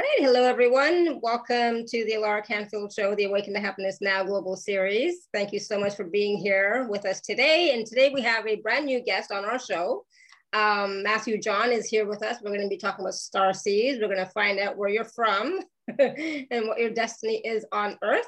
Great. Hello, everyone. Welcome to the Alara Canfield Show, the Awaken to Happiness Now Global Series. Thank you so much for being here with us today. And today we have a brand new guest on our show. Um, Matthew John is here with us. We're going to be talking about star seeds. We're going to find out where you're from and what your destiny is on Earth.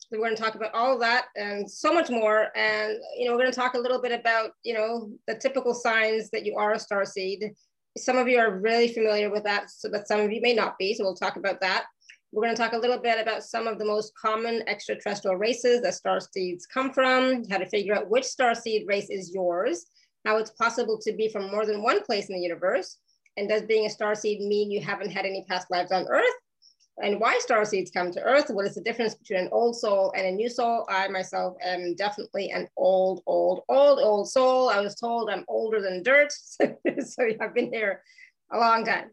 So we're going to talk about all of that and so much more. And you know, we're going to talk a little bit about you know the typical signs that you are a star seed some of you are really familiar with that, but some of you may not be. So we'll talk about that. We're going to talk a little bit about some of the most common extraterrestrial races that star seeds come from, how to figure out which star seed race is yours, how it's possible to be from more than one place in the universe, and does being a star seed mean you haven't had any past lives on Earth? And why star seeds come to earth what is the difference between an old soul and a new soul? I myself am definitely an old old old old soul. I was told i'm older than dirt so i've been here a long time.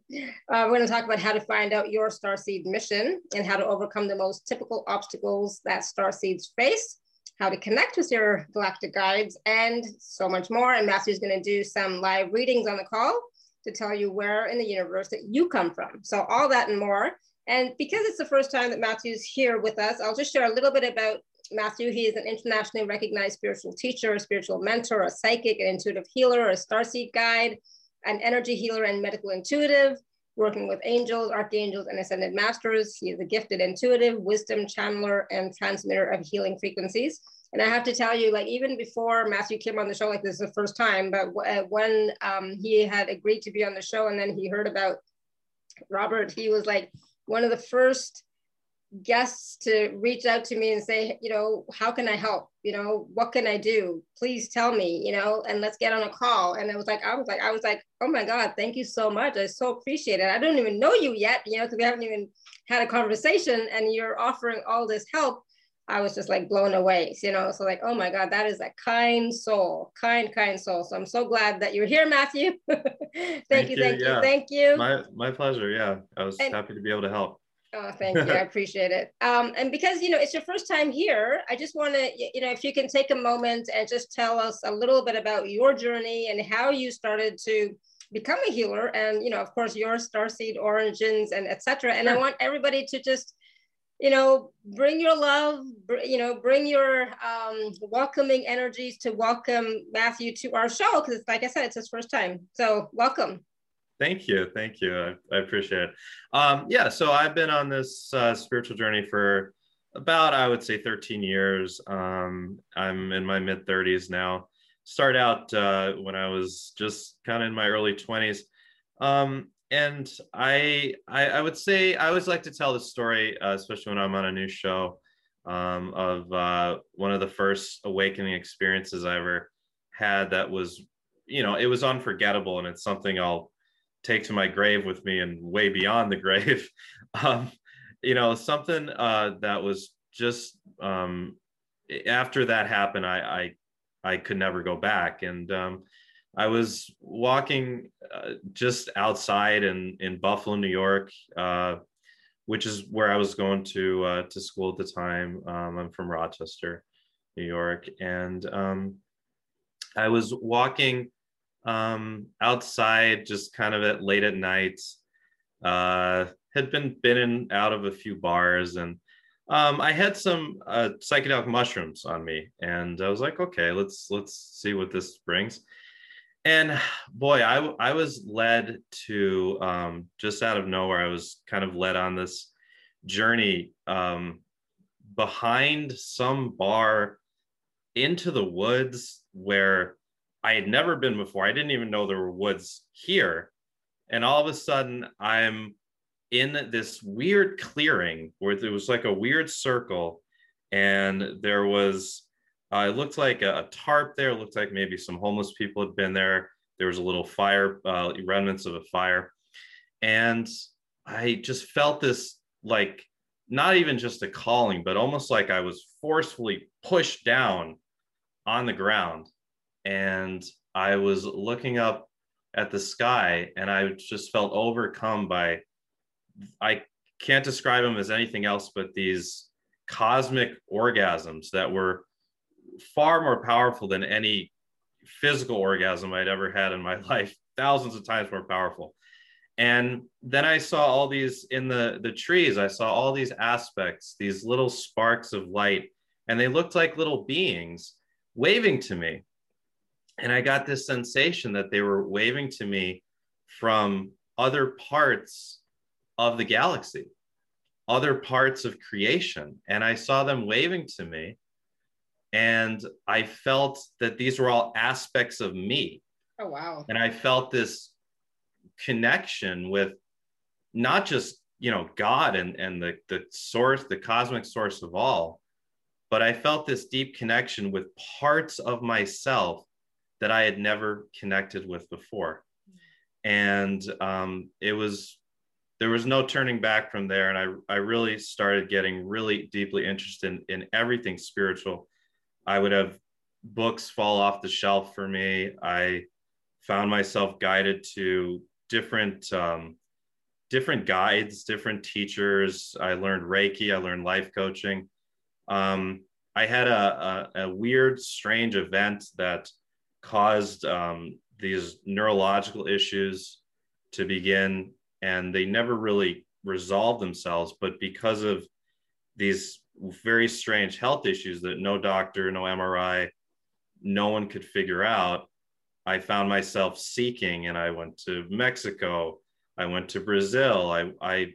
Uh, we're going to talk about how to find out your star seed mission and how to overcome the most typical obstacles that star seeds face how to connect with your galactic guides and so much more. And matthew's going to do some live readings on the call to tell you where in the universe that you come from. So all that and more and because it's the first time that Matthew's here with us, I'll just share a little bit about Matthew. He is an internationally recognized spiritual teacher, a spiritual mentor, a psychic, an intuitive healer, a starseed guide, an energy healer, and medical intuitive, working with angels, archangels, and ascended masters. He is a gifted intuitive, wisdom channeler, and transmitter of healing frequencies. And I have to tell you, like even before Matthew came on the show, like this is the first time, but uh, when um, he had agreed to be on the show, and then he heard about Robert, he was like, one of the first guests to reach out to me and say, you know, how can I help? You know, what can I do? Please tell me, you know, and let's get on a call. And it was like, I was like, I was like, oh my God, thank you so much. I so appreciate it. I don't even know you yet, you know, because we haven't even had a conversation and you're offering all this help. I was just like blown away, you know. So like, oh my God, that is a kind soul, kind, kind soul. So I'm so glad that you're here, Matthew. thank, thank, you, thank yeah. you, thank you. My my pleasure. Yeah, I was and, happy to be able to help. Oh, thank you. I appreciate it. Um, and because you know it's your first time here, I just want to, you know, if you can take a moment and just tell us a little bit about your journey and how you started to become a healer, and you know, of course, your starseed origins and etc. And sure. I want everybody to just you know, bring your love, you know, bring your um, welcoming energies to welcome Matthew to our show because, like I said, it's his first time. So, welcome. Thank you, thank you. I, I appreciate it. Um, yeah, so I've been on this uh, spiritual journey for about, I would say, 13 years. Um, I'm in my mid 30s now. Start out uh, when I was just kind of in my early 20s. Um, and I, I, I would say I always like to tell the story, uh, especially when I'm on a new show, um, of uh, one of the first awakening experiences I ever had. That was, you know, it was unforgettable, and it's something I'll take to my grave with me and way beyond the grave. um, you know, something uh, that was just um, after that happened, I, I I could never go back, and um, I was walking uh, just outside in in Buffalo, New York, uh, which is where I was going to uh, to school at the time. Um, I'm from Rochester, New York, and um, I was walking um, outside, just kind of at late at night. Uh, had been been in out of a few bars and um, I had some uh, psychedelic mushrooms on me, and I was like, okay, let's let's see what this brings and boy i i was led to um, just out of nowhere i was kind of led on this journey um, behind some bar into the woods where i had never been before. I didn't even know there were woods here. And all of a sudden i'm in this weird clearing where there was like a weird circle and there was uh, it looked like a, tarp there. It looked like maybe some homeless people had been there. There was a little fire, uh, remnants of a fire. And I just felt this like not even just a calling, but almost like I was forcefully pushed down on the ground. And I was looking up at the sky and I just felt overcome by, I can't describe them as anything else but these cosmic orgasms that were far more powerful than any physical orgasm I'd ever had in my life, thousands of times more powerful. and then i saw all these in the the trees. I saw all these aspects these little sparks of light and they looked like little beings waving to me. And i got this sensation that they were waving to me from other parts of the galaxy other parts of creation. And i saw them waving to me and i felt that these were all aspects of me. Oh wow. And i felt this connection with not just you know god and and the the source the cosmic source of all but i felt this deep connection with parts of myself that i had never connected with before. And um, it was there was no turning back from there. And i i really started getting really deeply interested in, in everything spiritual i would have books fall off the shelf for me i found myself guided to different um, different guides, different teachers. I learned Reiki. I learned life coaching. Um, I had a, a, a, weird, strange event that caused um, these neurological issues to begin, and they never really resolved themselves. But because of these very strange health issues that no doctor, no MRI, no one could figure out, I found myself seeking, and I went to Mexico. I went to Brazil. I, I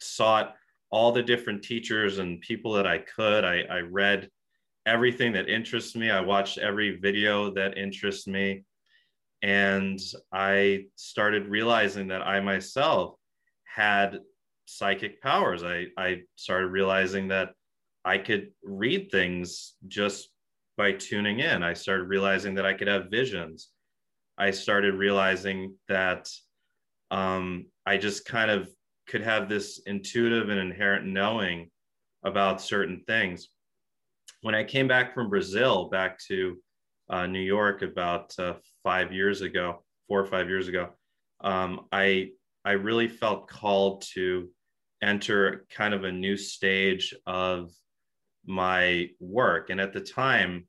sought all the different teachers and people that I could. I, I read everything that interests me. I watched every video that interests me. And I started realizing that I myself had psychic powers. I, I started realizing that I could read things just by tuning in. I started realizing that I could have visions. I started realizing that um, I just kind of could have this intuitive and inherent knowing about certain things. When I came back from Brazil, back to uh, New York about uh, five years ago, four or five years ago, um, I I really felt called to enter kind of a new stage of my work. And at the time,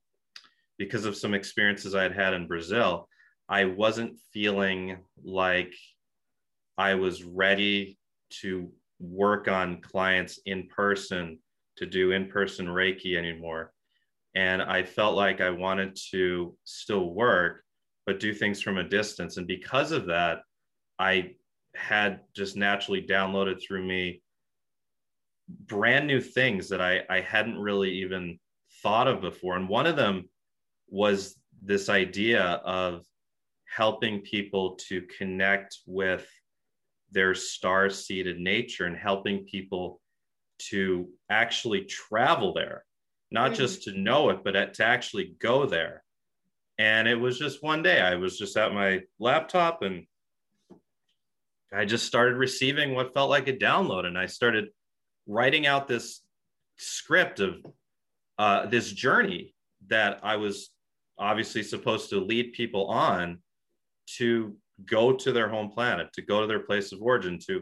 because of some experiences I had had in Brazil, I wasn't feeling like I was ready to work on clients in person, to do in person Reiki anymore. And I felt like I wanted to still work, but do things from a distance. And because of that, I had just naturally downloaded through me brand new things that I, I hadn't really even thought of before. And one of them was this idea of helping people to connect with their star seeded nature and helping people to actually travel there, not mm-hmm. just to know it, but to actually go there. And it was just one day, I was just at my laptop and I just started receiving what felt like a download. And I started writing out this script of uh, this journey that I was obviously supposed to lead people on to go to their home planet, to go to their place of origin, to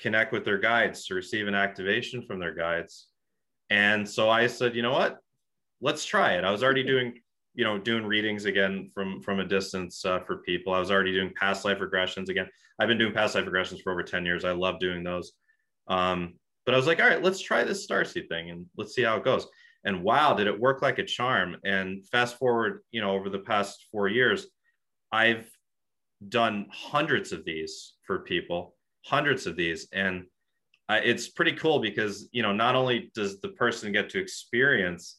connect with their guides, to receive an activation from their guides. And so I said, you know what? Let's try it. I was already doing, you know, doing readings again from from a distance uh, for people. I was already doing past life regressions again. I've been doing past life regressions for over 10 years. I love doing those. Um, but I was like, all right, let's try this starseed thing and let's see how it goes. And wow, did it work like a charm. And fast forward, you know, over the past four years, I've done hundreds of these for people, hundreds of these. And uh, it's pretty cool because, you know, not only does the person get to experience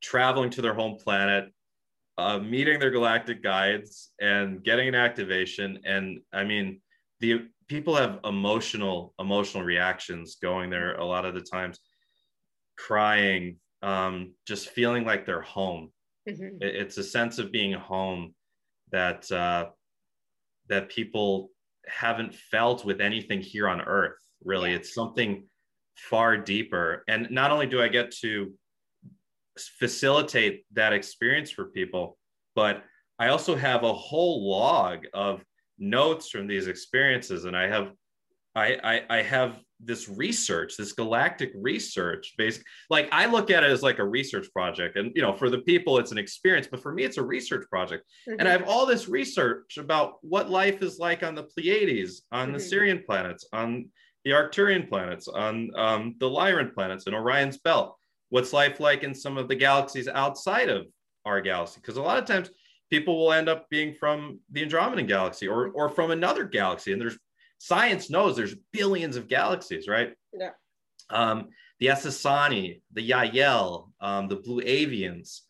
traveling to their home planet, uh, meeting their galactic guides and getting an activation. And I mean, the people have emotional, emotional reactions going there a lot of the times, crying, um, just feeling like they're home. Mm-hmm. It, it's a sense of being home that uh, that people haven't felt with anything here on earth really yeah. it's something far deeper and not only do i get to facilitate that experience for people but i also have a whole log of notes from these experiences and i have i i, I have this research, this galactic research based like I look at it as like a research project. And you know, for the people, it's an experience, but for me, it's a research project. Mm-hmm. And I have all this research about what life is like on the Pleiades, on mm-hmm. the Sirian planets, on the Arcturian planets, on um, the Lyran planets, and Orion's belt. What's life like in some of the galaxies outside of our galaxy? Because a lot of times people will end up being from the Andromedan galaxy or, or from another galaxy. And there's science knows there's billions of galaxies, right? Yeah. Um, the Essassani, the Yael, um, the Blue Avians,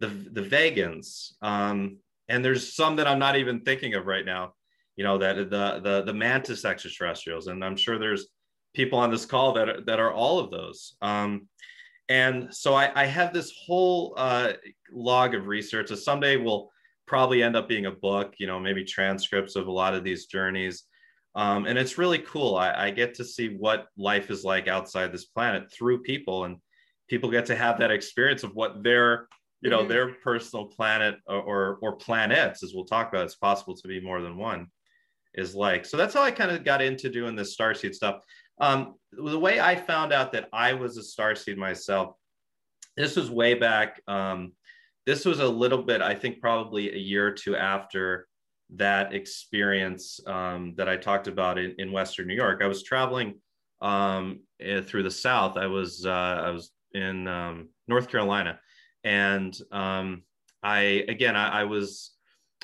the, the Vegans. Um, and there's some that I'm not even thinking of right now, you know, that the, the, the mantis extraterrestrials. And I'm sure there's people on this call that are, that are all of those. Um, and so I, I have this whole uh, log of research. So someday we'll probably end up being a book, you know, maybe transcripts of a lot of these journeys. Um, and it's really cool. I, I, get to see what life is like outside this planet through people, and people get to have that experience of what their, you know, mm-hmm. their personal planet or, or, or planets, as we'll talk about. It's possible to be more than one, is like. So that's how I kind of got into doing this starseed stuff. Um, the way I found out that I was a starseed myself, this was way back. Um, this was a little bit, I think, probably a year or two after that experience um, that I talked about in, in Western New York. I was traveling um, eh, through the South. I was uh, I was in um, North Carolina, and um, I again I, I, was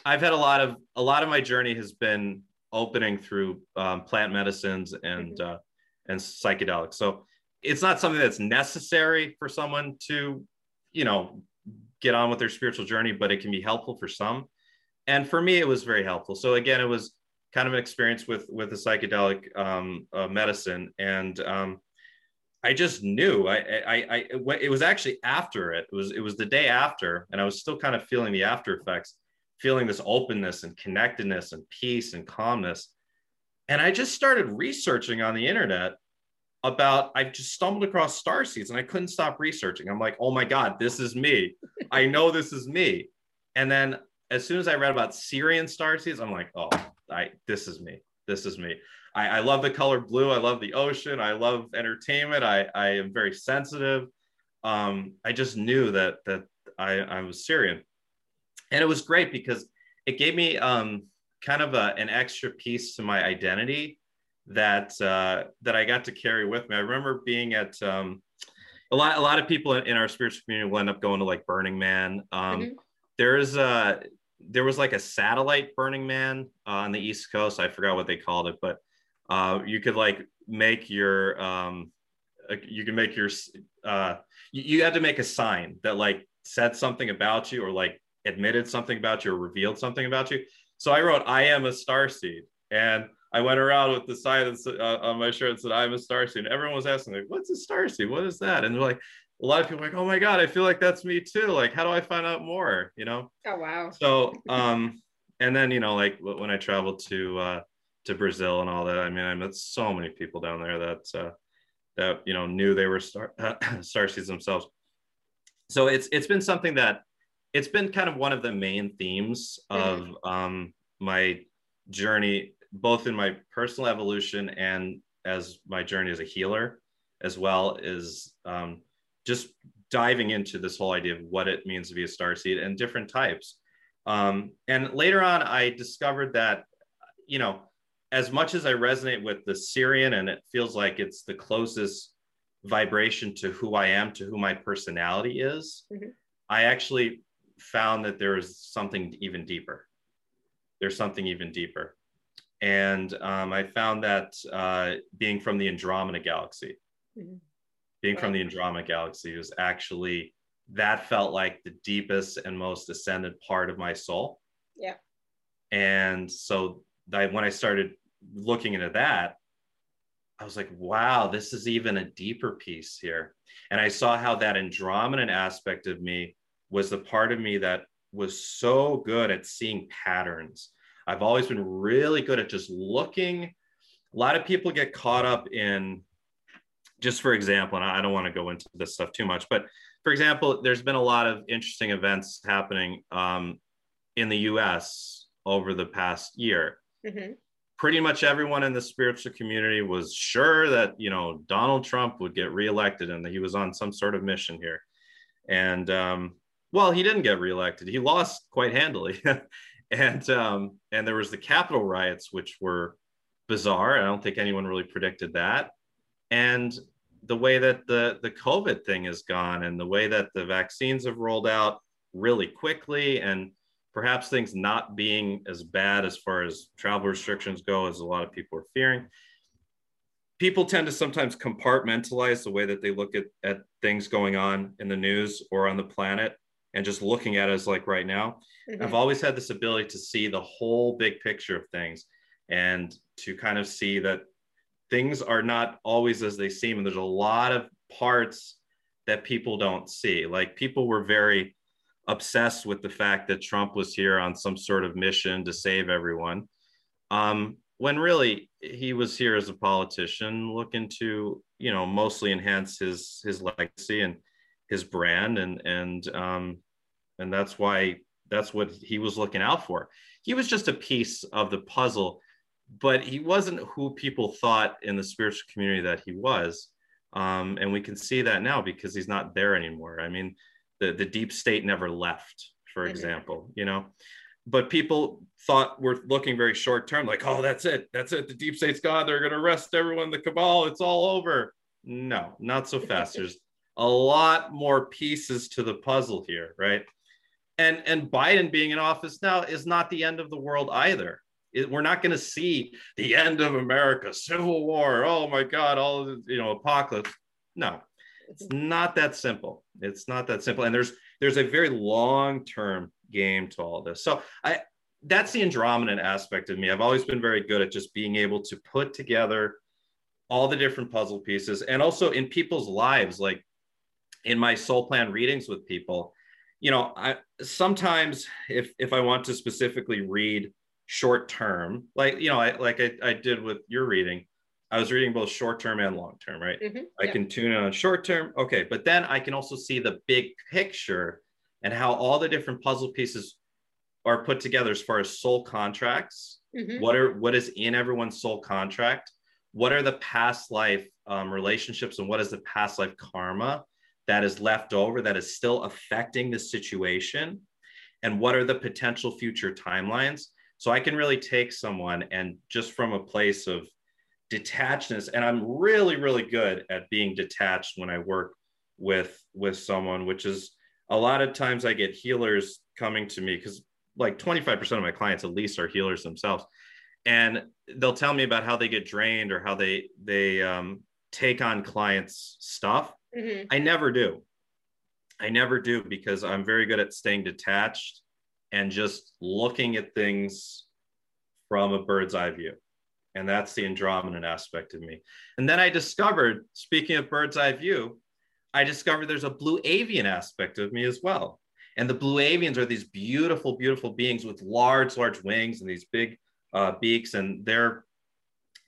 I've had a lot of a lot of my journey has been opening through um, plant medicines and mm-hmm. uh, and psychedelics. So it's not something that's necessary for someone to you know get on with their spiritual journey, but it can be helpful for some and for me, it was very helpful. So again, it was kind of an experience with with the psychedelic um, uh, medicine, and um, I just knew. I, I, I, it was actually after it. It was it was the day after, and I was still kind of feeling the after effects, feeling this openness and connectedness and peace and calmness. And I just started researching on the internet about I just stumbled across star seeds and I couldn't stop researching. I'm like, oh my God, this is me. I know this is me. And then as soon as I read about Sirian star seeds, I'm like, oh, I this is me. This is me. I, I love the color blue. I love the ocean. I love entertainment. I, I am very sensitive. Um, I just knew that that I, I was Sirian. And it was great because it gave me um, kind of a, an extra piece to my identity that uh, that I got to carry with me. I remember being at um, a lot a lot of people in, in, our spiritual community will end up going to like Burning Man. Um, mm-hmm. There's a there was like a satellite Burning Man uh, on the East Coast. I forgot what they called it, but uh, you could like make your um, you can make your uh, you, you had to make a sign that like said something about you or like admitted something about you or revealed something about you. So I wrote, "I am a star seed," and I went around with the sign uh, on my shirt that said, "I'm a star seed." And everyone was asking, like, "What's a star seed? What is that?" And they're like, a lot of people like, oh my God, I feel like that's me too. Like, how do I find out more? You know? Oh, wow. So, um, and then, you know, like when I traveled to, uh, to Brazil and all that, I mean, I met so many people down there that, uh, that, you know, knew they were star, uh, star seeds themselves. So it's, it's been something that it's been kind of one of the main themes of, mm-hmm. um, my journey, both in my personal evolution and as my journey as a healer as well as um, just diving into this whole idea of what it means to be a star seed and different types. Um, and later on, I discovered that, you know, as much as I resonate with the Sirian and it feels like it's the closest vibration to who I am, to who my personality is, mm-hmm. I actually found that there is something even deeper. There's something even deeper. And um, I found that uh, being from the Andromeda galaxy, mm-hmm being from the Andromeda galaxy was actually that felt like the deepest and most ascended part of my soul. Yeah. And so I, when I started looking into that, I was like, wow, this is even a deeper piece here. And I saw how that Andromedan aspect of me was the part of me that was so good at seeing patterns. I've always been really good at just looking. A lot of people get caught up in just for example, and I don't want to go into this stuff too much, but for example, there's been a lot of interesting events happening um, in the US over the past year. Mm-hmm. pretty much everyone in the spiritual community was sure that you know Donald Trump would get reelected and that he was on some sort of mission here. And um, well, he didn't get reelected. He lost quite handily. and um, and there was the Capitol riots, which were bizarre. I don't think anyone really predicted that. And the way that the the COVID thing has gone, and the way that the vaccines have rolled out really quickly, and perhaps things not being as bad as far as travel restrictions go as a lot of people are fearing. People tend to sometimes compartmentalize the way that they look at, at things going on in the news or on the planet and just looking at us like right now. Mm-hmm. I've always had this ability to see the whole big picture of things and to kind of see that things are not always as they seem. And there's a lot of parts that people don't see. Like people were very obsessed with the fact that Trump was here on some sort of mission to save everyone. Um, when really he was here as a politician looking to, you know, mostly enhance his his legacy and his brand and and um, and that's why that's what he was looking out for. He was just a piece of the puzzle, but he wasn't who people thought in the spiritual community that he was. Um, and we can see that now because he's not there anymore. I mean, the, the deep state never left, for example, you know. But people thought we're looking very short term, like, oh, that's it, that's it. The deep state's gone. They're gonna arrest everyone, the cabal, it's all over. No, not so fast. There's a lot more pieces to the puzzle here, right? And and Biden being in office now is not the end of the world either. It, we're not going to see the end of America, civil war. Oh my God, all the, you know, apocalypse. No, it's not that simple. It's not that simple. And there's there's a very long-term game to all this. So I that's the Andromedan aspect of me. I've always been very good at just being able to put together all the different puzzle pieces and also in people's lives, like in my soul plan readings with people, you know, I sometimes if if I want to specifically read short term, like you know, I like I, I did with your reading, I was reading both short term and long term, right? Mm-hmm. I yeah. can tune in on short term. Okay. But then I can also see the big picture and how all the different puzzle pieces are put together as far as soul contracts. Mm-hmm. What are what is in everyone's soul contract? What are the past life um, relationships and what is the past life karma that is left over that is still affecting the situation? And what are the potential future timelines? So I can really take someone and just from a place of detachedness and i'm really really good at being detached when i work with with someone which is a lot of times i get healers coming to me because like 25% of my clients at least are healers themselves and they'll tell me about how they get drained or how they they um, take on clients stuff mm-hmm. i never do i never do because i'm very good at staying detached and just looking at things from a bird's eye view and that's the Andromedan aspect of me. And then I discovered, speaking of bird's eye view, I discovered there's a blue avian aspect of me as well. And the blue avians are these beautiful, beautiful beings with large, large wings and these big uh, beaks. And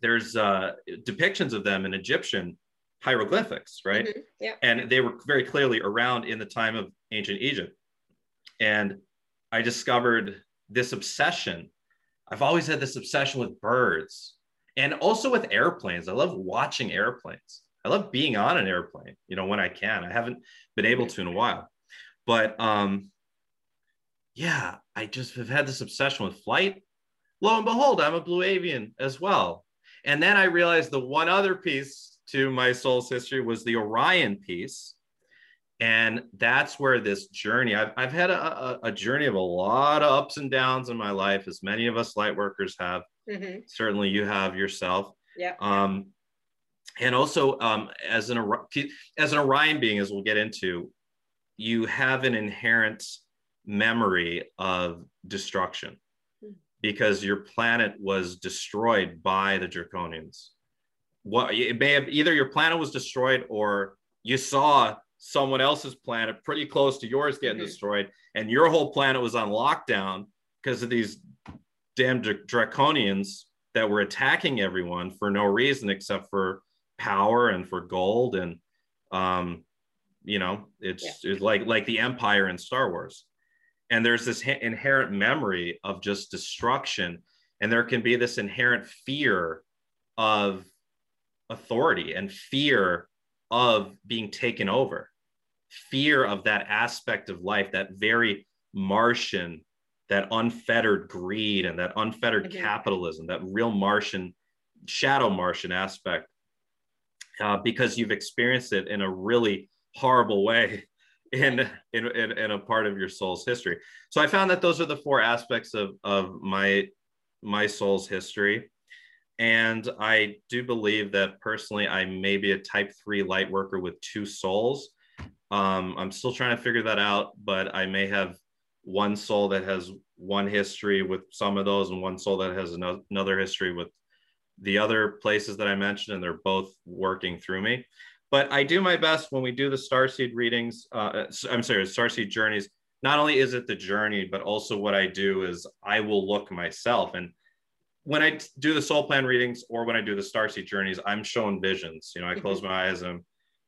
there's uh, depictions of them in Egyptian hieroglyphics, right? Mm-hmm. Yeah. And they were very clearly around in the time of ancient Egypt. And I discovered this obsession. I've always had this obsession with birds and also with airplanes. I love watching airplanes. I love being on an airplane, you know, when I can. I haven't been able to in a while. But um, yeah, I just have had this obsession with flight. Lo and behold, I'm a blue avian as well. And then I realized the one other piece to my soul's history was the Orion piece. And that's where this journey, I've, I've had a, a, journey of a lot of ups and downs in my life, as many of us light workers have. Mm-hmm. Certainly, you have yourself. Yeah. Um, and also, um, as an as an Orion being, as we'll get into, you have an inherent memory of destruction mm-hmm. because your planet was destroyed by the draconians. What it may have either your planet was destroyed or you saw someone else's planet pretty close to yours getting mm-hmm. destroyed, and your whole planet was on lockdown because of these damn draconians that were attacking everyone for no reason except for power and for gold and um you know it's, yeah. it's like like the empire in star wars and there's this ha- inherent memory of just destruction and there can be this inherent fear of authority and fear of being taken over fear of that aspect of life that very martian that unfettered greed and that unfettered mm-hmm. capitalism that real martian shadow martian aspect uh, because you've experienced it in a really horrible way in, in, in, in, a part of your soul's history. So I found that those are the four aspects of, of my, my soul's history. And I do believe that personally, I may be a type three light worker with two souls. Um, I'm still trying to figure that out, but I may have one soul that has one history with some of those and one soul that has another history with the other places that I mentioned, and they're both working through me. But I do my best when we do the starseed readings. Uh, I'm sorry, starseed journeys. Not only is it the journey, but also what I do is I will look myself. And when I do the soul plan readings or when I do the star starseed journeys, I'm showing visions. You know, I mm-hmm. close my eyes and I'm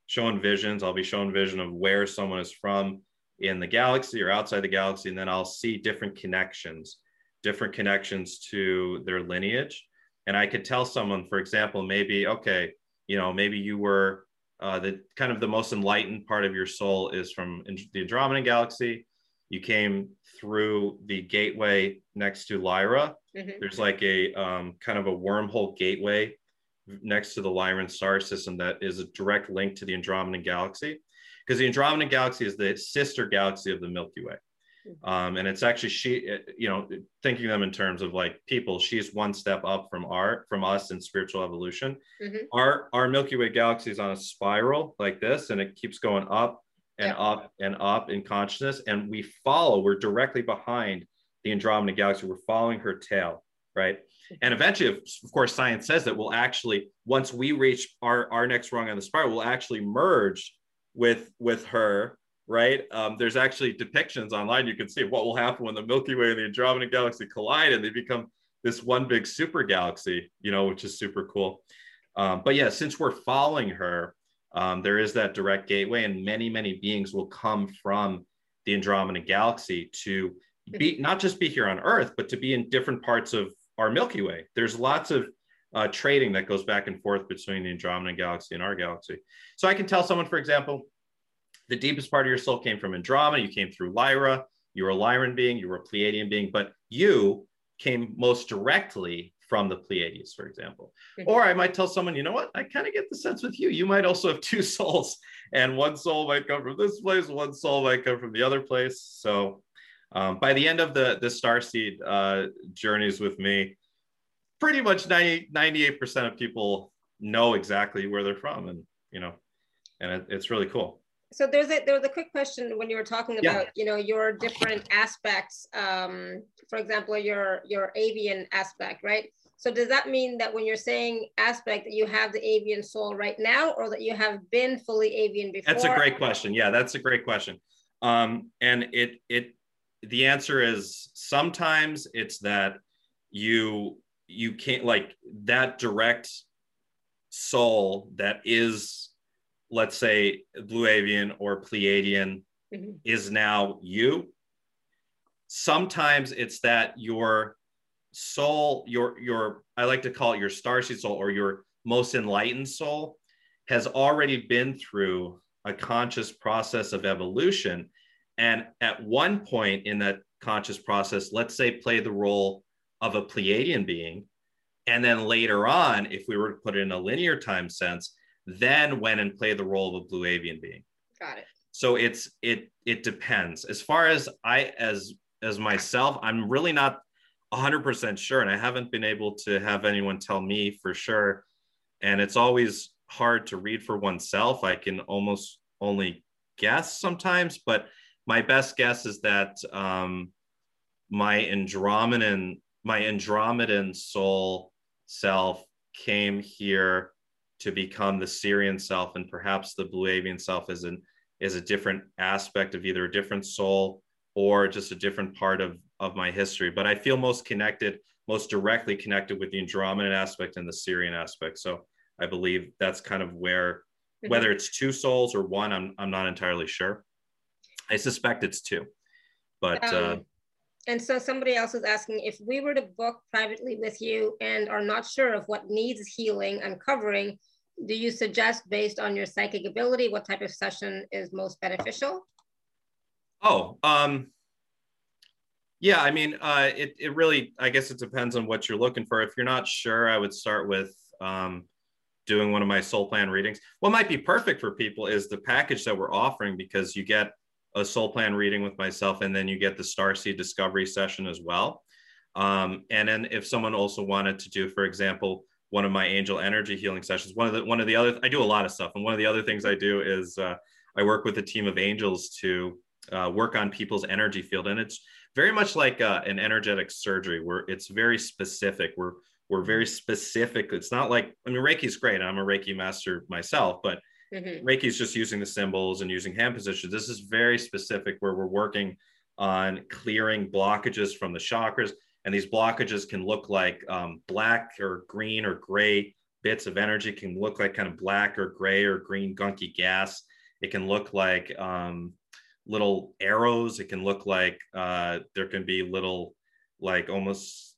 showing visions. I'll be showing vision of where someone is from in the galaxy or outside the galaxy, and then I'll see different connections, different connections to their lineage and I could tell someone, for example, maybe, okay, you know, maybe you were uh, the kind of the most enlightened part of your soul is from the Andromedan galaxy. You came through the gateway next to Lyra. Mm-hmm. There's like a um, kind of a wormhole gateway next to the Lyran star system that is a direct link to the Andromedan galaxy because the Andromedan galaxy is the sister galaxy of the Milky Way. Um, and it's actually she, uh, you know, thinking them in terms of like people. She's one step up from our from us in spiritual evolution. Mm-hmm. Our our Milky Way galaxy is on a spiral like this, and it keeps going up and yeah. up and up in consciousness. And we follow. We're directly behind the Andromeda galaxy. We're following her tail, right? And eventually, of course, science says that we'll actually once we reach our our next rung on the spiral, we'll actually merge with with her right? Um, there's actually depictions online. You can see what will happen when the Milky Way and the Andromeda Galaxy collide and they become this one big super galaxy, you know, which is super cool. Um, but yeah, since we're following her, um, there is that direct gateway, and many, many beings will come from the Andromeda Galaxy to be not just be here on Earth, but to be in different parts of our Milky Way. There's lots of uh, trading that goes back and forth between the Andromeda Galaxy and our galaxy. So I can tell someone, for example, the deepest part of your soul came from Andromeda. You came through Lyra. You were a Lyran being. You were a Pleiadian being, but you came most directly from the Pleiades, for example. Or I might tell someone, you know what? I kind of get the sense with you. You might also have two souls, and one soul might come from this place, one soul might come from the other place. So um, by the end of the the starseed uh, journeys with me, pretty much 90, 98% of people know exactly where they're from, and you know, and it, it's really cool so there's a there was a quick question when you were talking about yeah. you know your different aspects um for example your your avian aspect right so does that mean that when you're saying aspect that you have the avian soul right now or that you have been fully avian before that's a great question. Yeah that's a great question. Um and it it the answer is sometimes it's that you you can't like that direct soul that is let's say blue avian or pleiadian mm-hmm. is now you. Sometimes it's that your soul your your i like to call it your starseed soul or your most enlightened soul has already been through a conscious process of evolution and at one point in that conscious process let's say play the role of a pleiadian being and then later on if we were to put it in a linear time sense then went and played the role of a blue avian being. Got it. So it's it it depends. As far as I as as myself, I'm really not 100% sure and I haven't been able to have anyone tell me for sure and it's always hard to read for oneself. I can almost only guess sometimes, but my best guess is that um, my Andromedan my Andromedan soul self came here to become the sirian self, and perhaps the Blue Avian self is an is a different aspect of either a different soul or just a different part of of my history. But I feel most connected, most directly connected with the Andromedan aspect and the Sirian aspect. So I believe that's kind of where, mm-hmm. whether it's two souls or one, I'm I'm not entirely sure. I suspect it's two, but. Um, uh, and so somebody else is asking if we were to book privately with you and are not sure of what needs healing uncovering, do you suggest based on your psychic ability what type of session is most beneficial? Oh, um, yeah, I mean, uh, it, it really, I guess it depends on what you're looking for. If you're not sure, I would start with um, doing one of my soul plan readings. What might be perfect for people is the package that we're offering because you get a soul plan reading with myself and then you get the starseed discovery session as well. Um, and then if someone also wanted to do, for example, one of my angel energy healing sessions, one of the one of the other, I do a lot of stuff, and one of the other things I do is uh, I work with a team of angels to uh, work on people's energy field, and it's very much like uh, an energetic surgery where it's very specific. We're we're very specific. It's not like I mean Reiki is great. I'm a Reiki master myself, but mm-hmm. Reiki is just using the symbols and using hand positions. This is very specific where we're working on clearing blockages from the chakras, and these blockages can look like um, black or green or gray bits of energy. Can look like kind of black or gray or green gunky gas. It can look like um, little arrows. It can look like uh, there can be little, like almost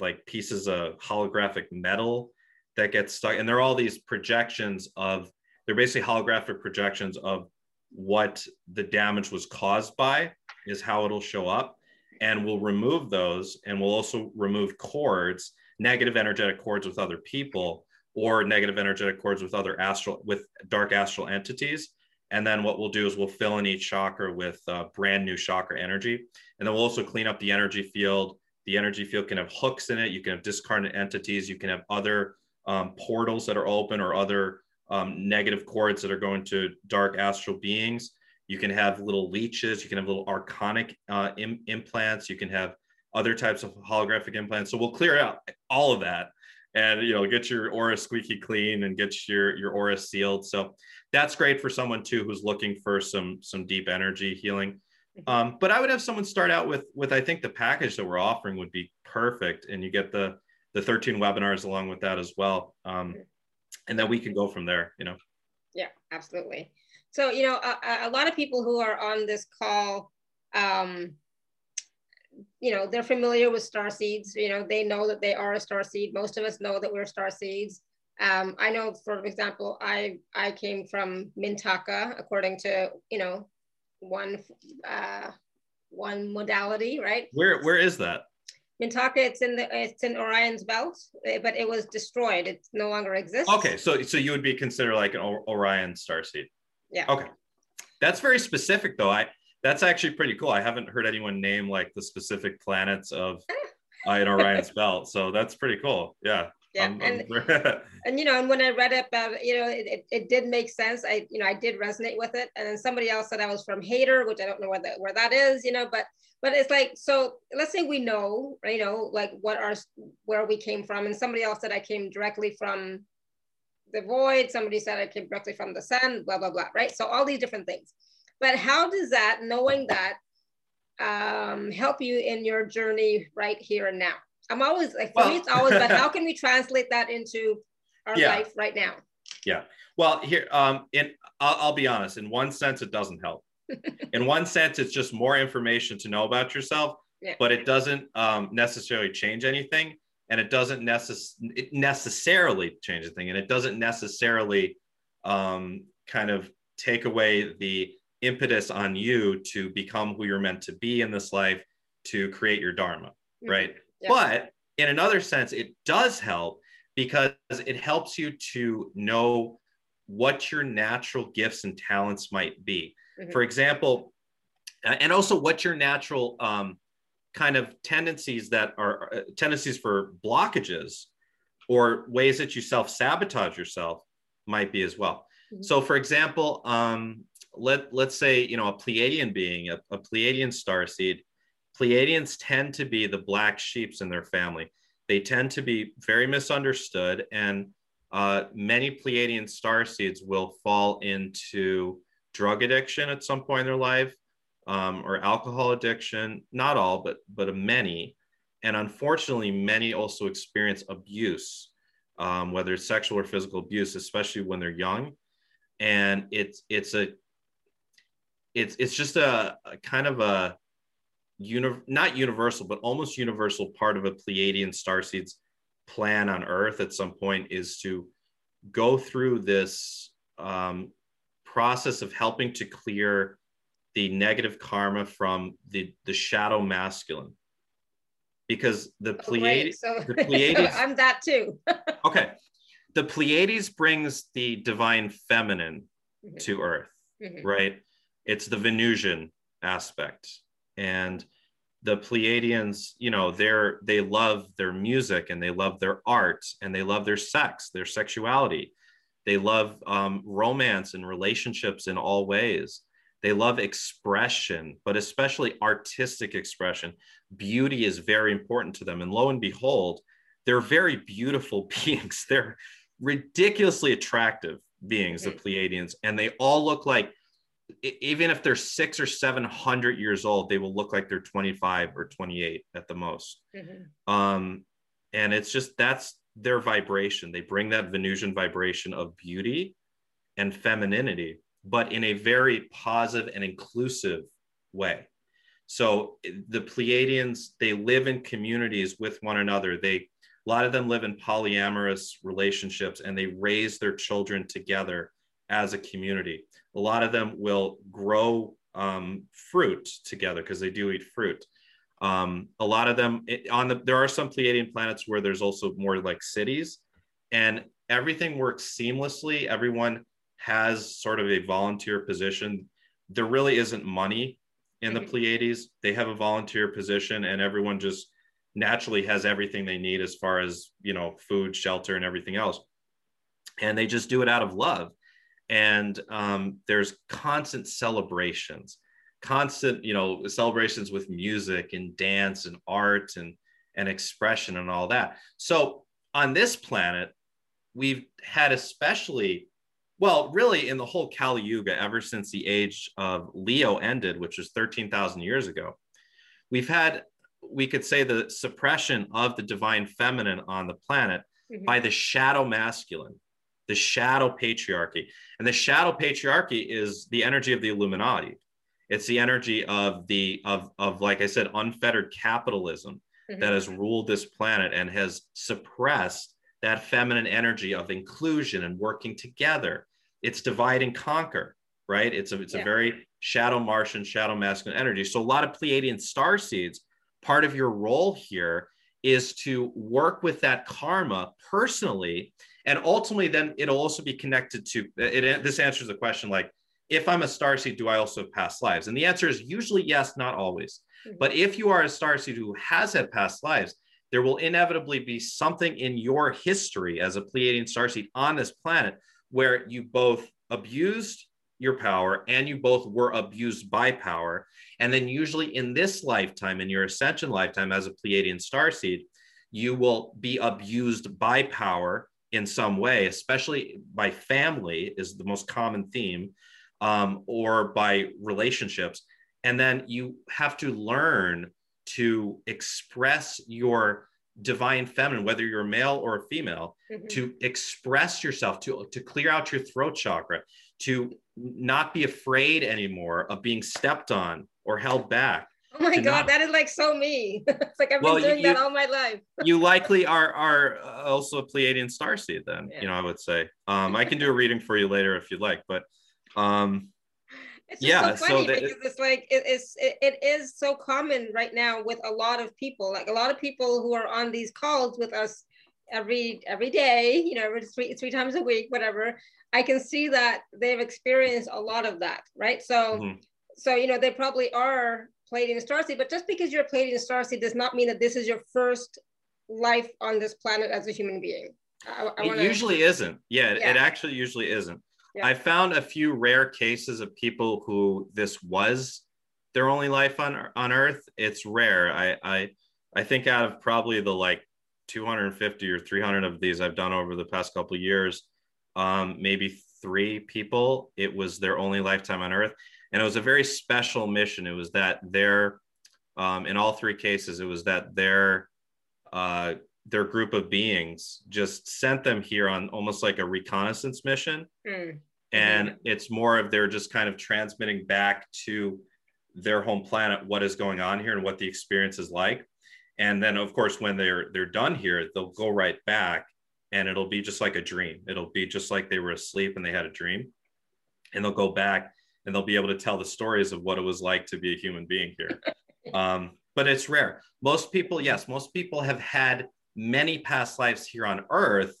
like pieces of holographic metal that get stuck. And there are all these projections of, they're basically holographic projections of what the damage was caused by, is how it'll show up. And we'll remove those and we'll also remove cords, negative energetic cords with other people or negative energetic cords with other astral, with dark astral entities and then what we'll do is we'll fill in each chakra with uh, brand new chakra energy. And then we'll also clean up the energy field. The energy field can have hooks in it. You can have discarnate entities. You can have other um, portals that are open or other um, negative cords that are going to dark astral beings. You can have little leeches. You can have little archonic uh, Im- implants. You can have other types of holographic implants. So we'll clear out all of that and you know get your aura squeaky clean and get your your aura sealed so that's great for someone too who's looking for some some deep energy healing mm-hmm. um, but i would have someone start out with with i think the package that we're offering would be perfect and you get the the 13 webinars along with that as well um, and then we can go from there you know yeah absolutely so you know a, a lot of people who are on this call um, you know, they're familiar with star seeds. You know, they know that they are a star seed. Most of us know that we're star seeds. Um, I know, for example, I I came from Mintaka, according to you know, one uh, one modality, right? Where where is that? Mintaka, it's in the it's in Orion's belt, eh, but it was destroyed. It no longer exists. Okay, so so you would be considered like an Orion star seed. Yeah. Okay, that's very specific, though. I that's actually pretty cool. I haven't heard anyone name like the specific planets of uh, in Orion's belt, so that's pretty cool. Yeah. Yeah, and, and you know, and when I read it about you know, it, it, it, did make sense. I, you know, I did resonate with it. And then somebody else said I was from hater which I don't know where that where that is, you know, but but it's like so. Let's say we know, right, you know, like what our where we came from, and somebody else said I came directly from the void. Somebody said I came directly from the sun. Blah blah blah. Right. So all these different things. But how does that, knowing that, um, help you in your journey right here and now? I'm always like, for well, me, it's always, but how can we translate that into our yeah. life right now? Yeah. Well, here, um, in I'll, I'll be honest. In one sense, it doesn't help. in one sense, it's just more information to know about yourself, yeah. but it doesn't um, necessarily change anything, and it doesn't necess- it necessarily change anything, and it doesn't necessarily um, kind of take away the impetus on you to become who you're meant to be in this life to create your dharma mm-hmm. right yeah. but in another sense it does help because it helps you to know what your natural gifts and talents might be mm-hmm. for example and also what your natural um, kind of tendencies that are uh, tendencies for blockages or ways that you self sabotage yourself might be as well mm-hmm. so for example um, let let's say you know a Pleiadian being, a, a Pleiadian star seed. Pleiadians tend to be the black sheeps in their family. They tend to be very misunderstood, and uh, many Pleiadian star seeds will fall into drug addiction at some point in their life, um, or alcohol addiction. Not all, but but many, and unfortunately, many also experience abuse, um, whether it's sexual or physical abuse, especially when they're young. And it's it's a it's it's just a, a kind of a uni- not universal, but almost universal part of a Pleiadian starseed's plan on Earth at some point is to go through this um, process of helping to clear the negative karma from the the shadow masculine because the Oh, Pleiades. So, the Pleiades I'm that too. okay the Pleiades brings the divine feminine Mhm, to earth mhm. right it's the Venusian aspect and the Pleiadians you know they're they love their music and they love their art and they love their sex their sexuality. They love um, romance and relationships in all ways. They love expression but especially artistic expression. Beauty is very important to them. And lo and behold they're very beautiful beings. They're ridiculously attractive beings the pleiadians. And they all look like even if they're six or seven hundred years old they will look like they're 25 or 28 at the most. Mhm. um, and it's just that's their vibration. They bring that venusian vibration of beauty and femininity but in a very positive and inclusive way. So the pleiadians they live in communities with one another. They a lot of them live in polyamorous relationships and they raise their children together as a community a lot of them will grow um, fruit together because they do eat fruit um, a lot of them it, on the there are some Pleiadian planets where there's also more like cities, and everything works seamlessly. Everyone has sort of a volunteer position. There really isn't money in the Mhm. Pleiades. They have a volunteer position, and everyone just naturally has everything they need as far as you know food, shelter, and everything else. And they just do it out of love. And um, there's constant celebrations constant you know celebrations with music and dance and art and and expression and all that so on this planet we've had especially well really in the whole kali yuga ever since the age of leo ended which was 13,000 years ago we've had we could say the suppression of the divine feminine on the planet Mhm. by the shadow masculine the shadow patriarchy. And the shadow patriarchy is the energy of the illuminati. It's the energy of the of of like i said unfettered capitalism Mhm. that has ruled this planet and has suppressed that feminine energy of inclusion and working together. It's divide and conquer right? It's a it's Yeah. a very shadow martian shadow masculine energy. So a lot of pleiadian star seeds part of your role here is to work with that karma personally and ultimately then it'll also be connected to it, this answers the question like if i'm a star seed do i also have past lives? And the answer is usually yes not always. Mhm. but if you are a star seed who has had past lives there will inevitably be something in your history as a pleiadian star seed on this planet where you both abused your power and you both were abused by power. And then usually in this lifetime in your ascension lifetime as a pleiadian star seed you will be abused by power in some way, especially by family, is the most common theme, um, or by relationships. And then you have to learn to express your divine feminine, whether you're a male or a female, Mhm. to express yourself, to, to clear out your throat chakra, to not be afraid anymore of being stepped on or held back. Oh my God, not- that is like so me. it's like I've Well, been you- doing that all my life. you likely are are also a Pleiadian star seed then, Yeah. you know, I would say. Um, I can do a reading for you later if you'd like, but um, It's Yeah, so so funny because it's like it is it, it is so common right now with a lot of people. Like a lot of people who are on these calls with us every every day, you know, three three times a week, whatever. I can see that they've experienced a lot of that, right? So mhm. so you know they probably are Pleiadian starseed, but just because you're a Pleiadian starseed does not mean that this is your first life on this planet as a human being. I, I it wanna, usually isn't. Yeah, Yeah. it actually usually isn't. Yeah. I found a few rare cases of people who this was their only life on on Earth. It's rare. I I I think out of probably the like 250 or 300 of these I've done over the past couple of years, um, maybe three people, it was their only lifetime on Earth. And it was a very special mission. It was that their, um, in all three cases, it was that their, uh, their group of beings just sent them here on almost like a reconnaissance mission. Mm, and it's more of they're just kind of transmitting back to their home planet what is going on here and what the experience is like. And then of course when they're they're done here they'll go right back and it'll be just like a dream. It'll be just like they were asleep and they had a dream. And they'll go back and they'll be able to tell the stories of what it was like to be a human being here um, but it's rare most people yes most people have had many past lives here on earth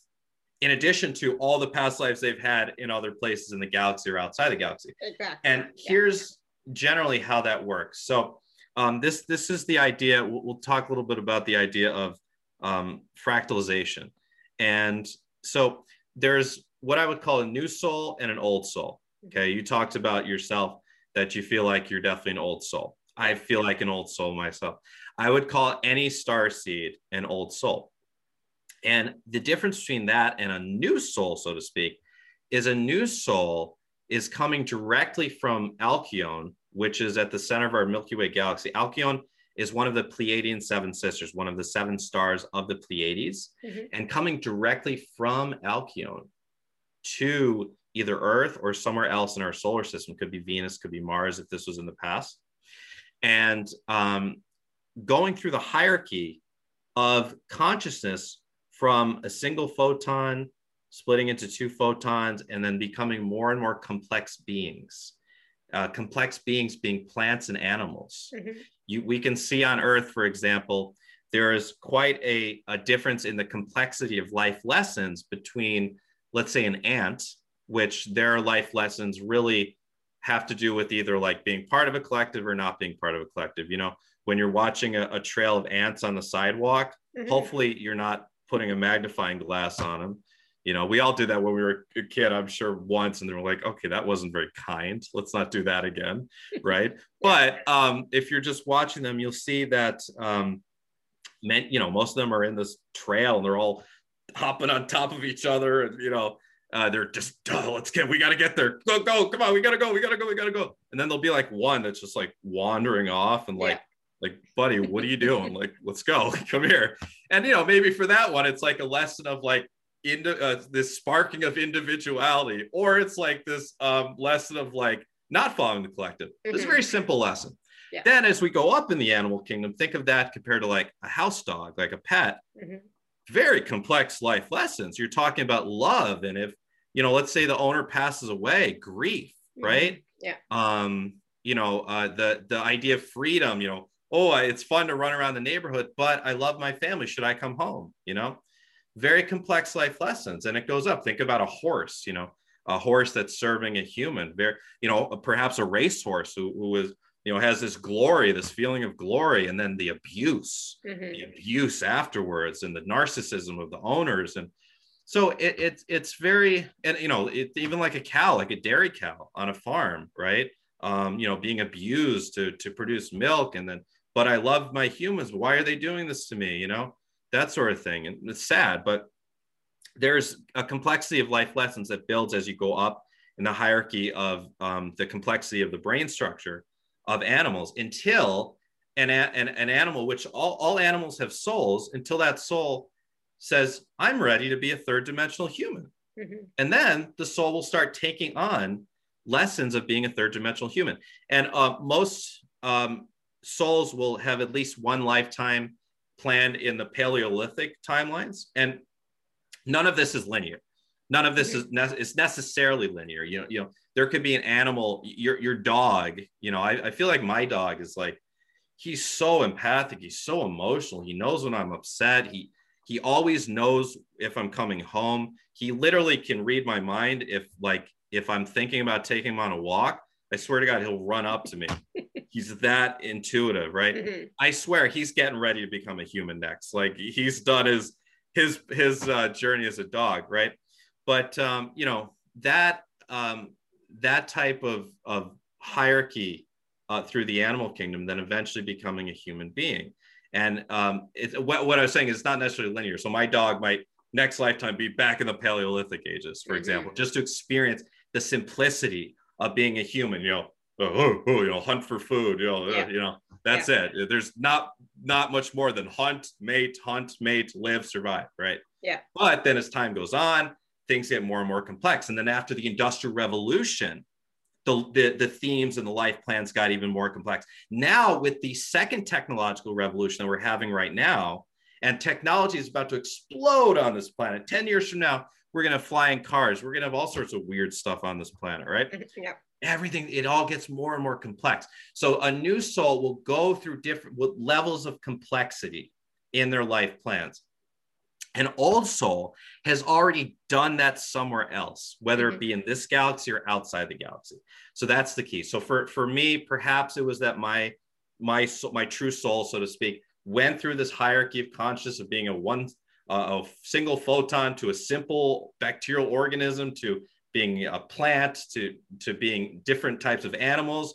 in addition to all the past lives they've had in other places in the galaxy or outside the galaxy Exactly. and here's generally how that works so um, this this is the idea. We'll, we'll, talk a little bit about the idea of um, fractalization, and so there's what I would call a new soul and an old soul. Okay, you talked about yourself that you feel like you're definitely an old soul. I feel like an old soul myself. I would call any star seed an old soul. And the difference between that and a new soul, so to speak, is a new soul is coming directly from Alcyone, which is at the center of our Milky Way galaxy. Alcyone is one of the Pleiadian seven sisters, one of the seven stars of the Pleiades, mm-hmm. and coming directly from Alcyone to either Earth or somewhere else in our solar system. Could be Venus, could be Mars if this was in the past. And um, going through the hierarchy of consciousness from a single photon, splitting into two photons, and then becoming more and more complex beings uh, complex beings being plants and animals. Mm-hmm. You, we can see on Earth, for example, there is quite a, a difference in the complexity of life lessons between, let's say, an ant, which their life lessons really have to do with either like being part of a collective or not being part of a collective. You know, when you're watching a, a trail of ants on the sidewalk, mm-hmm. hopefully you're not putting a magnifying glass on them you know we all did that when we were a kid i'm sure once and they were like okay that wasn't very kind let's not do that again right but um, if you're just watching them you'll see that um, men, you know most of them are in this trail and they're all hopping on top of each other and you know uh, they're just oh, let's get we got to get there go go come on we got to go we got to go we got to go and then there'll be like one that's just like wandering off and like yeah. like buddy what are you doing like let's go come here and you know maybe for that one it's like a lesson of like into uh, this sparking of individuality, or it's like this um, lesson of like not following the collective. Mm-hmm. It's a very simple lesson. Yeah. Then, as we go up in the animal kingdom, think of that compared to like a house dog, like a pet. Mm-hmm. Very complex life lessons. You're talking about love, and if you know, let's say the owner passes away, grief, mm-hmm. right? Yeah. Um, you know, uh, the the idea of freedom. You know, oh, it's fun to run around the neighborhood, but I love my family. Should I come home? You know, very complex life lessons and it goes up think about a horse you know a horse that's serving a human very you know perhaps a racehorse who, who is you know has this glory this feeling of glory and then the abuse mm-hmm. the abuse afterwards and the narcissism of the owners and so it, it it's very and you know it, even like a cow like a dairy cow on a farm right? Um, you know being abused to to produce milk and then but i love my humans. Why are they doing this to me? You know that sort of thing. And it's sad, but there's a complexity of life lessons that builds as you go up in the hierarchy of um, the complexity of the brain structure of animals until an, an, an animal, which all, all animals have souls, until that soul says, I'm ready to be a third dimensional human. Mm-hmm. And then the soul will start taking on lessons of being a third dimensional human. And uh, most um, souls will have at least one lifetime planned in the Paleolithic timelines, and none of this is linear. None of this is, ne- is necessarily linear. You know, you know, there could be an animal, your your dog. You know, I, I feel like my dog is like, he's so empathic. He's so emotional. He knows when I'm upset. He he always knows if I'm coming home. He literally can read my mind if like if I'm thinking about taking him on a walk. I swear to God, he'll run up to me he's that intuitive, right? Mm-hmm. I swear he's getting ready to become a human next. Like he's done his his his uh, journey as a dog, right? But um, you know that um, that type of of hierarchy uh, through the animal kingdom, then eventually becoming a human being. And um, it, what, what I was saying is it's not necessarily linear. So my dog might next lifetime be back in the Paleolithic ages, for mm-hmm. example, just to experience the simplicity of being a human. You know, oh, oh, you know, hunt for food, you know, yeah. you know, that's yeah. it. There's not not much more than hunt, mate, hunt, mate, live, survive, right? Yeah. But then as time goes on, things get more and more complex. And then after the Industrial Revolution, the, the, the themes and the life plans got even more complex. Now, with the second technological revolution that we're having right now, and technology is about to explode on this planet. 10 years from now, we're going to fly in cars. We're going to have all sorts of weird stuff on this planet, right? Yeah. Everything, it all gets more and more complex. So a new soul will go through different levels of complexity in their life plans. An old soul has already done that somewhere else, whether it be in this galaxy or outside the galaxy. So that's the key. So for, for me, perhaps it was that my my my true soul, so to speak, went through this hierarchy of consciousness of being a one uh, a single photon to a simple bacterial organism to being a plant to to being different types of animals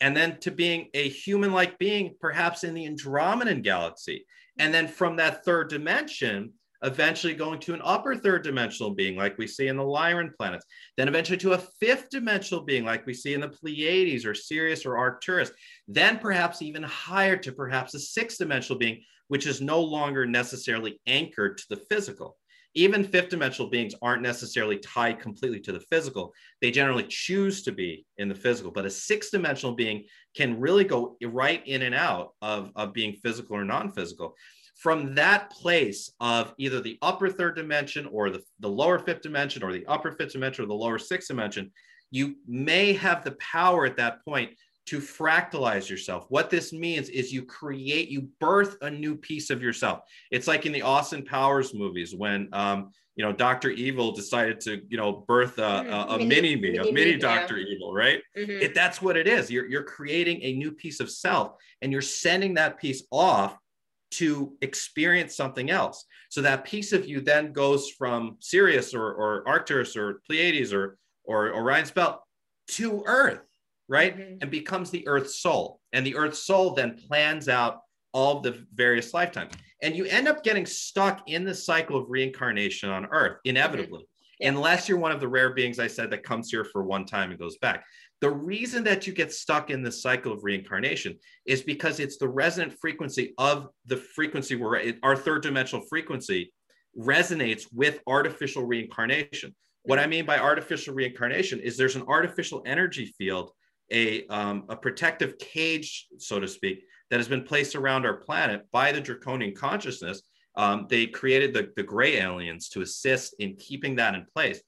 and then to being a human-like being perhaps in the andromedan galaxy and then from that third dimension eventually going to an upper third dimensional being like we see in the Lyran planets, then eventually to a fifth dimensional being like we see in the Pleiades or Sirius or Arcturus, then perhaps even higher to perhaps a sixth dimensional being, which is no longer necessarily anchored to the physical. Even fifth dimensional beings aren't necessarily tied completely to the physical. They generally choose to be in the physical, but a sixth dimensional being can really go right in and out of, of being physical or non physical from that place of either the upper third dimension or the, the lower fifth dimension or the upper fifth dimension or the lower sixth dimension, you may have the power at that point to fractalize yourself. What this means is you create, you birth a new piece of yourself. It's like in the Austin Powers movies when, um, you know, Dr. Evil decided to, you know, birth a, a, a mini, mini me, a mini Dr. Yeah. Evil, right? Mm-hmm. It, that's what it is. You're, you're creating a new piece of self and you're sending that piece off to experience something else. So that piece of you then goes from Sirius or, or Arcturus or Pleiades or, or Orion's belt to Earth, right? Mm-hmm. And becomes the Earth soul. And the Earth soul then plans out all the various lifetimes. And you end up getting stuck in the cycle of reincarnation on Earth, inevitably. Mm-hmm. Yeah. Unless you're one of the rare beings I said that comes here for one time and goes back. The reason that you get stuck in this cycle of reincarnation is because it's the resonant frequency of the frequency where it, our third dimensional frequency resonates with artificial reincarnation. What I mean by artificial reincarnation is there's an artificial energy field, a, um, a protective cage, so to speak, that has been placed around our planet by the draconian consciousness. Um, they created the, the gray aliens to assist in keeping that in place.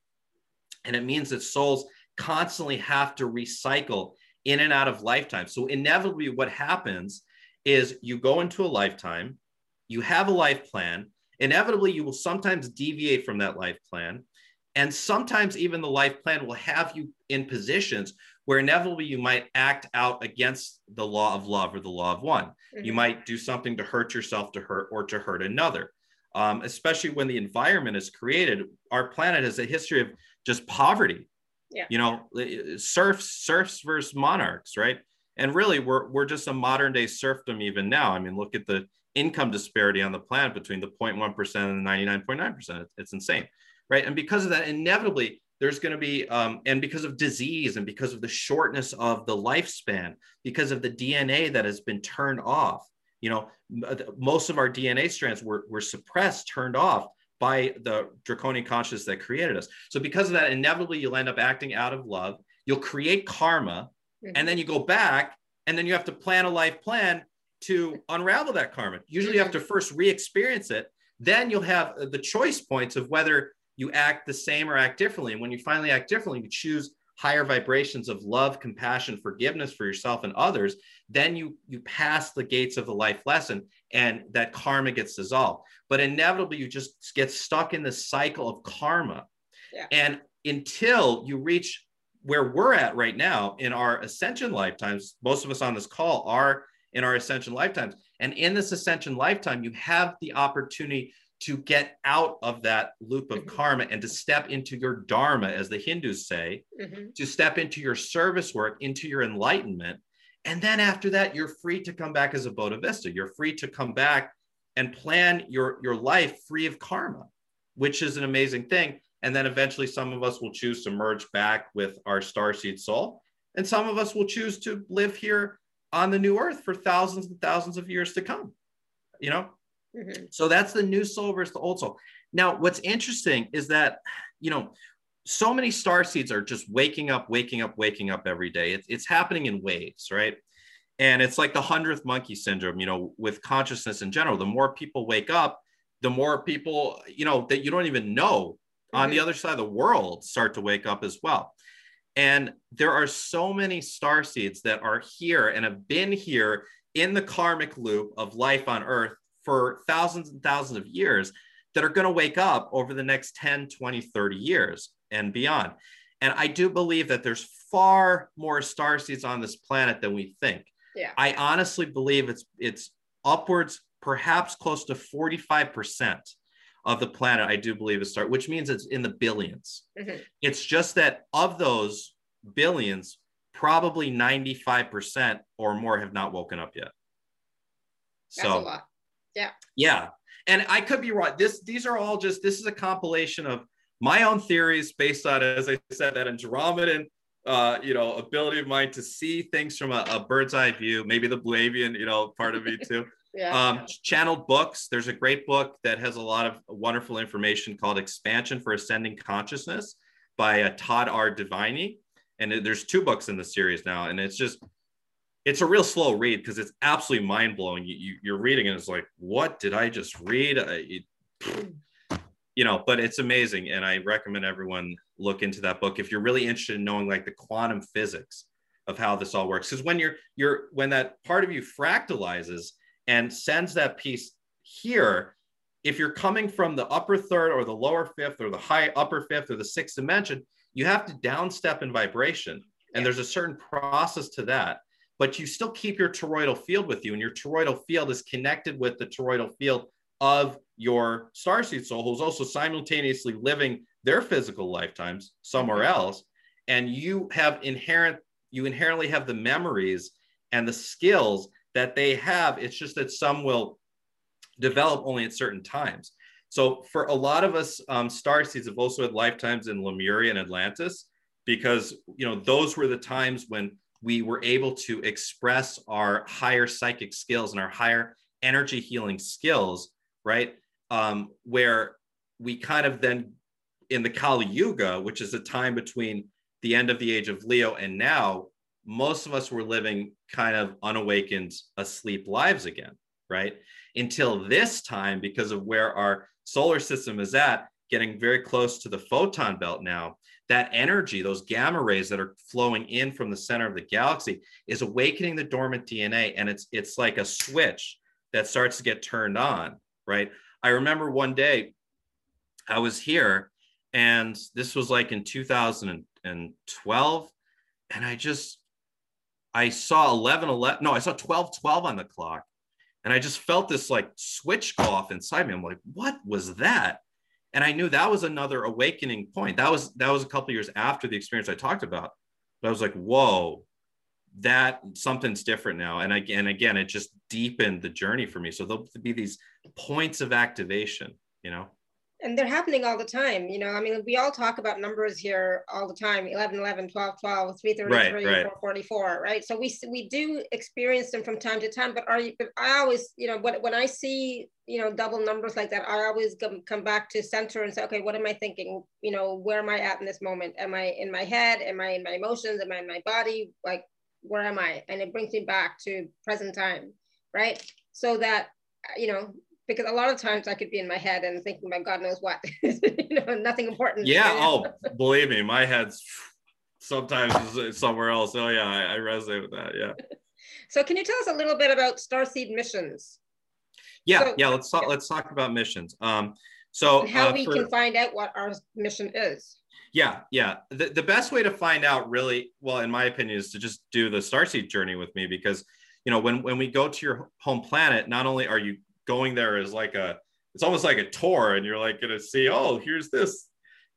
And it means that souls constantly have to recycle in and out of lifetime. So inevitably what happens is you go into a lifetime, you have a life plan, inevitably you will sometimes deviate from that life plan. And sometimes even the life plan will have you in positions where inevitably you might act out against the law of love or the law of one. Mm-hmm. You might do something to hurt yourself to hurt or to hurt another. Um, especially when the environment is created, our planet has a history of just poverty yeah. You know, serfs, serfs versus monarchs, right? And really, we're we're just a modern day serfdom even now. I mean, look at the income disparity on the planet between the 0.1% and the 99.9%. It's insane, right? And because of that, inevitably, there's going to be, um, and because of disease and because of the shortness of the lifespan, because of the DNA that has been turned off, you know, most of our DNA strands were, were suppressed, turned off by the draconian consciousness that created us. So because of that, inevitably you'll end up acting out of love. You'll create karma, mm-hmm. and then you go back, and then you have to plan a life plan to unravel that karma. Usually, you have to first re-experience it. Then you'll have the choice points of whether you act the same or act differently. And when you finally act differently, you choose higher vibrations of love, compassion, forgiveness for yourself and others, then you you pass the gates of the life lesson and that karma gets dissolved. But inevitably you just get stuck in the cycle of karma. Yeah. And until you reach where we're at right now in our ascension lifetimes, most of us on this call are in our ascension lifetimes. And in this ascension lifetime, you have the opportunity to get out of that loop of mm-hmm. karma and to step into your dharma, as the Hindus say, mm-hmm. to step into your service work, into your enlightenment. And then after that, you're free to come back as a Bodhisattva. You're free to come back and plan your, your life free of karma, which is an amazing thing. And then eventually, some of us will choose to merge back with our starseed soul. And some of us will choose to live here on the new earth for thousands and thousands of years to come. You know, Mm-hmm. So that's the new soul versus the old soul. Now, what's interesting is that, you know, so many star seeds are just waking up, waking up, waking up every day. It's, it's happening in waves, right? And it's like the hundredth monkey syndrome, you know, with consciousness in general. The more people wake up, the more people, you know, that you don't even know mm-hmm. on the mm-hmm. other side of the world start to wake up as well. And there are so many star seeds that are here and have been here in the karmic loop of life on earth for thousands and thousands of years that are going to wake up over the next 10, 20, 30 years and beyond. And I do believe that there's far more star seeds on this planet than we think. Yeah. I honestly believe it's it's upwards, perhaps close to 45% of the planet, I do believe is star, which means it's in the 1000000000s mm-hmm. It's just that of those billions, probably 95% or more have not woken up yet. That's so, a lot. Yeah. Yeah. And I could be wrong. This these are all just this is a compilation of my own theories based on, as I said, that Andromedan, uh, you know, ability of mine to see things from a, a bird's eye view, maybe the blue avian, you know, part of me too. yeah. Um, channeled books. There's a great book that has a lot of wonderful information called Expansion for Ascending Consciousness by uh, Todd R. Deviney. And there's two books in the series now. And it's just, it's a real slow read because it's absolutely mind blowing. You, you, are reading and it's like, what did I just read? it, you know, but it's amazing. And I recommend everyone look into that book if you're really interested in knowing like the quantum physics of how this all works. Because when you're you're when that part of you fractalizes and sends that piece here, if you're coming from the upper third or the lower fifth or the high upper fifth or the sixth dimension, you have to downstep in vibration. And yeah. there's a certain process to that. But you still keep your toroidal field with you, and your toroidal field is connected with the toroidal field of your starseed soul who's also simultaneously living their physical lifetimes somewhere mm-hmm. else. And you have inherent you inherently have the memories and the skills that they have. It's just that some will develop only at certain times. So for a lot of us um, star seeds have also had lifetimes in lemuria and atlantis because you know those were the times when we were able to express our higher psychic skills and our higher energy healing skills right? Um, where we kind of then in the Kali Yuga, which is a time between the end of the age of Leo and now, most of us were living kind of unawakened, asleep lives again, right? Until this time, because of where our solar system is at, getting very close to the photon belt now, that energy, those gamma rays that are flowing in from the center of the galaxy, is awakening the dormant DNA. And it's it's like a switch that starts to get turned on right? I remember one day I was here and this was like in 2012 and I just I saw 11 11 no I saw 12 12 on the clock and I just felt this like switch go off inside me I'm like what was that and I knew that was another awakening point. That was that was a couple years after the experience I talked about. But I was like whoa that something's different now. And again again it just deepened the journey for me. So there'll be these points of activation you know and they're happening all the time you know i mean we all talk about numbers here all the time 11 11 12 12 333 right, right. 444 right so we we do experience them from time to time but are you but i always you know when, when i see you know double numbers like that i always come, come back to center and say okay what am i thinking you know where am i at in this moment am i in my head am i in my emotions am i in my body like where am I? And it brings me back to present time, right? So that, you know, because a lot of times I could be in my head and thinking about God knows what, you know, nothing important. Yeah. Oh, believe me, my head's sometimes somewhere else. Oh yeah, I, I resonate with that. Yeah. so can you tell us a little bit about Starseed missions? Yeah, so, yeah. Let's talk. Yeah. Let's talk about missions. Um, so and how uh, we for, can find out what our mission is. Yeah, yeah. The, the best way to find out really, well, in my opinion, is to just do the starseed journey with me because, you know, when, when we go to your home planet, not only are you going there is like a, it's almost like a tour and you're like going to see, oh, here's this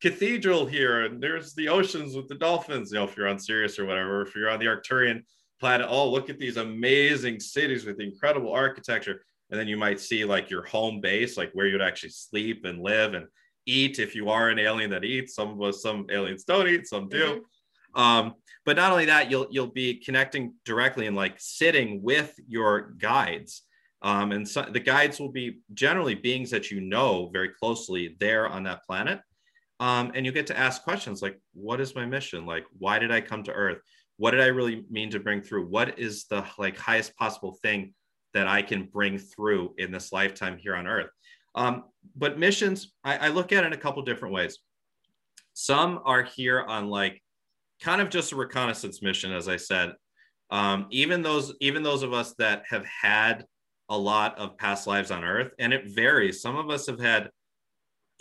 cathedral here and there's the oceans with the dolphins, you know, if you're on Sirius or whatever, if you're on the Arcturian planet, oh, look at these amazing cities with incredible architecture. And then you might see like your home base, like where you'd actually sleep and live and eat if you are an alien that eats. Some of us, some aliens don't eat, some do. Mm-hmm. Um, but not only that, you'll you'll be connecting directly and like sitting with your guides. Um, and so the guides will be generally beings that you know very closely there on that planet. Um, and you get to ask questions like, what is my mission? Like, why did I come to Earth? What did I really mean to bring through? What is the like highest possible thing that I can bring through in this lifetime here on Earth? Um, but missions, I, I look at it in a couple different ways. Some are here on like kind of just a reconnaissance mission, as I said. Um, even those, even those of us that have had a lot of past lives on Earth, and it varies. Some of us have had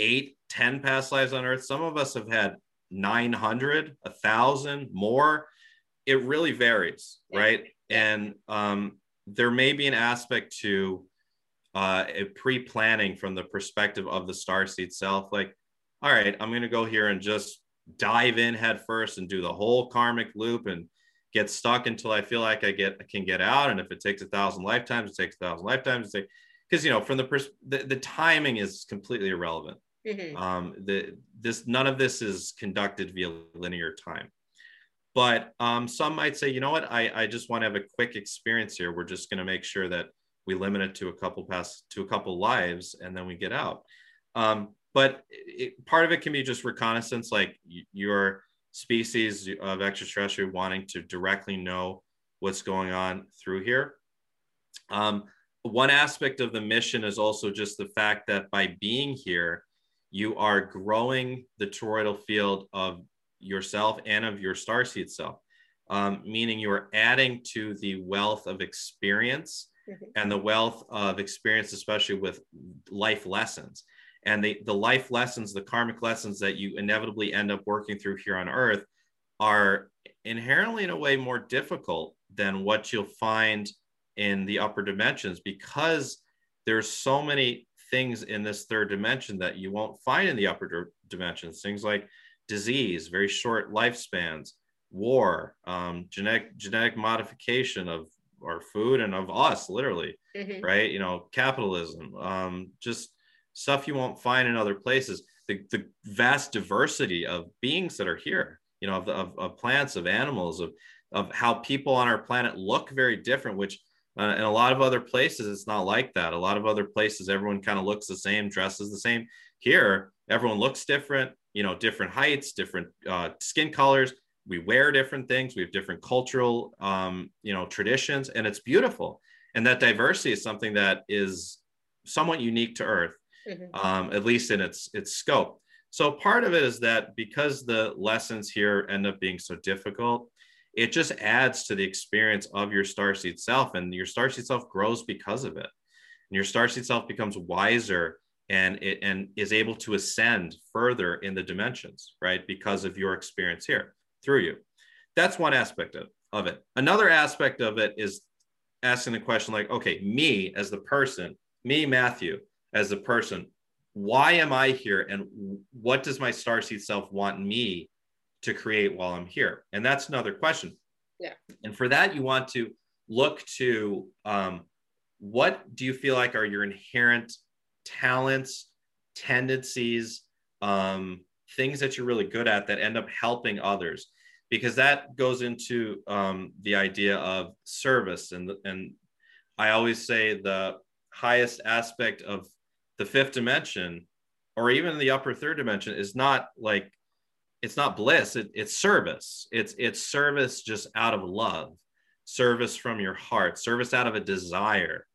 eight, ten past lives on Earth. Some of us have had 900, a thousand, more. It really varies, right? And um, there may be an aspect to uh, pre-planning from the perspective of the star seed self. Like, all right, I'm going to go here and just dive in head first and do the whole karmic loop and get stuck until I feel like I get I can get out. And if it takes a thousand lifetimes, it takes a thousand lifetimes. Because you know, from the, pers- the the timing is completely irrelevant. Mm-hmm. Um, the this none of this is conducted via linear time. But um, some might say, you know what, I, I just want to have a quick experience here. We're just going to make sure that we limit it to a couple pass to a couple lives, and then we get out. Um, but it, part of it can be just reconnaissance, like your species of extraterrestrial wanting to directly know what's going on through here. Um, one aspect of the mission is also just the fact that by being here, you are growing the toroidal field of yourself and of your starseed self, um, meaning you are adding to the wealth of experience mm-hmm. and the wealth of experience, especially with life lessons. And the, the life lessons, the karmic lessons that you inevitably end up working through here on earth are inherently, in a way, more difficult than what you'll find in the upper dimensions because there's so many things in this third dimension that you won't find in the upper dimensions. Things like disease, very short lifespans, war, um, genetic genetic modification of our food and of us, literally, mm-hmm. right? You know, capitalism, um, just stuff you won't find in other places. The, the vast diversity of beings that are here, you know, of, of, of plants, of animals, of, of how people on our planet look very different, which uh, in a lot of other places, it's not like that. A lot of other places, everyone kind of looks the same, dresses the same. Here, everyone looks different, you know, different heights, different uh, skin colors. We wear different things. We have different cultural, um, you know, traditions, and it's beautiful. And that diversity is something that is somewhat unique to Earth, mm-hmm. um, at least in its its scope. So part of it is that because the lessons here end up being so difficult, it just adds to the experience of your starseed self, and your starseed self grows because of it. And your starseed self becomes wiser and it and is able to ascend further in the dimensions right because of your experience here through you that's one aspect of, of it another aspect of it is asking the question like okay me as the person me matthew as a person why am i here? And what does my star starseed self want me to create while i'm here? And that's another question. Yeah. And for that you want to look to um, what do you feel like are your inherent talents, tendencies, um, things that you're really good at that end up helping others, because that goes into um, the idea of service. And, and I always say the highest aspect of the fifth dimension, or even the upper third dimension, is not like it's not bliss it, it's service it's it's service just out of love service from your heart service out of a desire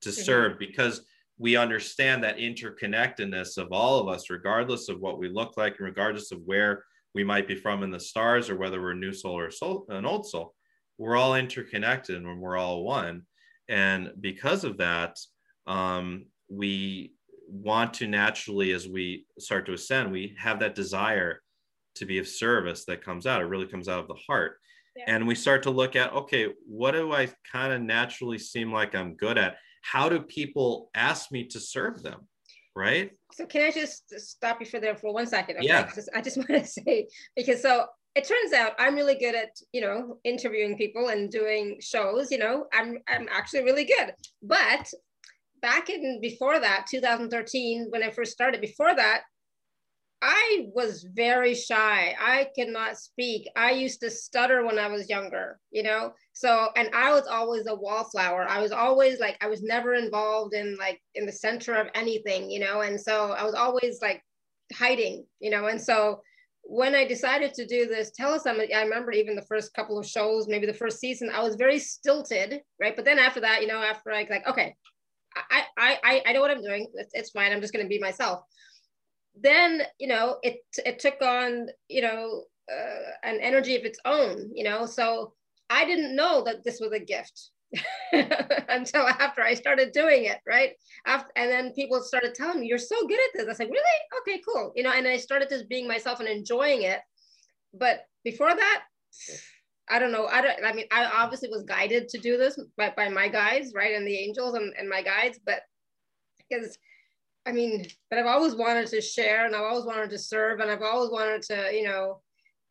to mm-hmm. serve because we understand that interconnectedness of all of us, regardless of what we look like, and regardless of where we might be from in the stars, or whether we're a new soul or soul, an old soul, we're all interconnected and we're all one. And because of that, um, we want to naturally, as we start to ascend, we have that desire to be of service that comes out. It really comes out of the heart. Yeah. And we start to look at, okay, what do I kind of naturally seem like I'm good at? how do people ask me to serve them? Right. So can I just stop you for there for one second? Okay? Yeah. I just want to say because so it turns out I'm really good at you know interviewing people and doing shows. You know, I'm I'm actually really good. But back in before that, 2013, when I first started, before that, I was very shy. I could not speak. I used to stutter when I was younger, you know? So, and I was always a wallflower. I was always like, I was never involved in like in the center of anything, you know? And so I was always like hiding, you know, and so when I decided to do this telesum, I remember even the first couple of shows, maybe the first season, I was very stilted, right? But then after that, you know, after I like, okay, I I I know what I'm doing. It's, it's fine. I'm just going to be myself. Then you know, it it took on you know uh, an energy of its own. You know, so I didn't know that this was a gift until after I started doing it, right? After, and then people started telling me, "You're so good at this." I said, like, "Really? Okay, cool." You know, and I started just being myself and enjoying it. But before that, I don't know. I don't. I mean, I obviously was guided to do this by, by my guides, right, and the angels and, and my guides. But because, I mean, but I've always wanted to share, and I've always wanted to serve, and I've always wanted to, you know,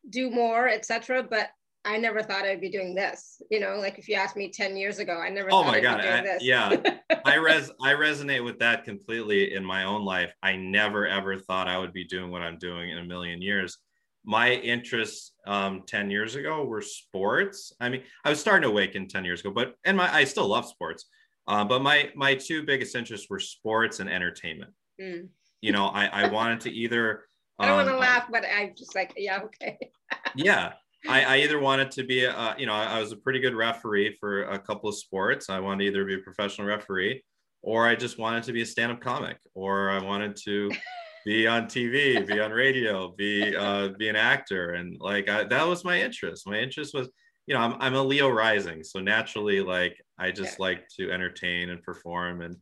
do more, etc. But I never thought I'd be doing this. You know, like if you asked me 10 years ago, I never oh my God. I, yeah. I res I resonate with that completely in my own life. I never ever thought I would be doing what I'm doing in a million years. My interests um, 10 years ago were sports. I mean, I was starting to awaken 10 years ago, but and my I still love sports. Uh, but my my two biggest interests were sports and entertainment. Mm. You know, I, I wanted to either I don't um, want to laugh, but I'm just like, yeah, okay. yeah. I, I, either wanted to be, a, you know, I was a pretty good referee for a couple of sports. I wanted to either be a professional referee or I just wanted to be a stand up comic or I wanted to be on TV, be on radio, be, uh, be an actor. And like, I, that was my interest. My interest was, you know, I'm, I'm a Leo rising. So naturally, like, I just like to entertain and perform and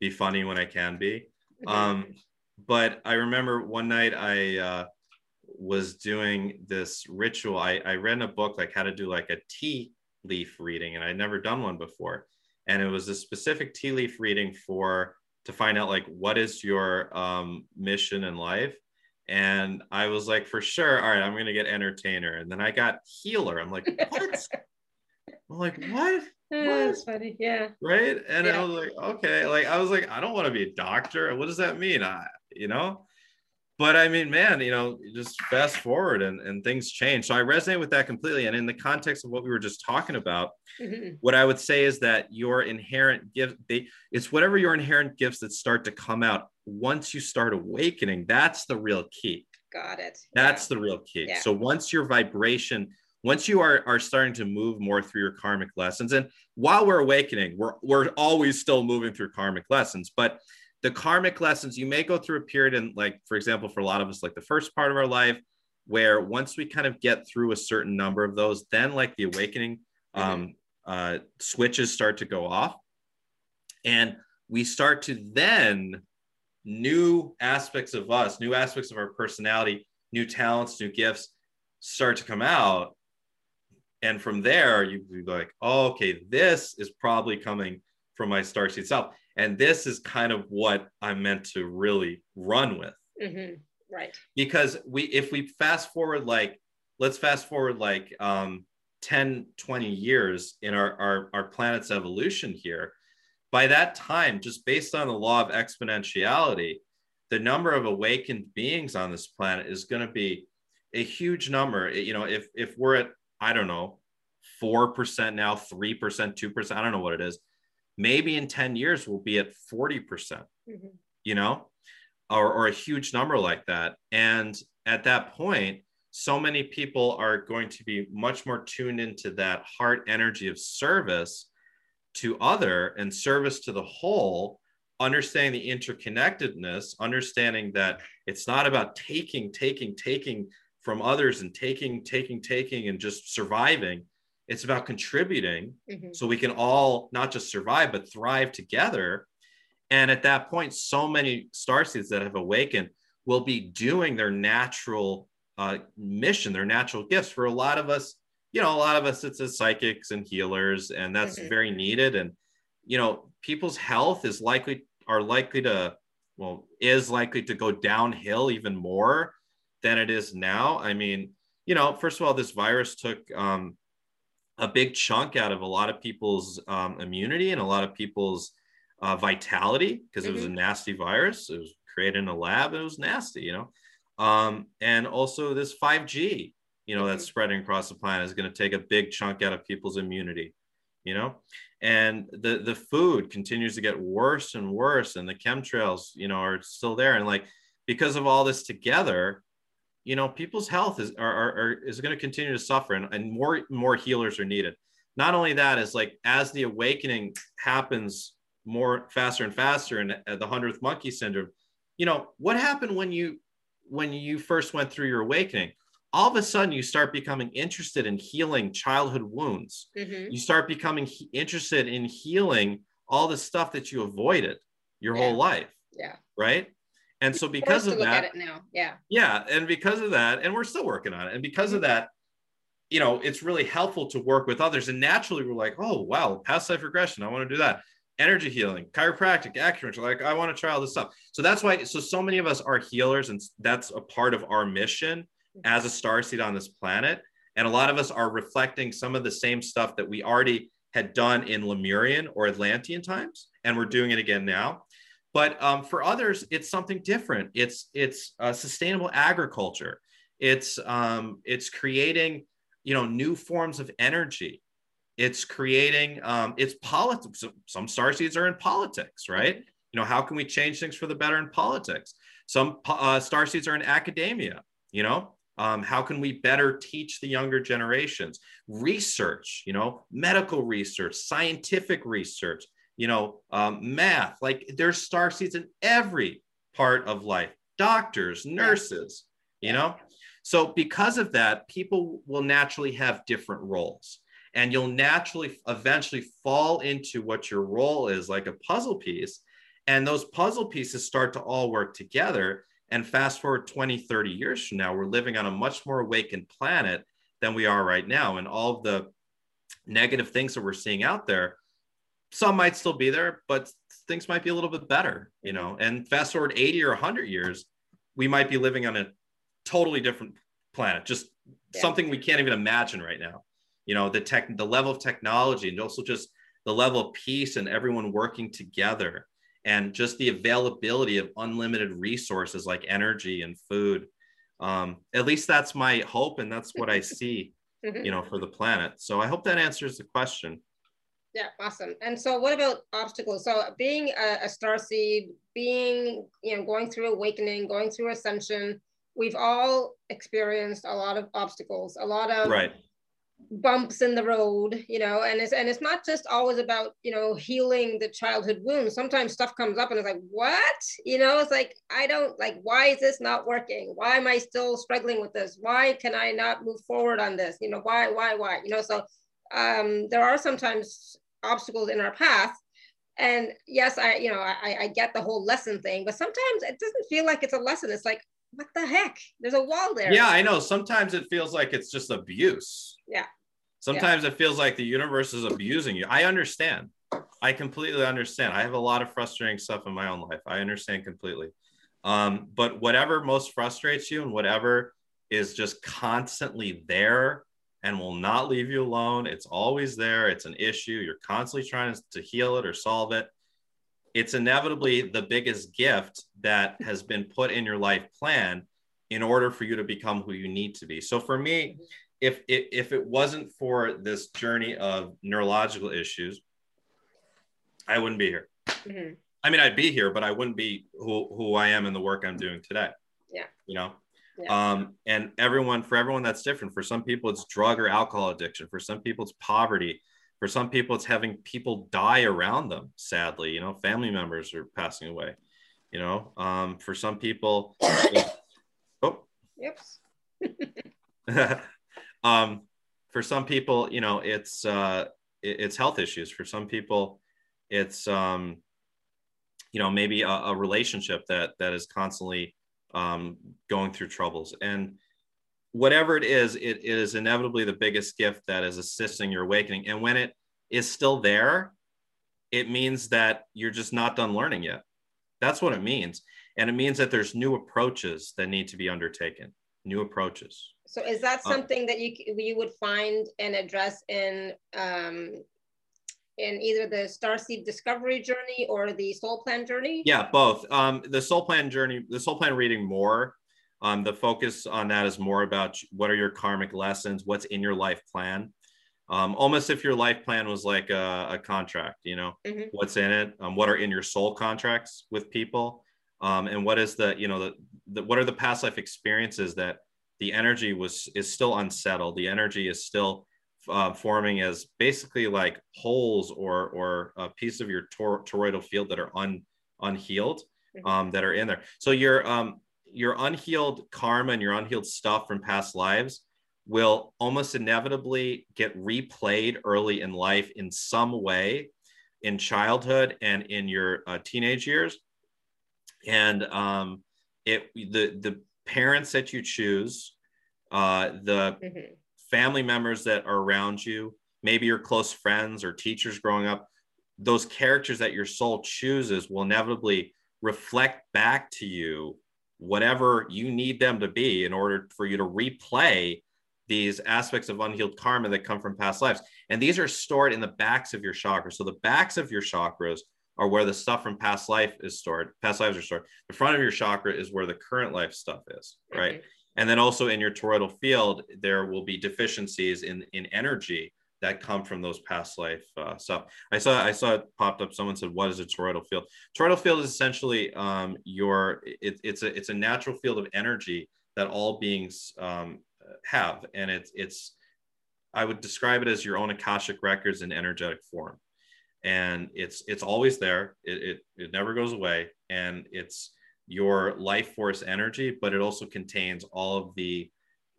be funny when I can be. Mm-hmm. Um, but I remember one night I, uh, was doing this ritual. I, I read in a book like how to do like a tea leaf reading, and I'd never done one before. And it was a specific tea leaf reading for to find out like what is your um, mission in life. And I was like, for sure, all right, I'm gonna get entertainer. And then I got healer. I'm like, what? I'm like, what? That's funny. Yeah. Right. And yeah. I was like, okay. Like I was like, I don't want to be a doctor. What does that mean? I, you know? But I mean, man, you know, just fast forward and, and things change. So I resonate with that completely. And in the context of what we were just talking about, mm-hmm. what I would say is that your inherent gift, they, it's whatever your inherent gifts that start to come out once you start awakening. That's the real key. Got it. That's yeah. the real key. Yeah. So once your vibration, once you are, are starting to move more through your karmic lessons, and while we're awakening, we're, we're always still moving through karmic lessons, but the karmic lessons you may go through a period and like for example for a lot of us like the first part of our life where once we kind of get through a certain number of those then like the awakening mm-hmm. um, uh, switches start to go off. And we start to then new aspects of us new aspects of our personality new talents new gifts start to come out. And from there you'd be like oh, okay this is probably coming from my starseed self and this is kind of what i'm meant to really run with mm-hmm. right because we if we fast forward like let's fast forward like um 10 20 years in our, our our planet's evolution here by that time just based on the law of exponentiality the number of awakened beings on this planet is going to be a huge number you know if if we're at i don't know 4% now 3% 2% i don't know what it is maybe in 10 years we'll be at 40%, percent mm hmm you know, or, or a huge number like that. And at that point, so many people are going to be much more tuned into that heart energy of service to other and service to the whole understanding the interconnectedness understanding that it's not about taking taking taking from others and taking taking taking and just surviving it's about contributing mm-hmm. so we can all not just survive, but thrive together. And at that point, so many star seeds that have awakened will be doing their natural uh, mission, their natural gifts. For a lot of us, you know, a lot of us, it's as psychics and healers, and that's mm-hmm. very needed. And, you know, people's health is likely, are likely to, well, is likely to go downhill even more than it is now. I mean, you know, first of all, this virus took um, a big chunk out of a lot of people's um, immunity and a lot of people's uh, vitality because mm-hmm. it was a mm-hmm. nasty virus. It was created in a lab. And it was nasty, you know. Um, and also this 5G, you know, mm-hmm. that's spreading across the planet is going to take a big chunk out of people's immunity, you know. And the the food continues to get worse and worse, and the chemtrails, you know, are still there. And like because of all this together, you know, people's health is are, are, are is going to continue to suffer, and, and more more healers are needed. Not only that is like as the awakening happens more faster and faster, and the hundredth monkey syndrome, you know, what happened when you when you first went through your awakening? All of a sudden, you start becoming interested in healing childhood wounds. Mm-hmm. You start becoming he- interested in healing all the stuff that you avoided your yeah. whole life. Yeah. Right and so because of that, now, yeah, yeah, and because of that, and we're still working on it, and because mm-hmm. of that, you know, it's really helpful to work with others. And naturally, we're like, oh wow, past life regression, I want to do that. Energy healing, chiropractic, acupuncture, like I want to try all this stuff. So that's why, so so many of us are healers, and that's a part of our mission mm-hmm. as a star seed on this planet. And a lot of us are reflecting some of the same stuff that we already had done in Lemurian or Atlantean times, and we're doing it again now. But um, for others, it's something different. It's it's uh, sustainable agriculture. It's um, it's creating you know new forms of energy. It's creating um, it's politics. Some star seeds are in politics, right? You know how can we change things for the better in politics? Some uh, star seeds are in academia. You know um, how can we better teach the younger generations research you know medical research scientific research you know, um, math. Like there's star seeds in every part of life. Doctors, nurses, you know. So because of that, people will naturally have different roles, and you'll naturally eventually fall into what your role is, like a puzzle piece. And those puzzle pieces start to all work together. And fast forward 20, 30 years from now, we're living on a much more awakened planet than we are right now. And all of the negative things that we're seeing out there some might still be there, but things might be a little bit better, you know. And fast forward 80 or 100 years, we might be living on a totally different planet, just yeah. something we can't even imagine right now. You know, the tech, the level of technology, and also just the level of peace and everyone working together, and just the availability of unlimited resources like energy and food. Um, at least that's my hope, and that's what I see, you know, for the planet. So I hope that answers the question. Yeah, awesome. And so what about obstacles? So being a, a star seed, being, you know, going through awakening, going through ascension, we've all experienced a lot of obstacles, a lot of right. bumps in the road, you know, and it's and it's not just always about, you know, healing the childhood wounds. Sometimes stuff comes up and it's like, what? You know, it's like, I don't like, why is this not working? Why am I still struggling with this? Why can I not move forward on this? You know, why, why, why? You know, so um, there are sometimes obstacles in our path and yes i you know I, I get the whole lesson thing but sometimes it doesn't feel like it's a lesson. It's like what the heck? There's a wall there. Yeah i know. Sometimes it feels like it's just abuse. Yeah. Sometimes yeah. it feels like the universe is abusing you. I understand. I completely understand. I have a lot of frustrating stuff in my own life. I understand completely. Um, but whatever most frustrates you and whatever is just constantly there and will not leave you alone. It's always there. It's an issue. You're constantly trying to heal it or solve it. It's inevitably the biggest gift that has been put in your life plan in order for you to become who you need to be. So for me, if if, if it wasn't for this journey of neurological issues, I wouldn't be here. Mm-hmm. I mean, I'd be here, but I wouldn't be who, who I am in the work I'm doing today. Yeah. You know, yeah. Um, and everyone, for everyone, that's different. For some people, it's drug or alcohol addiction. For some people, it's poverty. For some people, it's having people die around them. Sadly, you know, family members are passing away. You know, um, for some people, oh, yep. um, for some people, you know, it's uh, it, it's health issues. For some people, it's um, you know, maybe a, a relationship that that is constantly um, going through troubles. And whatever it is, it is inevitably the biggest gift that is assisting your awakening. And when it is still there, it means that you're just not done learning yet. That's what it means. And it means that there's new approaches that need to be undertaken, new approaches. So is that uh, something um, that you you would find and address in um, in either the Starseed Discovery journey or the Soul Plan journey? Yeah, both. Um, the Soul Plan journey, the Soul Plan reading more. Um, the focus on that is more about what are your karmic lessons, what's in your life plan. Um, almost if your life plan was like a, a contract, you know, mm-hmm. what's in it, um, what are in your soul contracts with people, um, and what is the, you know, the the, what are the past life experiences that the energy was is still unsettled the energy is still uh, forming as basically like holes or or a piece of your tor- toroidal field that are un, unhealed mm-hmm. um, that are in there so your um, your unhealed karma and your unhealed stuff from past lives will almost inevitably get replayed early in life in some way in childhood and in your uh, teenage years and um, it the the parents that you choose uh, the mm-hmm. Family members that are around you maybe your close friends or teachers growing up those characters that your soul chooses will inevitably reflect back to you whatever you need them to be in order for you to replay these aspects of unhealed karma that come from past lives. And these are stored in the backs of your chakras. So the backs of your chakras are where the stuff from past life is stored. Past lives are stored. The front of your chakra is where the current life stuff is, right? Mm-hmm. And then also in your toroidal field, there will be deficiencies in, in energy that come from those past life uh, stuff. I saw I saw it popped up. Someone said, "What is a toroidal field?" Toroidal field is essentially um, your it, it's a it's a natural field of energy that all beings um, have, and it's it's I would describe it as your own akashic records in energetic form, and it's it's always there. It it, it never goes away, and it's your life force energy, but it also contains all of the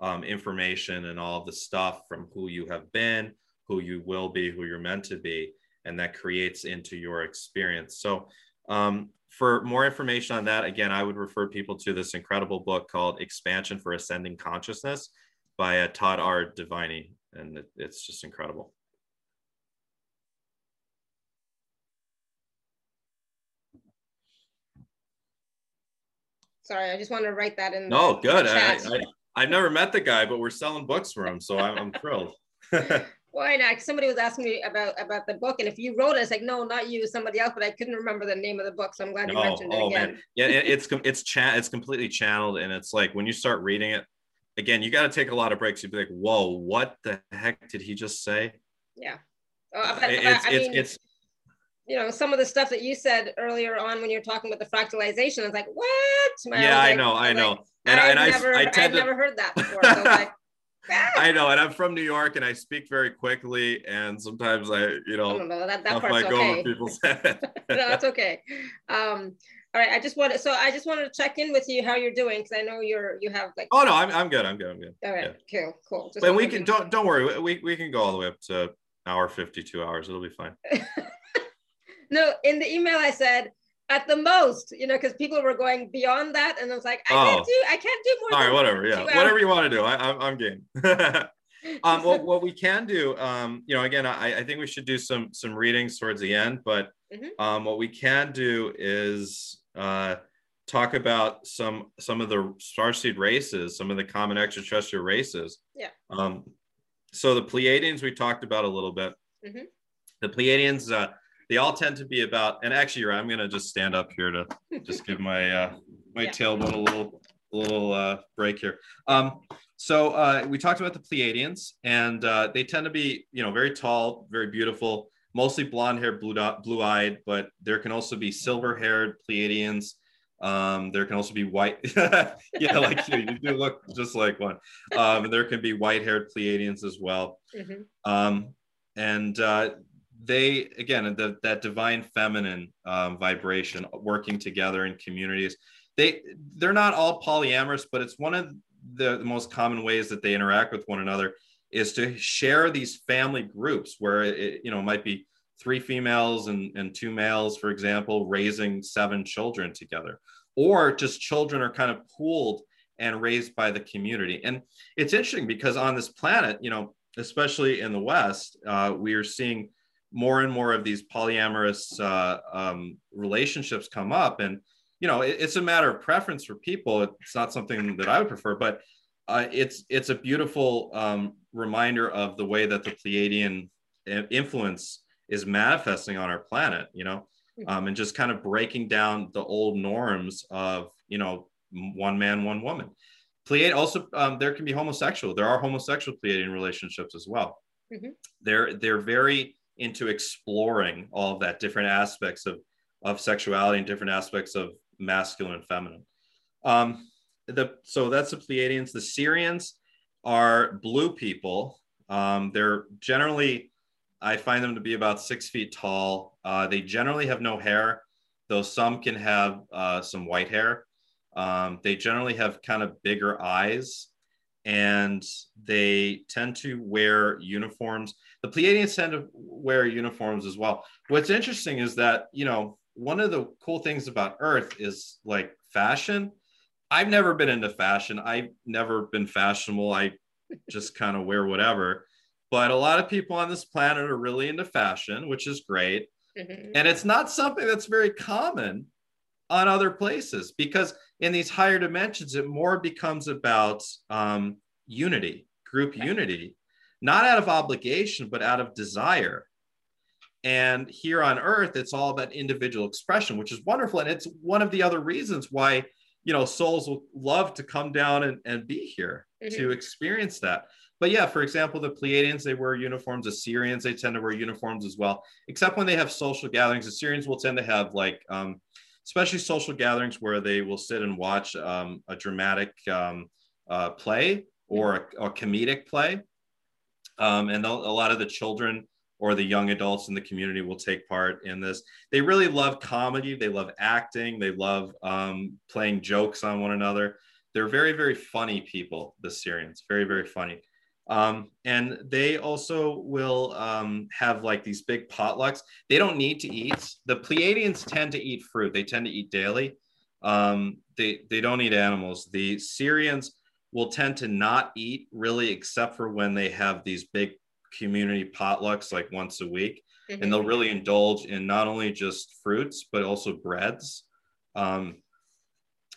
um, information and all the stuff from who you have been, who you will be, who you're meant to be, and that creates into your experience. So, um, for more information on that, again, I would refer people to this incredible book called Expansion for Ascending Consciousness by uh, Todd R. Deviney, and it, it's just incredible. Sorry, I just wanted to write that in. No, the, good. I, I, have never met the guy, but we're selling books for him, so I'm, I'm thrilled. Why not? Somebody was asking me about about the book, and if you wrote it, it's like no, not you, somebody else. But I couldn't remember the name of the book, so I'm glad you mentioned oh, it again. Man. Yeah, it, it's it's cha- it's completely channeled, and it's like when you start reading it, again, you got to take a lot of breaks. You'd be like, "Whoa, what the heck did he just say?" Yeah, uh, but, it's, I mean, it's, it's you know some of the stuff that you said earlier on when you're talking about the fractalization. I was like, "What?" My, yeah, I, like, know, I, know, and, I've and never, I, I tend I've to... never heard that before. So like, I know, and I'm from New York, and I speak very quickly, and sometimes I, you know, know that, that part's okay. people's head. no, that's okay. Um, all right, I just wanted, so I just wanted to check in with you how you're doing because I know you're you have like. Oh no, I'm, I'm good. I'm good. I'm good. All right, yeah. cool, cool. Just but we can don't don't worry. We we can go all the way up to hour 52 hours. It'll be fine. no, in the email I said at the most, you know, because people were going beyond that, and I was like, I oh. can't do, I can't do more. All right, whatever, yeah, whatever you want to do, I, I'm, I'm game. um, what, what we can do, um, you know, again, I, I think we should do some some readings towards the end, but mm-hmm. um, what we can do is uh, talk about some some of the starseed races, some of the common extraterrestrial races. Yeah. Um, so the Pleiadians we talked about a little bit. Mm-hmm. The Pleiadians. Uh, they all tend to be about and actually right. i'm going to just stand up here to just give my uh my yeah. tailbone a little a little uh break here um so uh we talked about the pleiadians and uh they tend to be you know very tall very beautiful mostly blonde haired blue dot blue eyed but there can also be silver haired pleiadians um, there can also be white, yeah, like you, you do look just like one. Um, there can be white-haired Pleiadians as well. Mm-hmm. Um, and uh, they again the, that divine feminine um, vibration working together in communities. They they're not all polyamorous but it's one of the, the, most common ways that they interact with one another is to share these family groups where it you know might be three females and, and two males for example raising seven children together or just children are kind of pooled and raised by the community. And it's interesting because on this planet you know especially in the west uh, we are seeing more and more of these polyamorous uh, um, relationships come up. And you know it, it's a matter of preference for people. It's not something that i would prefer but uh, it's it's a beautiful um, reminder of the way that the pleiadian influence is manifesting on our planet you know? Hmm. um, and just kind of breaking down the old norms of you know one man one woman. Pleiad also um, there can be homosexual there are homosexual pleiadian relationships as well. Mm-hmm. they're they're very into exploring all of that different aspects of of sexuality and different aspects of masculine and feminine. Um, the so that's the Pleiadians. The Sirians are blue people. Um, they're generally, I find them to be about six feet tall. Uh, they generally have no hair, though some can have uh, some white hair. Um, they generally have kind of bigger eyes and they tend to wear uniforms. The Pleiadians tend to wear uniforms as well. What's interesting is that, you know, one of the cool things about Earth is like fashion. I've never been into fashion. I've never been fashionable. I just kind of wear whatever. But a lot of people on this planet are really into fashion, which is great. Mm-hmm. And it's not something that's very common on other places because in these higher dimensions, it more becomes about um, unity, group unity, not out of obligation, but out of desire. And here on earth, it's all about individual expression, which is wonderful. And it's one of the other reasons why, you know, souls will love to come down and, and be here mm-hmm. to experience that. But yeah, for example, the Pleiadians, they wear uniforms. Assyrians, they tend to wear uniforms as well, except when they have social gatherings. Assyrians will tend to have like um, especially social gatherings where they will sit and watch um, a dramatic um, uh, play or a, a comedic play. Um, and a lot of the children or the young adults in the community will take part in this. They really love comedy. They love acting. They love um, playing jokes on one another. They're very, very funny people, the Sirians, very, very funny. Um, and they also will um, have like these big potlucks. They don't need to eat. The Pleiadians tend to eat fruit. They tend to eat daily. Um, they they don't eat animals. The Sirians will tend to not eat really, except for when they have these big community potlucks like once a week, mm-hmm. and they'll really indulge in not only just fruits but also breads. Um,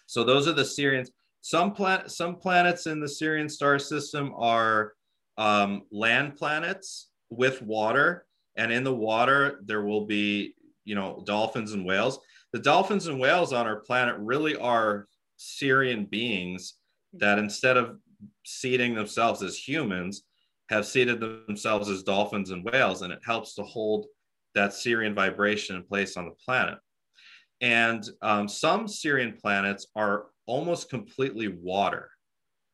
so those are the Sirians. Some planet, some planets in the Sirian star system are um, land planets with water, and in the water there will be you know dolphins and whales. The dolphins and whales on our planet really are Sirian beings that instead of seating themselves as humans, have seated themselves as dolphins and whales, and it helps to hold that Sirian vibration in place on the planet. And um, some Sirian planets are almost completely water,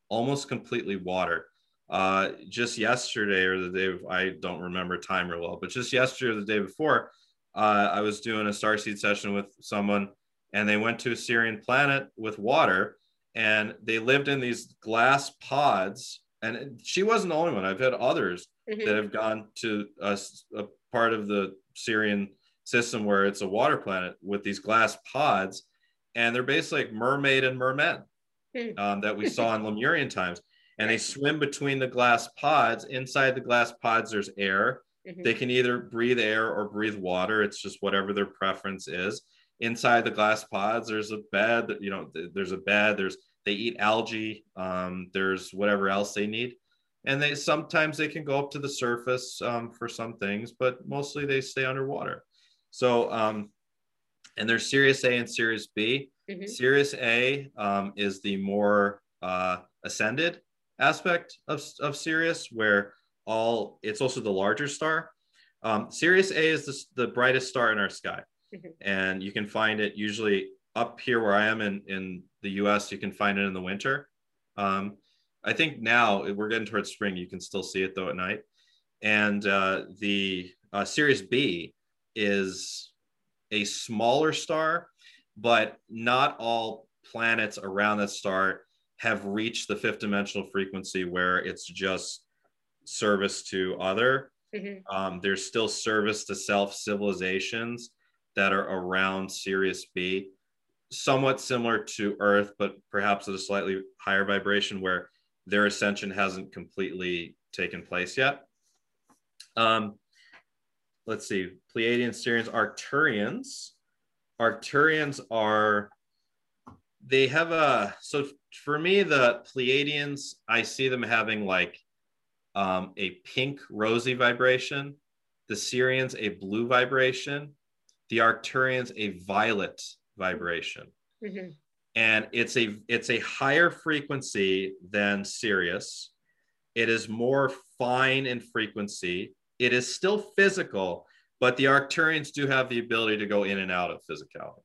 almost completely water uh, just yesterday or the day I don't remember time real well, but just yesterday or the day before, uh, I was doing a starseed session with someone, and they went to a Sirian planet with water, and they lived in these glass pods. And she wasn't the only one. I've had others mm-hmm. that have gone to a, a part of the Sirian system where it's a water planet with these glass pods, and they're basically like mermaid and mermen hmm. um, that we saw in Lemurian times and they swim between the glass pods. Inside the glass pods, there's air. Mm-hmm. They can either breathe air or breathe water. It's just whatever their preference is. Inside the glass pods, there's a bed. You know, there's a bed. There's they eat algae. Um, there's whatever else they need, and they sometimes they can go up to the surface um, for some things, but mostly they stay underwater. So, um, and there's Sirius A and Sirius B. Mm-hmm. Sirius A um, is the more uh, ascended aspect of, of Sirius, where all it's also the larger star. Um, Sirius A is the, the brightest star in our sky, mm-hmm. and you can find it usually up here where I am in in the U.S. You can find it in the winter. Um, I think now we're getting towards spring. You can still see it though at night, and uh, the uh, Sirius B is a smaller star, but not all planets around that star have reached the fifth dimensional frequency where it's just service to other. Mm-hmm. Um, there's still service to self civilizations that are around Sirius B, somewhat similar to Earth, but perhaps at a slightly higher vibration where their ascension hasn't completely taken place yet. Um, let's see, Pleiadians, Sirians, Arcturians. Arcturians are they have a so for me the pleiadians i see them having like um, a pink rosy vibration the sirians a blue vibration the arcturians a violet vibration. Mm-hmm. and it's a it's a higher frequency than sirius. It is more fine in frequency. It is still physical but the arcturians do have the ability to go in and out of physicality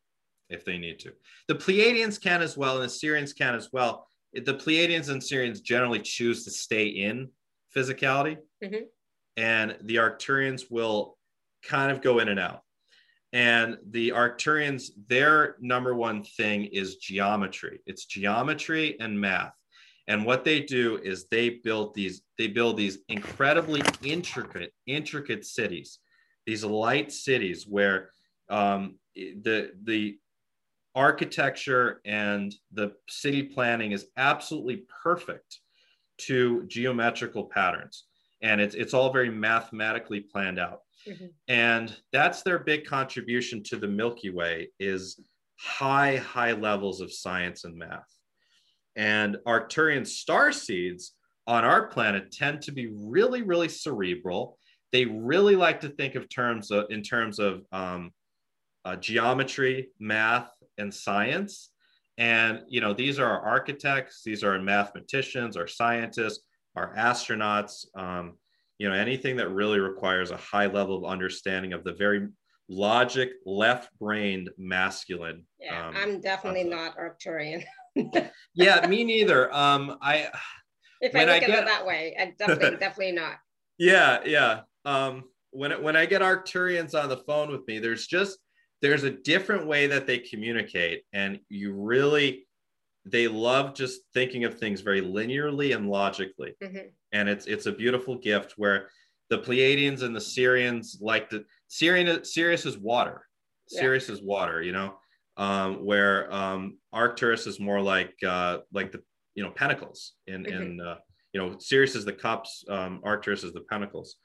if they need to. The Pleiadians can as well, and the Sirians can as well. The Pleiadians and Sirians generally choose to stay in physicality, mm-hmm. and the Arcturians will kind of go in and out. And the Arcturians, their number one thing is geometry. It's geometry and math. And what they do is they build these, they build these incredibly intricate, intricate cities, these light cities where um, the the architecture and the city planning is absolutely perfect to geometrical patterns. And it's, it's all very mathematically planned out. Mm-hmm. and that's their big contribution to the milky way is high high levels of science and math. And arcturian star seeds on our planet tend to be really really cerebral. They really like to think of terms of, in terms of um, uh, geometry, math, and science. And you know, these are our architects, these are our mathematicians, our scientists, our astronauts. Um, you know, anything that really requires a high level of understanding of the very logic, left-brained masculine. Yeah, um, I'm definitely uh, not Arcturian. yeah, me neither. Um, I if I look I at it that way, I definitely, definitely not. Yeah, yeah. Um, when it, when I get Arcturians on the phone with me, there's just there's a different way that they communicate and you really they love just thinking of things very linearly and logically mm-hmm. and it's it's a beautiful gift where the pleiadians and the sirians like the Sirian, sirius is water yeah. sirius is water you know um, where um, arcturus is more like uh, like the you know pentacles in mm-hmm. in uh, you know sirius is the cups um, arcturus is the pentacles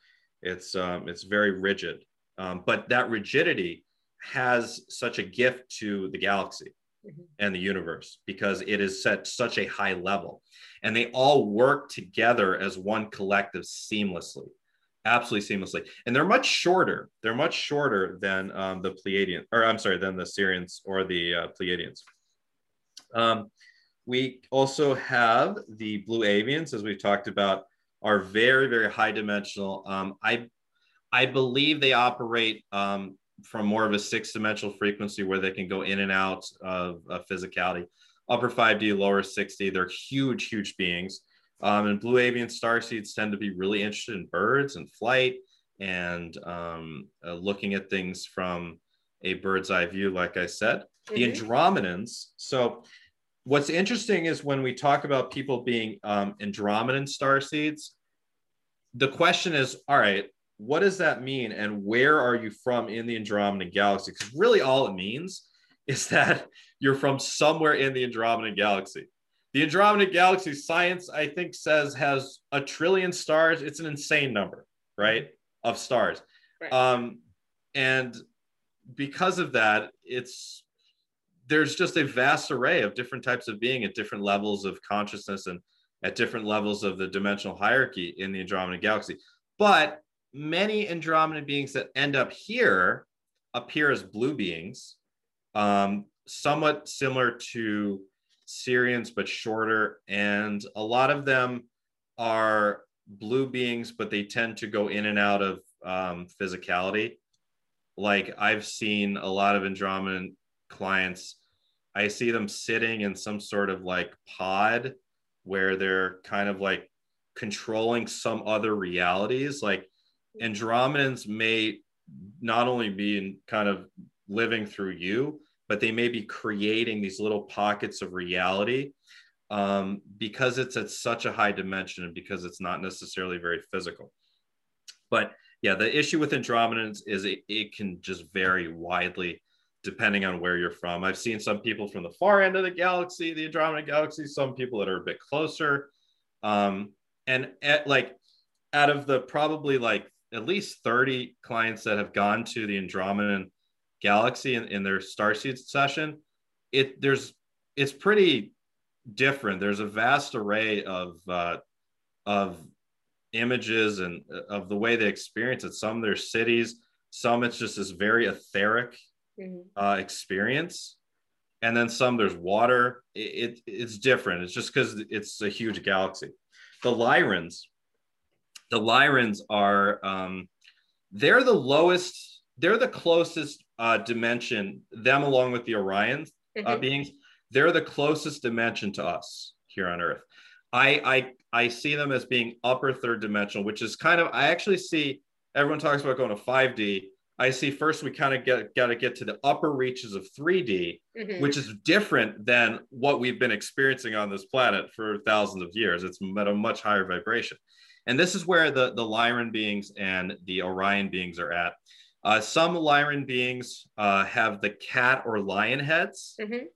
it's um, it's very rigid um, but that rigidity has such a gift to the galaxy mm-hmm. and the universe because it is set such a high level. And they all work together as one collective seamlessly absolutely seamlessly. And they're much shorter. They're much shorter than um, the pleiadian or i'm sorry than the Sirians or the uh, pleiadians. Um, we also have the blue avians as we've talked about are very very high dimensional. Um, i i believe they operate um, from more of a six dimensional frequency where they can go in and out of, of physicality. Upper 5D, lower 6D, they're huge, huge beings. Um, and blue avian star seeds tend to be really interested in birds and flight and um, uh, looking at things from a bird's eye view, like I said. Mm-hmm. The Andromedans. So, what's interesting is when we talk about people being um, Andromedan star seeds, the question is all right, what does that mean and where are you from in the Andromedan galaxy? Because really all it means is that you're from somewhere in the Andromedan galaxy. The Andromedan galaxy science, I think, says has a trillion stars. It's an insane number, right? Of stars. Right. Um, and because of that, it's there's just a vast array of different types of being at different levels of consciousness and at different levels of the dimensional hierarchy in the Andromedan galaxy. But many Andromedan beings that end up here appear as blue beings, um, somewhat similar to Sirians, but shorter. And a lot of them are blue beings, but they tend to go in and out of um, physicality. Like I've seen a lot of Andromedan clients, I see them sitting in some sort of like pod where they're kind of like controlling some other realities. Like Andromedans may not only be in kind of living through you, but they may be creating these little pockets of reality um, because it's at such a high dimension and because it's not necessarily very physical. But yeah, the issue with Andromedans is it, it can just vary widely depending on where you're from. I've seen some people from the far end of the galaxy, the Andromeda galaxy, some people that are a bit closer. Um, and at, like out of the probably like at least 30 clients that have gone to the Andromedan galaxy in, in their starseed session. It there's it's pretty different. There's a vast array of uh, of images and uh, of the way they experience it. Some there's cities, some it's just this very etheric mm-hmm. uh, experience, and then some there's water. It, it it's different. It's just because it's a huge galaxy. The Lyrans, the Lyrans are um, they're the lowest they're the closest uh, dimension. Them along with the Orion uh, mm-hmm. beings, they're the closest dimension to us here on Earth. I, I I see them as being upper third dimensional, which is kind of I actually see everyone talks about going to 5D. I see first we kind of get got to get to the upper reaches of 3D, mm-hmm. which is different than what we've been experiencing on this planet for thousands of years. It's at a much higher vibration. And this is where the, the Lyran beings and the Orion beings are at. Uh, some Lyran beings uh, have the cat or lion heads. Mm-hmm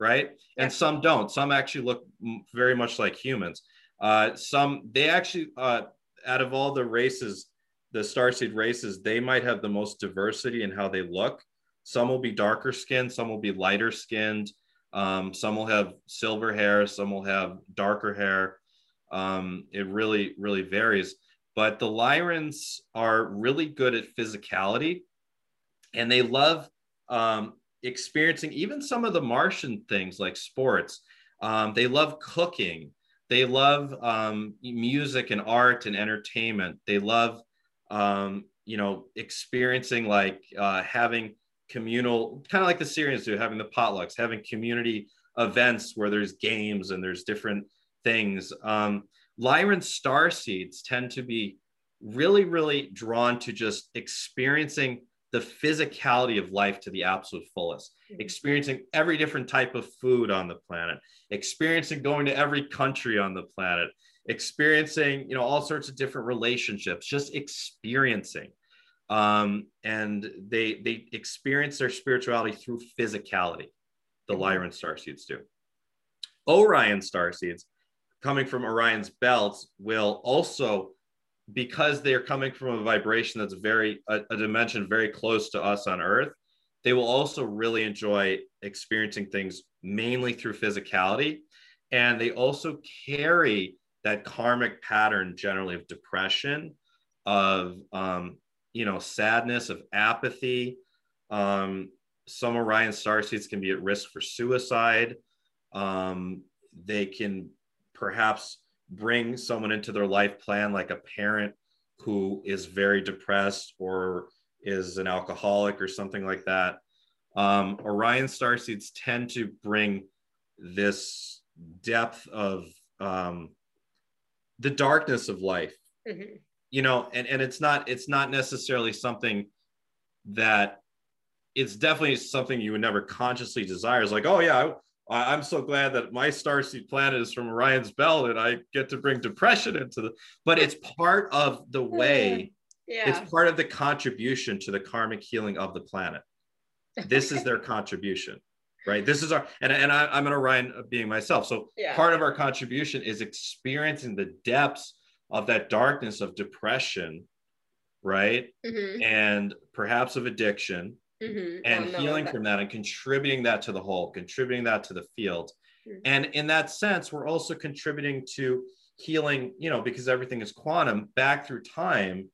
right? Yeah. And some don't. Some actually look very much like humans. Uh, some they actually, uh, out of all the races, the starseed races, they might have the most diversity in how they look. Some will be darker skinned, some will be lighter skinned, um, some will have silver hair, some will have darker hair. Um, it really, really varies. But the Lyrans are really good at physicality and they love um, experiencing even some of the Martian things like sports. Um, they love cooking. They love um, music and art and entertainment. They love, um, you know, experiencing like uh, having communal, kind of like the Sirians do, having the potlucks, having community events where there's games and there's different things. Um, Lyran star seeds tend to be really, really drawn to just experiencing the physicality of life to the absolute fullest, mm-hmm. experiencing every different type of food on the planet, experiencing going to every country on the planet, experiencing, you know, all sorts of different relationships, just experiencing. Um, and they they experience their spirituality through physicality. The mm-hmm. Lyran star seeds do. Orion star seeds, coming from Orion's belts, will also because they're coming from a vibration that's very a, a, dimension very close to us on earth they will also really enjoy experiencing things mainly through physicality. And they also carry that karmic pattern generally of depression of um, you know sadness of apathy. Um, some orion star seeds can be at risk for suicide. Um, they can perhaps bring someone into their life plan, like a parent who is very depressed or is an alcoholic or something like that. Um, Orion star seeds tend to bring this depth of um, the darkness of life. Mm-hmm. You know, and, and it's not it's not necessarily something that it's definitely something you would never consciously desire. It's like, oh yeah, I'm so glad that my starseed planet is from Orion's belt and I get to bring depression into the, but it's part of the way, yeah. it's part of the contribution to the karmic healing of the planet. This is their contribution, right? This is our, and, and I, am an Orion being myself. So yeah. part of our contribution is experiencing the depths of that darkness of depression, right? Mm-hmm. And perhaps of addiction mm-hmm. and healing from that and contributing that to the whole, contributing that to the field. Mm-hmm. And in that sense, we're also contributing to healing, you know, because everything is quantum back through time,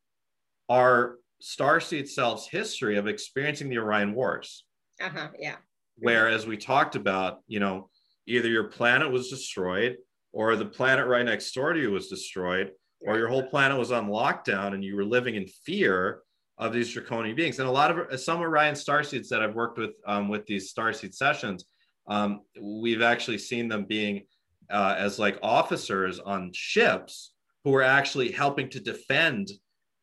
our starseed self's history of experiencing the Orion Wars. Uh-huh. Yeah. Where, as we talked about, you know, either your planet was destroyed or the planet right next door to you was destroyed or your whole planet was on lockdown and you were living in fear of these draconian beings. And a lot of some Orion starseeds that I've worked with um, with these starseed sessions, um, we've actually seen them being uh, as like officers on ships who are actually helping to defend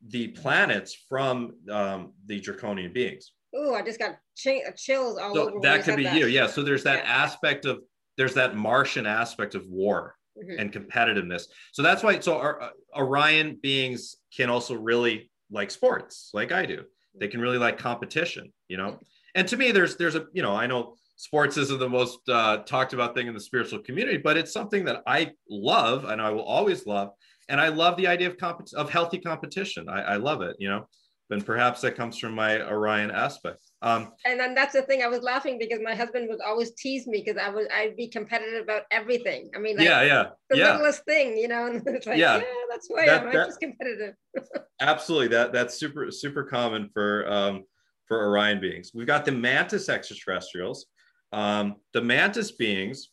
the planets from um, the draconian beings. Oh, I just got ch- chills all so over. That could be that. you, yeah. So there's that yeah. aspect of there's that Martian aspect of war. Mm-hmm. and competitiveness. So that's why. So our, uh, Orion beings can also really like sports like I do. They can really like competition, you know. And to me, there's there's a you know I know sports isn't the most uh, talked about thing in the spiritual community, but it's something that I love and I will always love. And I love the idea of comp- of healthy competition. I, I love it, you know. And perhaps that comes from my Orion aspect. Um, and then that's the thing. I was laughing because my husband would always tease me because I was I'd be competitive about everything. I mean, like, yeah, yeah, the yeah. littlest thing, you know. And it's like, yeah, yeah that's why that, I'm, that, just competitive. absolutely, that that's super super common for um, for Orion beings. We've got the mantis extraterrestrials. Um, the mantis beings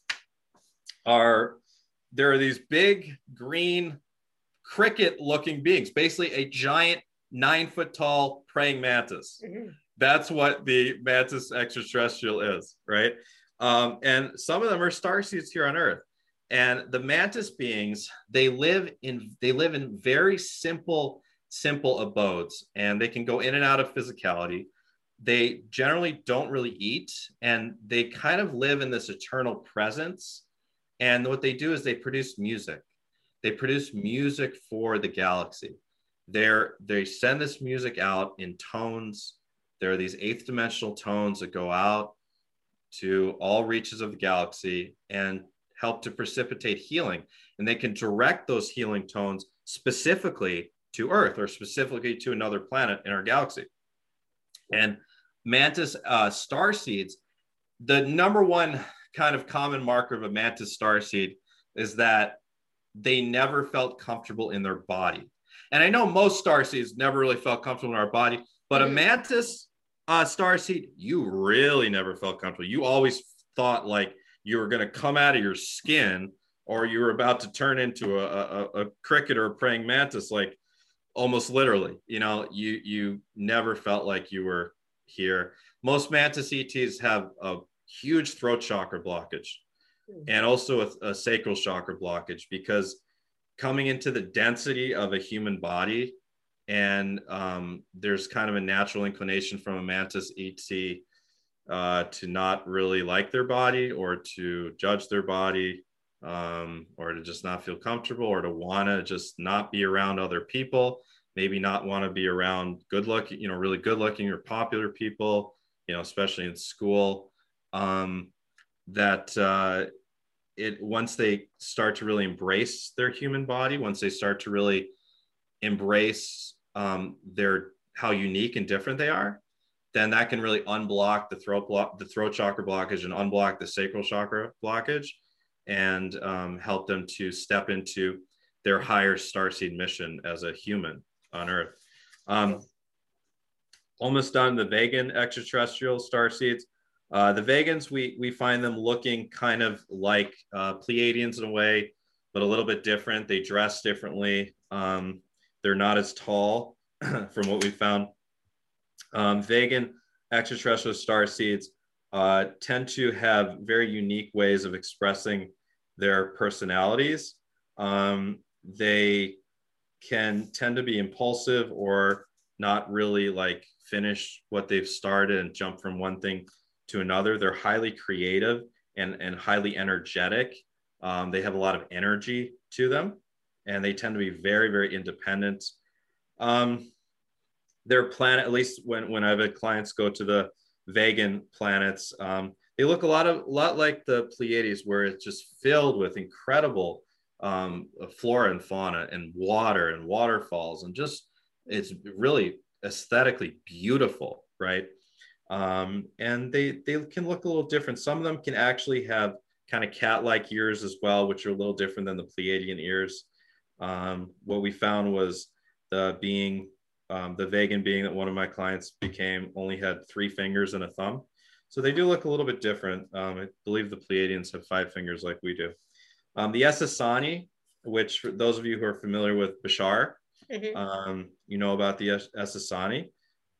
are there are these big green cricket looking beings, basically a giant nine foot tall praying mantis. Mm-hmm. That's what the mantis extraterrestrial is, right? Um, and some of them are star seeds here on Earth. And the mantis beings, they live in they live in very simple, simple abodes, and they can go in and out of physicality. They generally don't really eat, and they kind of live in this eternal presence. And what they do is they produce music. They produce music for the galaxy. They're, they send this music out in tones. There are these eighth dimensional tones that go out to all reaches of the galaxy and help to precipitate healing. And they can direct those healing tones specifically to Earth or specifically to another planet in our galaxy. And mantis uh, star seeds, the number one kind of common marker of a mantis star seed is that they never felt comfortable in their body. And I know most star seeds never really felt comfortable in our body, but a mm-hmm. mantis uh, star seed, you really never felt comfortable. You always thought like you were going to come out of your skin or you were about to turn into a, a, a cricket or a praying mantis, like almost literally. You know, you you never felt like you were here. Most mantis ETs have a huge throat chakra blockage hmm. and also a, a sacral chakra blockage because coming into the density of a human body and um, there's kind of a natural inclination from a mantis ET uh, to not really like their body or to judge their body um, or to just not feel comfortable or to want to just not be around other people maybe not want to be around good looking you know really good looking or popular people you know especially in school. Um, that uh, it once they start to really embrace their human body, once they start to really embrace um, their how unique and different they are, then that can really unblock the throat block, the throat chakra blockage, and unblock the sacral chakra blockage, and um, help them to step into their higher starseed mission as a human on Earth. Um, almost done the vegan extraterrestrial star seeds. Uh, the Vegans, we, we find them looking kind of like uh, Pleiadians in a way, but a little bit different. They dress differently. Um, they're not as tall from what we found. Um, vegan extraterrestrial star seeds uh, tend to have very unique ways of expressing their personalities. Um, they can tend to be impulsive or not really like finish what they've started and jump from one thing to another. They're highly creative and, and highly energetic. Um, they have a lot of energy to them and they tend to be very, very independent. Um, their planet, at least when, when I've had clients go to the vegan planets, um, they look a lot of a lot like the Pleiades, where it's just filled with incredible um, flora and fauna and water and waterfalls, and just it's really aesthetically beautiful, right? Um, and they, they can look a little different. Some of them can actually have kind of cat-like ears as well, which are a little different than the Pleiadian ears. Um, what we found was the being, um, the vegan being that one of my clients became only had three fingers and a thumb. So they do look a little bit different. Um, I believe the Pleiadians have five fingers like we do. Um, the Essassani, which for those of you who are familiar with Bashar, mm-hmm. Um, you know about the Essassani.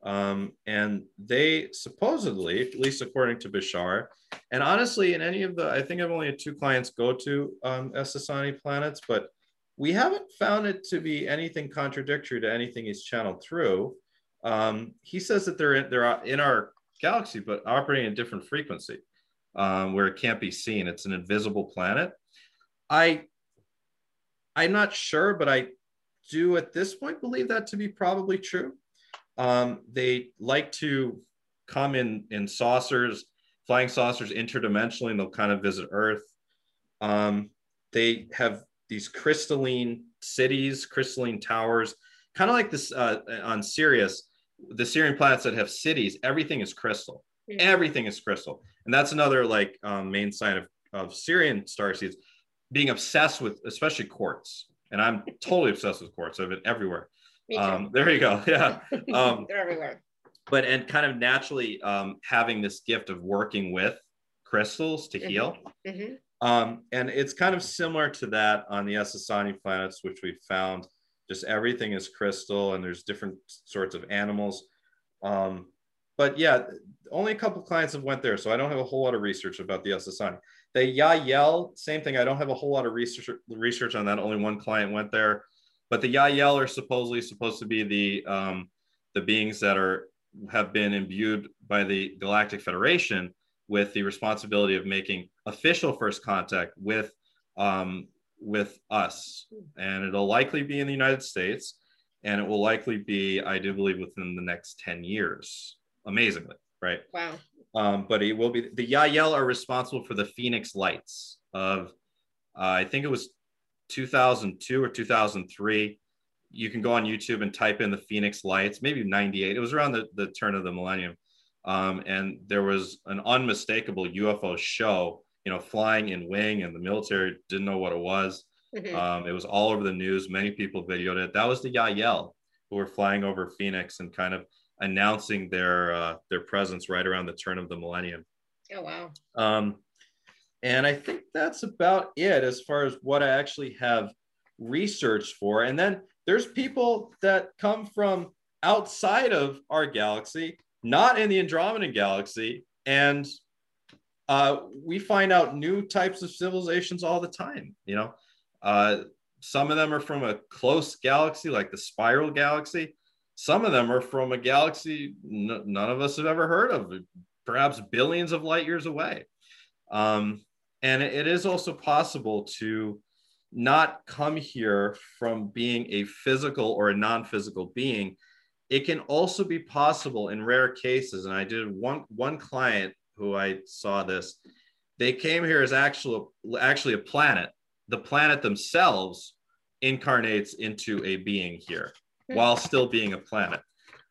Um, and they supposedly, at least according to Bashar, and honestly, in any of the, I think I've only had two clients go to um, planets, but we haven't found it to be anything contradictory to anything he's channeled through. Um, he says that they're in, they're in our galaxy, but operating at a different frequency um, where it can't be seen. It's an invisible planet. I, I'm not sure, but I do at this point believe that to be probably true. Um, they like to come in in saucers, flying saucers interdimensionally, and they'll kind of visit Earth. Um, they have these crystalline cities, crystalline towers, kind of like this uh, on Sirius. The Sirian planets that have cities, everything is crystal. Yeah. Everything is crystal, and that's another like um, main sign of of Sirian star seeds being obsessed with, especially quartz. And I'm totally obsessed with quartz. I've been everywhere. Um, there you go. Yeah. Um, They're everywhere. But and kind of naturally um, having this gift of working with crystals to mm-hmm. heal. Mm-hmm. Um, and it's kind of similar to that on the Essassani planets, which we found just everything is crystal and there's different sorts of animals. Um, but yeah only a couple clients have went there so i don't have a whole lot of research about the ssani the yahyel same thing i don't have a whole lot of research research on that only one client went there. But the yahyel are supposedly supposed to be the um, the beings that are have been imbued by the galactic federation with the responsibility of making official first contact with um, with us, and it'll likely be in the United States, and it will likely be, I do believe, within the next ten years. Amazingly, right? Wow. Um, but it will be the Yahyel are responsible for the Phoenix Lights of, uh, I think it was 2002 or 2003. You can go on YouTube and type in the Phoenix Lights, maybe 98. It was around the, the turn of the millennium. Um, and there was an unmistakable UFO show you know, flying in wing, and the military didn't know what it was. Mm-hmm. Um, it was all over the news. Many people videoed it. That was the Yahyel who were flying over Phoenix and kind of announcing their uh, their presence right around the turn of the millennium. Oh wow! Um, and I think that's about it as far as what I actually have researched for. And then there's people that come from outside of our galaxy, not in the Andromedan galaxy, and uh, we find out new types of civilizations all the time. You know, uh, some of them are from a close galaxy, like the spiral galaxy. Some of them are from a galaxy n- none of us have ever heard of, perhaps billions of light years away. Um, and it is also possible to not come here from being a physical or a non physical being. It can also be possible in rare cases. And I did one, one client who I saw this, they came here as actual actually a planet. The planet themselves incarnates into a being here hmm. while still being a planet.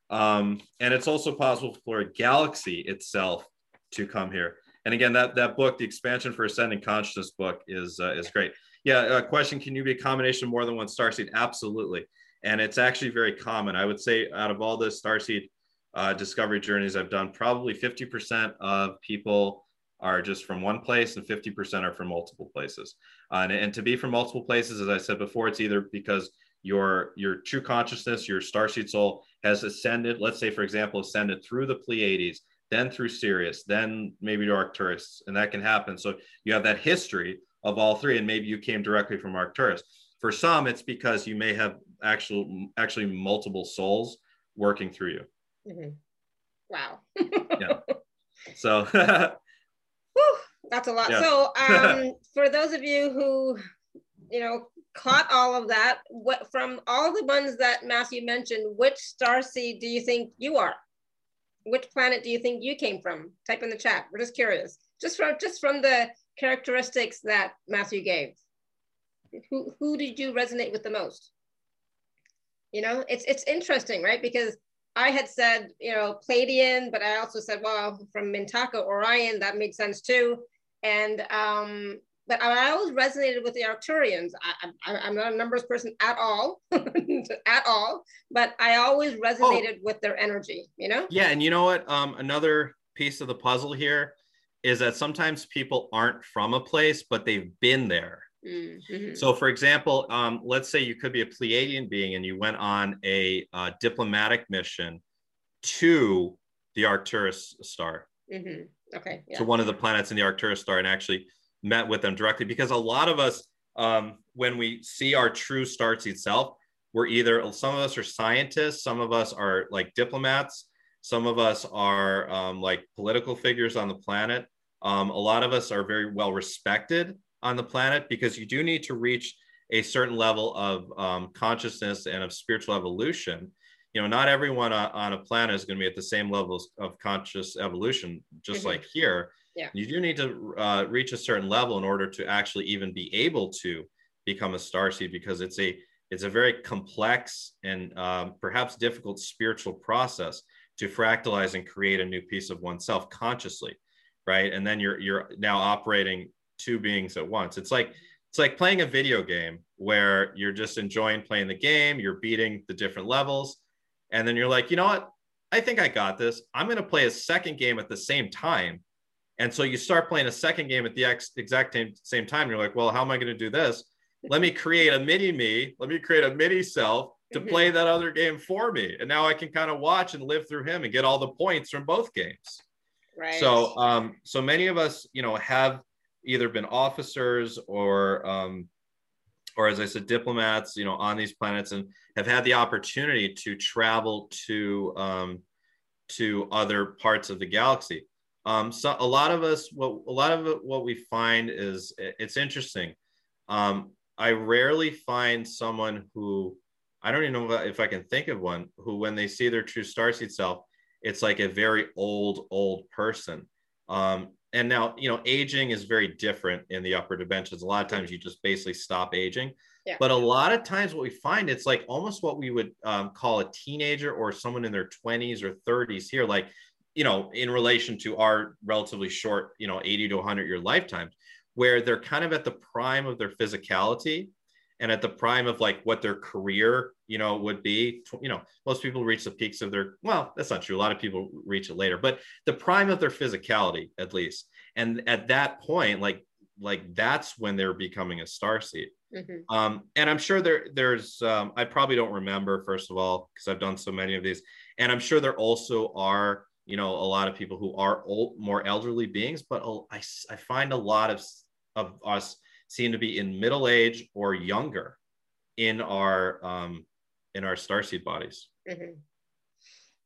Um, and it's also possible for a galaxy itself to come here. And again, that that book, the expansion for ascending consciousness book, is uh, is great. Yeah, a question: Can you be a combination of more than one starseed? Absolutely, and it's actually very common. I would say out of all the starseed uh, discovery journeys I've done, probably 50% of people are just from one place and 50% are from multiple places. Uh, and, and to be from multiple places, as I said before, it's either because your your true consciousness, your starseed soul has ascended, let's say, for example, ascended through the Pleiades, then through Sirius, then maybe to Arcturus, and that can happen. So you have that history of all three, and maybe you came directly from Arcturus. For some, it's because you may have actual actually multiple souls working through you. Mm-hmm. Wow. yeah. So Whew, that's a lot. Yeah. So um, for those of you who, you know, caught all of that, what from all the ones that Matthew mentioned, which star seed do you think you are? Which planet do you think you came from? Type in the chat. We're just curious. Just from just from the characteristics that Matthew gave. Who who did you resonate with the most? You know, it's it's interesting, right? Because I had said, you know, Pleiadian, but I also said, well, from Mintaka, Orion, that makes sense too. And, um, but I always resonated with the Arcturians. I, am not a numbers person at all, at all, but I always resonated oh. with their energy, you know? Yeah. And you know what? Um, another piece of the puzzle here is that sometimes people aren't from a place, but they've been there. Mm-hmm. So, for example, um, let's say you could be a Pleiadian being and you went on a uh, diplomatic mission to the Arcturus star. Mm-hmm. Okay. Yeah. To one of the planets in the Arcturus star and actually met with them directly. Because a lot of us, um, when we see our true star itself, we're either some of us are scientists, some of us are like diplomats, some of us are um, like political figures on the planet. Um, a lot of us are very well respected on the planet because you do need to reach a certain level of um, consciousness and of spiritual evolution you know not everyone on a planet is going to be at the same levels of conscious evolution just mm-hmm. like here yeah. you do need to uh, reach a certain level in order to actually even be able to become a star seed because it's a it's a very complex and um, perhaps difficult spiritual process to fractalize and create a new piece of oneself consciously right and then you're you're now operating two beings at once. It's like it's like playing a video game where you're just enjoying playing the game, you're beating the different levels, and then you're like, you know what? I think I got this. I'm going to play a second game at the same time. And so you start playing a second game at the ex- exact same, same time. You're like, well, how am I going to do this? let me create a mini me. Let me create a mini self to mm-hmm. play that other game for me. And now I can kind of watch and live through him and get all the points from both games. Right. So, um, so many of us, you know, have either been officers or, um, or as I said, diplomats, you know, on these planets and have had the opportunity to travel to, um, to other parts of the galaxy. Um, so a lot of us, what a lot of what we find is it's interesting. Um, I rarely find someone who I don't even know if I can think of one who, when they see their true starseed self, it's like a very old, old person. Um, and now, you know, aging is very different in the upper dimensions. A lot of times you just basically stop aging. Yeah. But a lot of times, what we find, it's like almost what we would um, call a teenager or someone in their 20s or 30s here, like, you know, in relation to our relatively short, you know, 80 to 100 year lifetimes, where they're kind of at the prime of their physicality and at the prime of like what their career you know would be you know most people reach the peaks of their well that's not true a lot of people reach it later but the prime of their physicality at least and at that point like like that's when they're becoming a star seed mm-hmm. um, and i'm sure there there's um, i probably don't remember first of all because i've done so many of these and i'm sure there also are you know a lot of people who are old more elderly beings but I, I find a lot of of us seem to be in middle age or younger in our um, in our starseed bodies. Mm-hmm.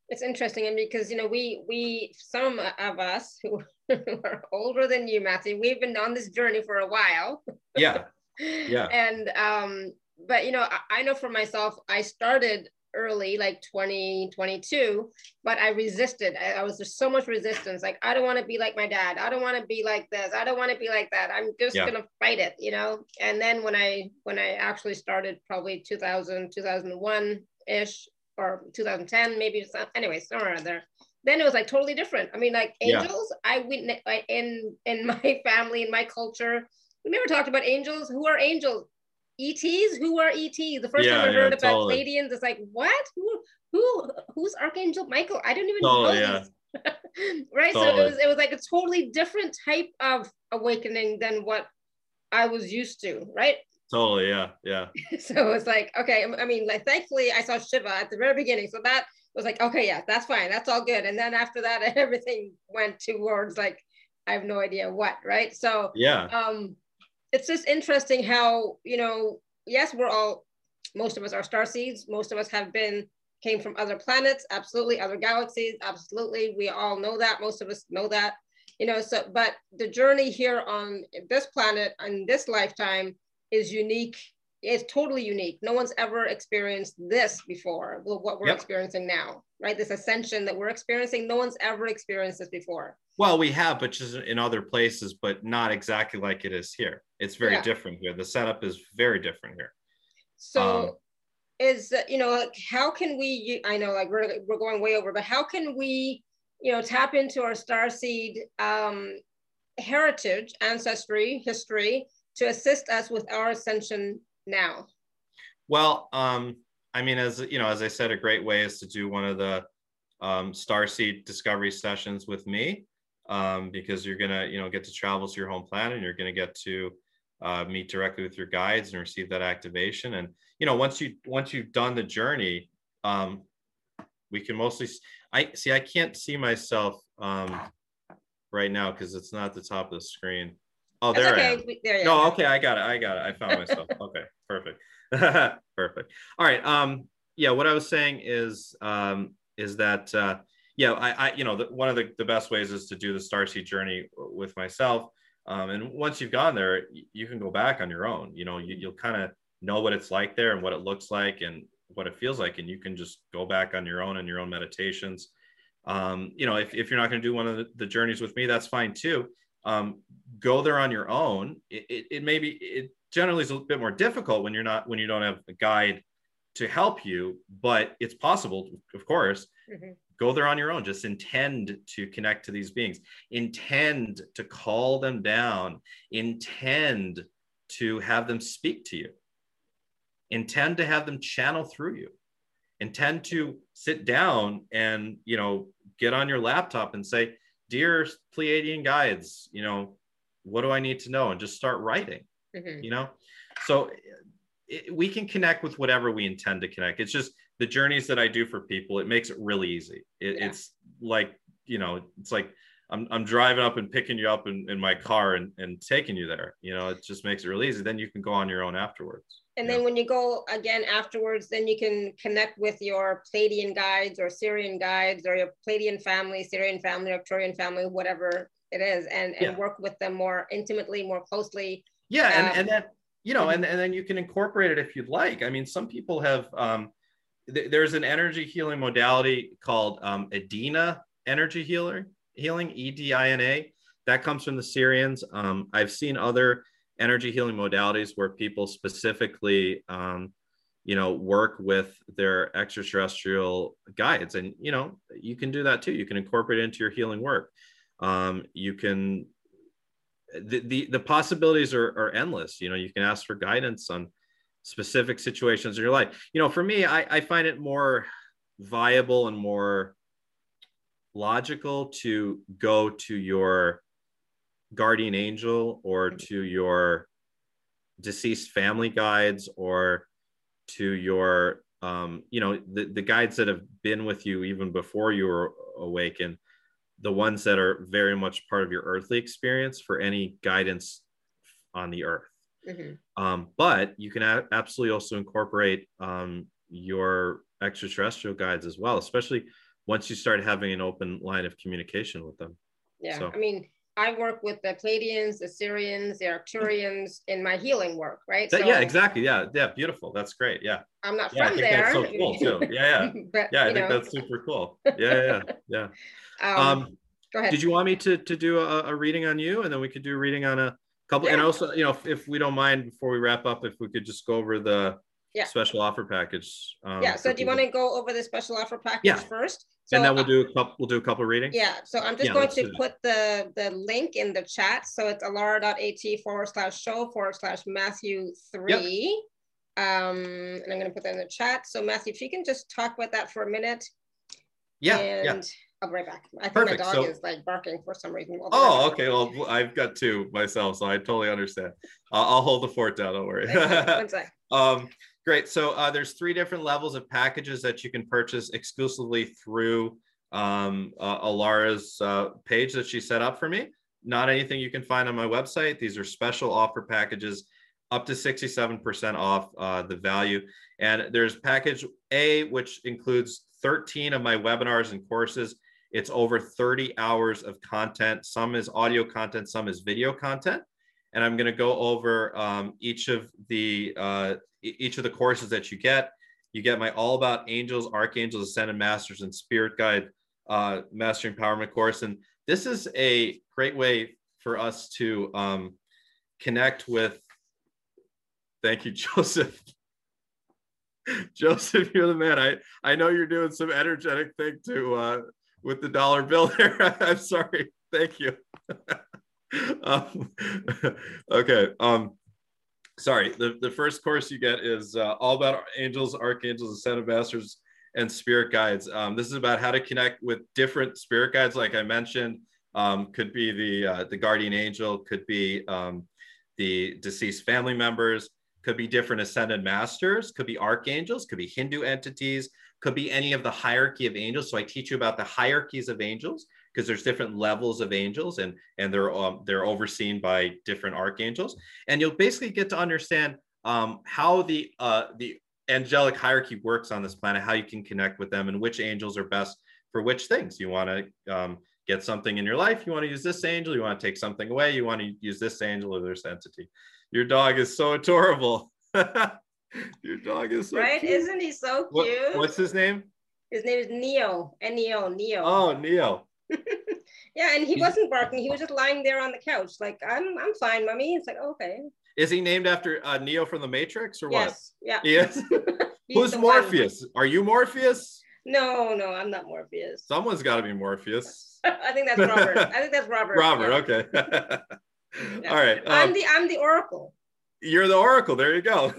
It's interesting, and because you know we we some of us who are older than you, Matthew, we've been on this journey for a while. Yeah, yeah. and um, but you know, I, I know for myself, I started early, like 2022, but I resisted. I, I was just so much resistance. Like, I don't want to be like my dad. I don't want to be like this. I don't want to be like that. I'm just yeah. gonna fight it, you know. And then when I when I actually started, probably 2000, 2001 ish, or 2010, maybe. some, Anyway, somewhere there. Then it was like totally different. I mean, like angels. Yeah. I witnessed like, in in my family, in my culture. We never talked about angels. Who are angels? ETs? Who are ETs? The first yeah, time I yeah, heard about totally. Pleiadians, it's like, what? Who who who's Archangel Michael? I don't even totally, know. Yeah. right. Totally. So it was it was like a totally different type of awakening than what I was used to, right? Totally, yeah, yeah. so it's like, okay, I mean, like thankfully I saw Shiva at the very beginning. So that was like, okay, yeah, that's fine, that's all good. And then after that, everything went towards like I have no idea what, right? So yeah. Um it's just interesting how you know yes we're all most of us are star seeds. Most of us have been came from other planets. Absolutely other galaxies. Absolutely we all know that. Most of us know that you know so but the journey here on this planet in this lifetime is unique. It's totally unique. No one's ever experienced this before what we're yep. experiencing now right this ascension that we're experiencing no one's ever experienced this before well, we have, but just in other places, but not exactly like it is here. It's very yeah. different here. The setup is very different here. So, um, is you know, like how can we? I know, like we're we're going way over, but how can we, you know, tap into our star seed um, heritage, ancestry, history to assist us with our ascension now? Well, um, I mean, as you know, as I said, a great way is to do one of the um, starseed discovery sessions with me um, because you're gonna you know get to travel to your home planet and you're gonna get to uh, meet directly with your guides and receive that activation. And you know once you once you've done the journey um, we can mostly i see i can't see myself um, right now because it's not at the top of the screen. Oh there okay. i am there no okay i got it i got it. I found myself. Okay perfect perfect all right um yeah what i was saying is um is that uh yeah, I, I you know, the, one of the, the best ways is to do the Starseed journey with myself. Um, and once you've gone there, you can go back on your own. You know, you, you'll kind of know what it's like there and what it looks like and what it feels like, and you can just go back on your own and your own meditations. Um, you know, if, if you're not going to do one of the, the, journeys with me, that's fine too. Um, go there on your own. It, it, it may be it generally is a bit more difficult when you're not when you don't have a guide to help you, but it's possible, of course. Mm-hmm. go there on your own. Just intend to connect to these beings. Intend to call them down. Intend to have them speak to you. Intend to have them channel through you. Intend to sit down and you know get on your laptop and say dear pleiadian guides you know what do i need to know? And just start writing mm-hmm. you know so it, we can connect with whatever we intend to connect. It's just the journeys that I do for people. It makes it really easy. It, yeah. It's like you know, it's like I'm, I'm driving up and picking you up in, in my car and, and taking you there. You know, it just makes it really easy. Then you can go on your own afterwards. And then when you go again afterwards, then you can connect with your Pleiadian guides or Sirian guides or your Pleiadian family, Sirian family, or Arcturian family, whatever it is, and, and yeah. work with them more intimately, more closely. Yeah, um, and, and then you know, and, and then you can incorporate it if you'd like. I mean, some people have um, th- there's an energy healing modality called um, Edina energy healer healing, E D I N A. That comes from the sirians Um, I've seen other energy healing modalities where people specifically, um, you know, work with their extraterrestrial guides, and you know, you can do that too. You can incorporate it into your healing work. Um, you can. The, the, the possibilities are, are endless. You know, you can ask for guidance on specific situations in your life. You know, for me, I, I find it more viable and more logical to go to your guardian angel or to your deceased family guides or to your um, you know the, the guides that have been with you even before you were awakened the ones that are very much part of your earthly experience for any guidance on the earth mm-hmm. um, but you can a- absolutely also incorporate um, your extraterrestrial guides as well especially once you start having an open line of communication with them. Yeah, so. I mean, I work with the Pleiadians, the Sirians, the Arcturians in my healing work, right? That, so, yeah, exactly. Yeah, yeah, beautiful. That's great. Yeah. I'm not yeah, from there. That's so cool too. Yeah, yeah. but, yeah, I think know. that's super cool. Yeah, yeah, yeah. um, um, go ahead. Did you want me to to do a, a, reading on you, and then we could do a reading on a couple? Yeah. And also, you know, if, if we don't mind, before we wrap up, if we could just go over the yeah. special offer package. Um, yeah. So do you want to go over the special offer package first? So, and then we'll do a couple. We'll do a couple readings. Yeah. So I'm just yeah, going to put the the link in the chat. So it's alara.at forward slash show forward slash Matthew three. Yep. Um, and I'm going to put that in the chat. So Matthew, if you can just talk about that for a minute. Yeah. And yeah. I'll be right back. I think Perfect. my dog so, is like barking for some reason. oh, right okay. Well, I've got two myself, so I totally understand. I'll hold the fort down. Don't worry. One sec. um, Great. So uh, there's three different levels of packages that you can purchase exclusively through um, uh, Alara's uh, page that she set up for me. Not anything you can find on my website. These are special offer packages up to 67% off uh, the value. And there's package A, which includes 13 of my webinars and courses. It's over 30 hours of content. Some is audio content, some is video content and I'm going to go over um, each of the uh, each of the courses that you get. You get my All About Angels, Archangels, Ascended Masters, and Spirit Guide uh, Master Empowerment course, and this is a great way for us to um, connect with. Thank you, Joseph. Joseph, you're the man. I I know you're doing some energetic thing to uh, with the dollar bill there. I'm sorry. Thank you. um, okay. Um, sorry. The, the first course you get is uh, all about angels, archangels, ascended masters, and spirit guides. Um, this is about how to connect with different spirit guides, like I mentioned. Um, could be the uh, the guardian angel, could be um, the deceased family members, could be different ascended masters, could be archangels, could be Hindu entities, could be any of the hierarchy of angels. So I teach you about the hierarchies of angels because there's different levels of angels and and they're um, they're overseen by different archangels and you'll basically get to understand um, how the uh, the angelic hierarchy works on this planet how you can connect with them and which angels are best for which things you want to um, get something in your life you want to use this angel you want to take something away you want to use this angel or this entity your dog is so adorable your dog is so right cute. isn't he so cute what, what's his name his name is Neo. N-E-O, Neo. Oh, Neo. Yeah, and he wasn't barking. He was just lying there on the couch, like I'm, I'm fine, mummy. It's like okay. Is he named after uh, Neo from the Matrix or what? Yes. Yeah. Yes. Who's Morpheus? One. Are you Morpheus? No, no, I'm not Morpheus. Someone's got to be Morpheus. I think that's Robert. I think that's Robert. Robert. Okay. yeah. All right. Um, I'm the I'm the Oracle. You're the Oracle. There you go.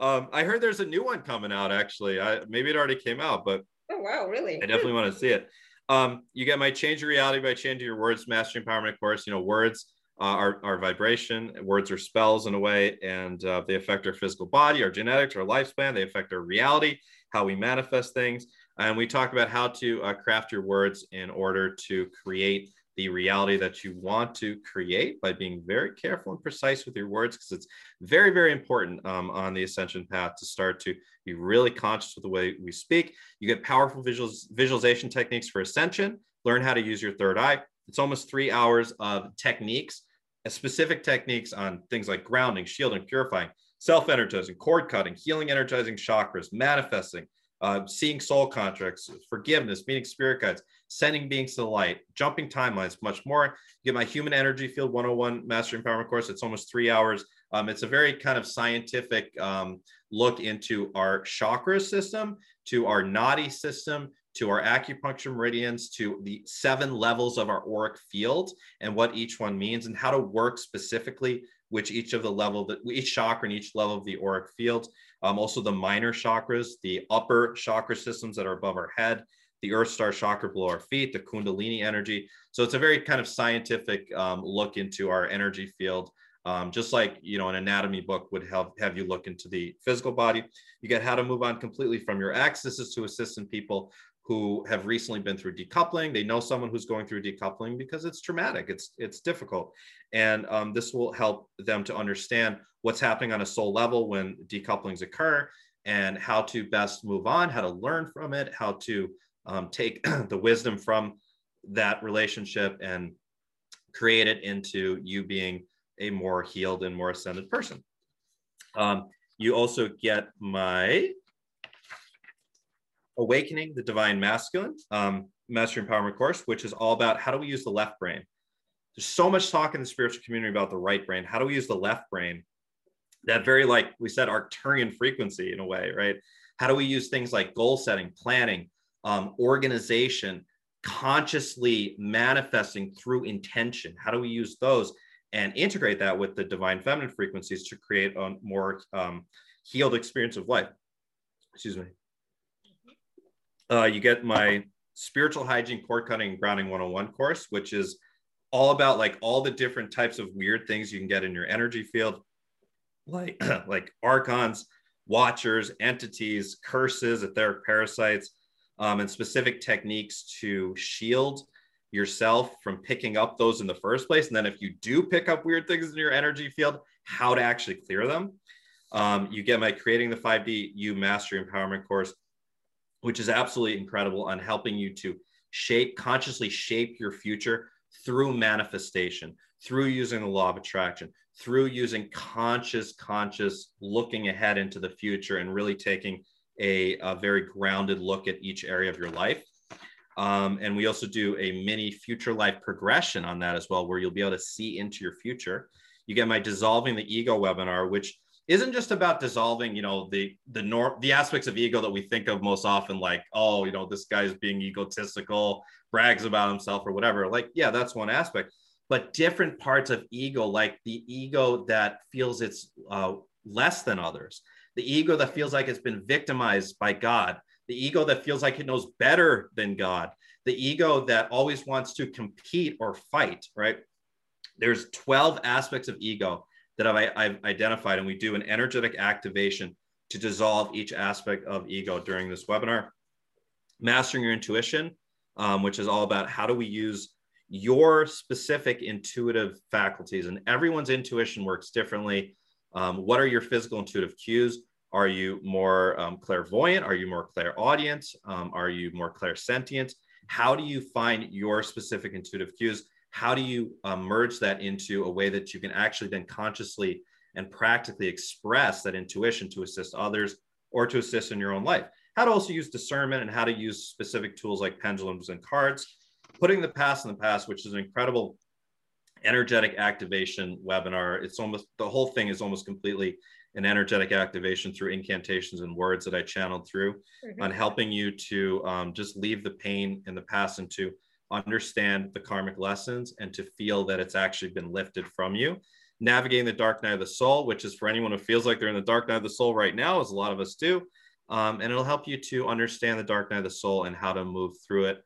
um, I heard there's a new one coming out. Actually, I maybe it already came out, but oh wow, really? I definitely want to see it. Um, you get my Change Your Reality by Changing Your Words Mastery Empowerment course. You know, words uh, our, our vibration. Words are spells in a way, and uh, they affect our physical body, our genetics, our lifespan. They affect our reality, how we manifest things. And we talk about how to uh, craft your words in order to create the reality that you want to create by being very careful and precise with your words because it's very very important um, on the ascension path to start to be really conscious of the way we speak you get powerful visualization techniques for ascension learn how to use your third eye it's almost three hours of techniques specific techniques on things like grounding shielding purifying self-energizing cord cutting healing energizing chakras manifesting uh, seeing soul contracts, forgiveness, meeting spirit guides, sending beings to the light, jumping timelines, much more. You get my Human Energy Field 101 Master Empowerment course. It's almost three hours. Um, it's a very kind of scientific um, look into our chakra system, to our nadi system, to our acupuncture meridians, to the seven levels of our auric field and what each one means and how to work specifically which each of the level that each chakra and each level of the auric field. Um, also the minor chakras, the upper chakra systems that are above our head, the earth star chakra below our feet, the kundalini energy. So it's a very kind of scientific um, look into our energy field. Um, just like you know an anatomy book would help have you look into the physical body you get how to move on completely from your ex this is to assist in people who have recently been through decoupling. They know someone who's going through decoupling because it's traumatic. It's it's difficult, and um, this will help them to understand what's happening on a soul level when decouplings occur, and how to best move on, how to learn from it, how to um, take the wisdom from that relationship and create it into you being a more healed and more ascended person. Um, you also get my Awakening the Divine Masculine, um, Empowerment course, which is all about how do we use the left brain. There's so much talk in the spiritual community about the right brain. How do we use the left brain? That very, like we said, Arcturian frequency in a way, right? How do we use things like goal setting, planning, um, organization, consciously manifesting through intention? How do we use those and integrate that with the divine feminine frequencies to create a more um, healed experience of life? Excuse me uh, you get my spiritual hygiene cord cutting grounding 101 course which is all about like all the different types of weird things you can get in your energy field like like archons watchers entities curses etheric parasites um, and specific techniques to shield yourself from picking up those in the first place and then if you do pick up weird things in your energy field how to actually clear them um, you get my creating the 5d you mastery empowerment course which is absolutely incredible on helping you to shape, consciously shape your future through manifestation, through using the law of attraction, through using conscious, conscious looking ahead into the future and really taking a, a very grounded look at each area of your life. Um, and we also do a mini future life progression on that as well, where you'll be able to see into your future. You get my dissolving the ego webinar, which isn't just about dissolving, you know, the the norm the aspects of ego that we think of most often, like, oh, you know, this guy's being egotistical, brags about himself or whatever. Like, yeah, that's one aspect. But different parts of ego, like the ego that feels it's uh, less than others, the ego that feels like it's been victimized by God, the ego that feels like it knows better than God, the ego that always wants to compete or fight, right? There's 12 aspects of ego that I've, I've identified, and we do an energetic activation to dissolve each aspect of ego during this webinar. Mastering your intuition, um, which is all about how do we use your specific intuitive faculties, and everyone's intuition works differently. Um, what are your physical intuitive cues? Are you more um, clairvoyant? Are you more clairaudient? Um, are you more clairsentient? How do you find your specific intuitive cues? how do you uh, merge that into a way that you can actually then consciously and practically express that intuition to assist others or to assist in your own life how to also use discernment and how to use specific tools like pendulums and cards putting the past in the past which is an incredible energetic activation webinar it's almost the whole thing is almost completely an energetic activation through incantations and words that i channeled through mm-hmm. on helping you to um, just leave the pain in the past and to understand the karmic lessons and to feel that it's actually been lifted from you. Navigating the dark night of the soul, which is for anyone who feels like they're in the dark night of the soul right now, as a lot of us do. Um, and it'll help you to understand the dark night of the soul and how to move through it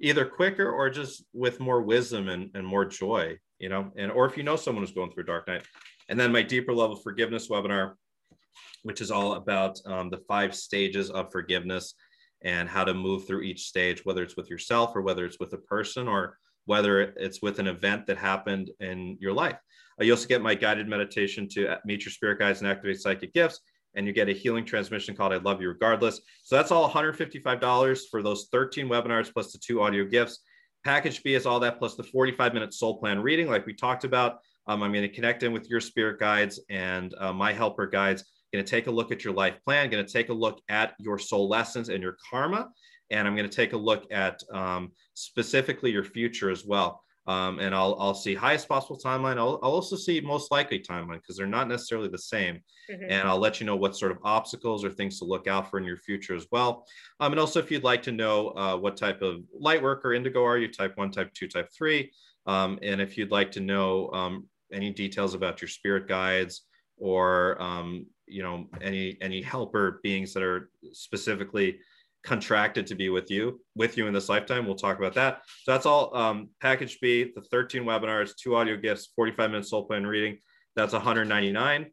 either quicker or just with more wisdom and, and more joy, you know, and or if you know someone who's going through a dark night. And then my deeper level forgiveness webinar, which is all about um, the five stages of forgiveness and how to move through each stage, whether it's with yourself or whether it's with a person or whether it's with an event that happened in your life. Uh, you also get my guided meditation to uh, meet your spirit guides and activate psychic gifts. And you get a healing transmission called I Love You Regardless. So that's all $155 for those 13 webinars plus the two audio gifts. Package B is all that plus the 45 minute soul plan reading, like we talked about. Um, I'm going to connect in with your spirit guides and uh, my helper guides. Going to take a look at your life plan. Going to take a look at your soul lessons and your karma. And I'm going to take a look at um, specifically your future as well. Um, and I'll, I'll see highest possible timeline. I'll, I'll also see most likely timeline because they're not necessarily the same. Mm-hmm. And I'll let you know what sort of obstacles or things to look out for in your future as well. Um, and also, if you'd like to know uh, what type of light work or indigo are you, type one, type two, type three. Um, and if you'd like to know um, any details about your spirit guides or um, you know any any helper beings that are specifically contracted to be with you with you in this lifetime? We'll talk about that. So that's all um, package b the 13 webinars two audio gifts 45 minutes soul plan reading. That's 199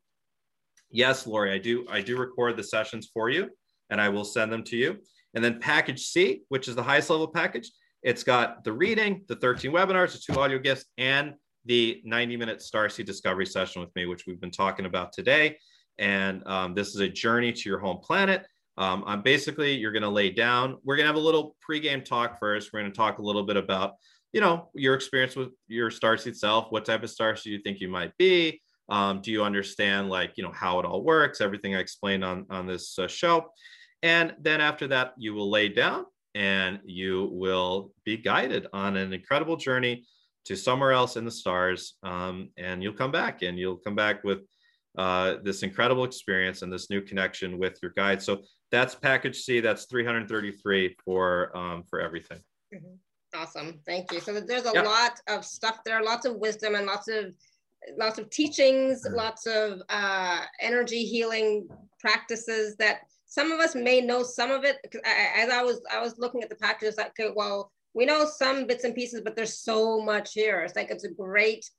yes lori i do i do record the sessions for you and i will send them to you. And then package c which is the highest level package it's got the reading the 13 webinars the two audio gifts and the 90 minute starseed discovery session with me which we've been talking about today and um, this is a journey to your home planet um, I'm basically, you're going to lay down. We're going to have a little pregame talk first. We're going to talk a little bit about, you know, your experience with your starseed self. What type of starseed you think you might be? Um, do you understand, like, you know, how it all works? Everything I explained on on this uh, show. And then after that, you will lay down and you will be guided on an incredible journey to somewhere else in the stars. Um, and you'll come back and you'll come back with uh, this incredible experience and this new connection with your guide. So that's package C. That's 333 for um, for everything. Mm-hmm. Awesome, thank you. So there's a lot of stuff there, are lots of wisdom and lots of lots of teachings, mm-hmm. lots of uh, energy healing practices that some of us may know some of it. As I was I was looking at the packages, like okay, well we know some bits and pieces, but there's so much here. It's like it's a great.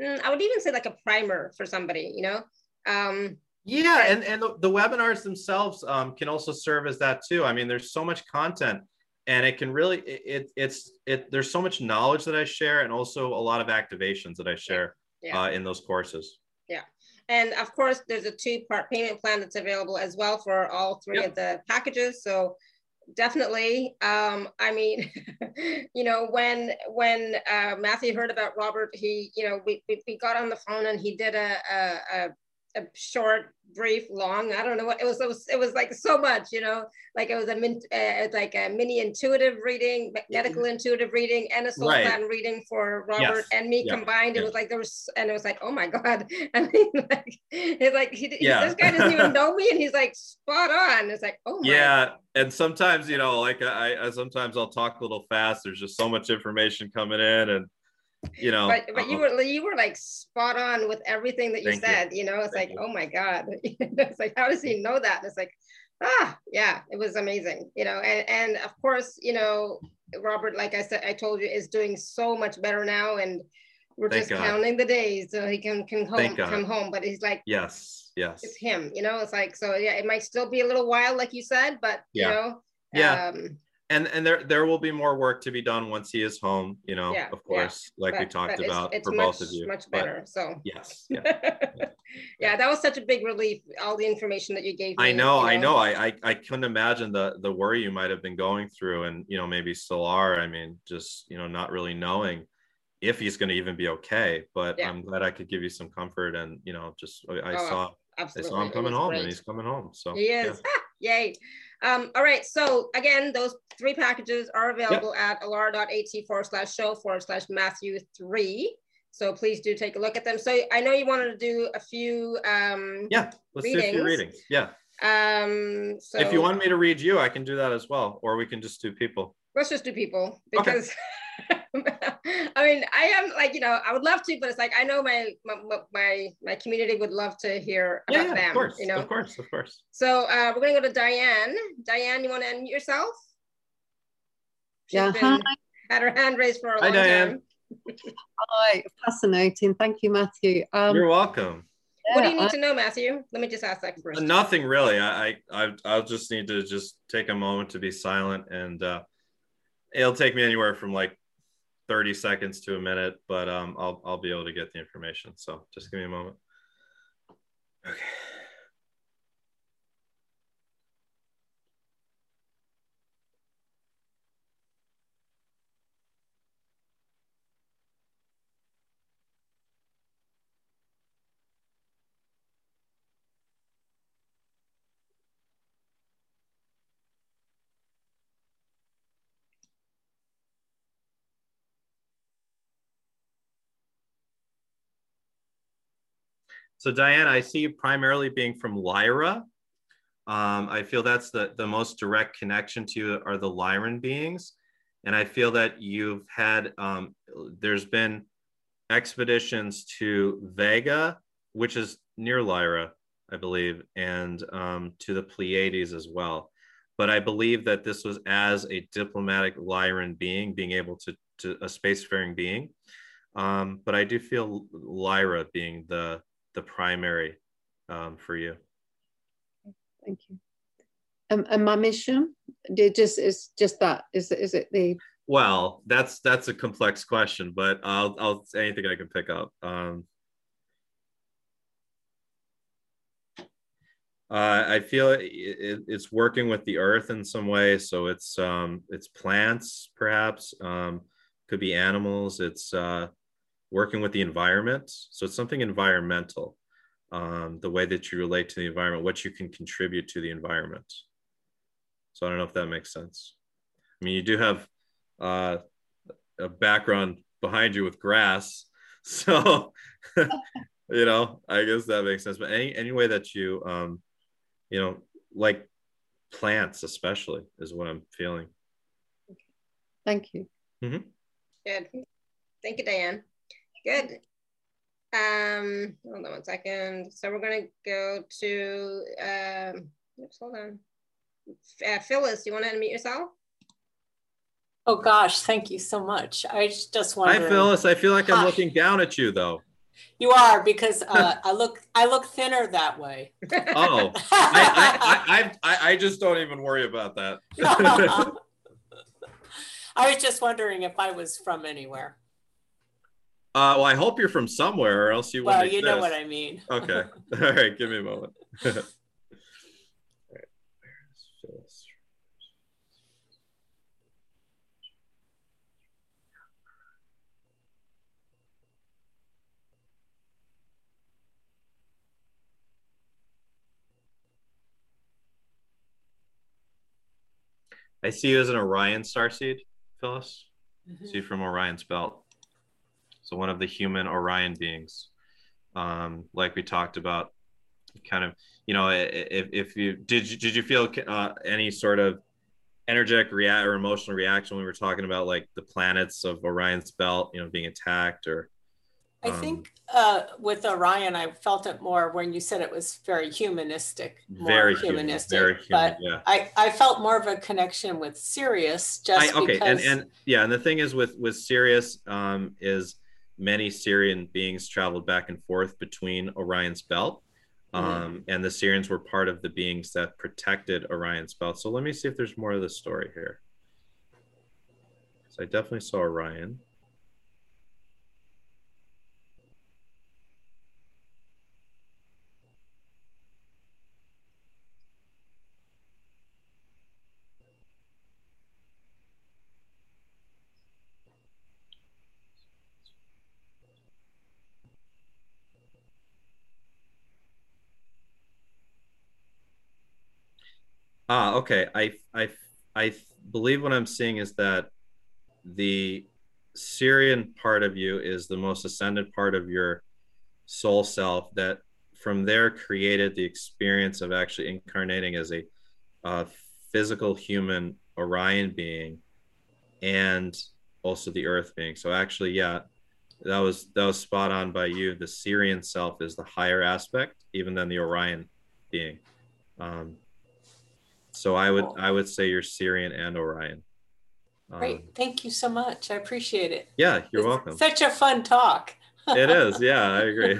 Mm, I would even say like a primer for somebody, you know. Um, yeah, and and the, the webinars themselves um, can also serve as that too. I mean, there's so much content, and it can really it, it it's it. There's so much knowledge that I share, and also a lot of activations that I share yeah. uh, in those courses. Yeah, and of course, there's a two-part payment plan that's available as well for all three yep. of the packages. So definitely um i mean you know when when uh matthew heard about robert he you know we, we, we got on the phone and he did a, a, a a short, brief, long. I don't know what it was. It was, it was like so much, you know, like it was a min, uh, like a mini intuitive reading, medical intuitive reading, and a soul right. plan reading for Robert yes. and me yeah. combined. It was like there was, and it was like, oh my god. I mean, like it's like he, yeah. this guy doesn't even know me, and he's like spot on. It's like, oh yeah. And sometimes, you know, like I, I sometimes I'll talk a little fast. There's just so much information coming in, and you know but, but you were you were like spot on with everything that you said you. you. know it's Thank like you. oh my god it's like how does he know that and it's like ah yeah it was amazing you know and and of course you know robert like i said i told you is doing so much better now and we're Thank just God. counting the days so he can can home, come home but he's like yes yes it's him you know it's like so yeah it might still be a little while like you said but yeah. you know yeah um, and and there there will be more work to be done once he is home you know yeah, of course yeah. like but, we talked about it's, it's for much, both of you much better but so yes yeah. yeah. yeah that was such a big relief all the information that you gave me, i know, you know, i know I, I i couldn't imagine the the worry you might have been going through and you know maybe still are i mean just you know not really knowing if he's going to even be okay but i'm glad i could give you some comfort and you know just i, oh, saw absolutely. i saw him coming home great. and he's coming home so he is yay um, all right, so again, those three packages are available yep. at alara.at forward slash show forward slash Matthew 3. So please do take a look at them. So I know you wanted to do a few um, Yeah, let's readings. do a few readings. Yeah. Um, so if you want me to read you, I can do that as well, or we can just do people. Let's just do people because. I mean, I am like, you know, I would love to, but it's like I know my my my, my community would love to hear about yeah, them. Of course, you know, of course, of course. So uh, we're gonna go to Diane. Diane, you want to unmute yourself? She's yeah. Been... Hi. had her hand raised for a Hi, long Diane. time. Hi, fascinating. Thank you, Matthew. Um, You're welcome. What do you yeah, need to know, Matthew? Let me just ask that first. Nothing really. I, I I I'll just need to just take a moment to be silent, and uh, it'll take me anywhere from like thirty seconds to a minute, but um, I'll I'll be able to get the information. So just give me a moment. Okay. So Diane, I see you primarily being from Lyra. Um, I feel that's the, the most direct connection to you are the Lyran beings. And I feel that you've had, um, there's been expeditions to Vega, which is near Lyra, I believe, and um, to the Pleiades as well. But I believe that this was as a diplomatic Lyran being, being able to, to a spacefaring being. Um, but I do feel Lyra being the, the primary um, for you. Thank you. Um, and my mission, did just is just that. Is it is it the Well, that's that's a complex question, but I'll I'll anything I can pick up. Um, uh, I feel it, it, it's working with the earth in some way. So it's um, it's plants, perhaps. Um, could be animals. It's uh, working with the environment. So it's something environmental. Um, the way that you relate to the environment, what you can contribute to the environment. So I don't know if that makes sense. I mean, you do have uh, a background behind you with grass, so you know, I guess that makes sense. But any any way that you, um, you know, like plants, especially, is what I'm feeling. thank you. Good. Thank you, Diane. Good. Um, hold on one second. So we're gonna go to um oops, hold on. Uh, Phyllis, do you want to unmute yourself? Oh gosh, thank you so much. I was just Hi, wondering. Phyllis. I feel like I'm Hi. looking down at you, though. You are because uh, I look I look thinner that way. Oh, I, I, I, I, I just don't even worry about that. I was just wondering if I was from anywhere. Uh, well, I hope you're from somewhere, or else you Well, wouldn't you know what I mean. Okay. All right. Give me a moment. All right. Phyllis? I see you as an Orion starseed, Phyllis. Mhm. See you from Orion's belt. So one of the human Orion beings, um, like we talked about, kind of, you know, if, if you did, you, did you feel uh, any sort of energetic react or emotional reaction when we were talking about like the planets of Orion's belt, you know, being attacked or? I um, think uh, with Orion, I felt it more when you said it was very humanistic, more very human, humanistic. very human. But yeah. I, I felt more of a connection with Sirius just I, okay, and and yeah, and the thing is with with Sirius um, is many Sirian beings traveled back and forth between Orion's belt, um, Mhm. and the Sirians were part of the beings that protected Orion's belt. So let me see if there's more of the story here. So I definitely saw Orion. Ah, okay. I I I believe what I'm seeing is that the Sirian part of you is the most ascended part of your soul self that from there created the experience of actually incarnating as a uh, physical human Orion being and also the earth being. So actually, yeah, that was that was spot on by you. The Sirian self is the higher aspect, even than the Orion being. Um, so I would Cool. I would say you're Sirian and Orion. Great. Um, Thank you so much. I appreciate it. yeah, you're It's welcome. Such a fun talk. it is. Yeah, I agree.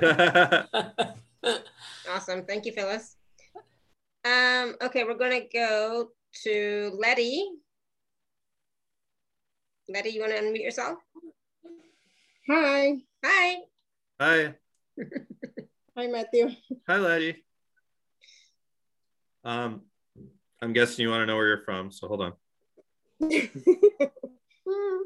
Awesome. Thank you, Phyllis. Um, okay, we're gonna go to Letty. Letty, you wanna unmute yourself? Hi. Hi. Hi. Hi, Matthew. Hi, Letty. Um, I'm guessing you want to know where you're from, so hold on. Hmm.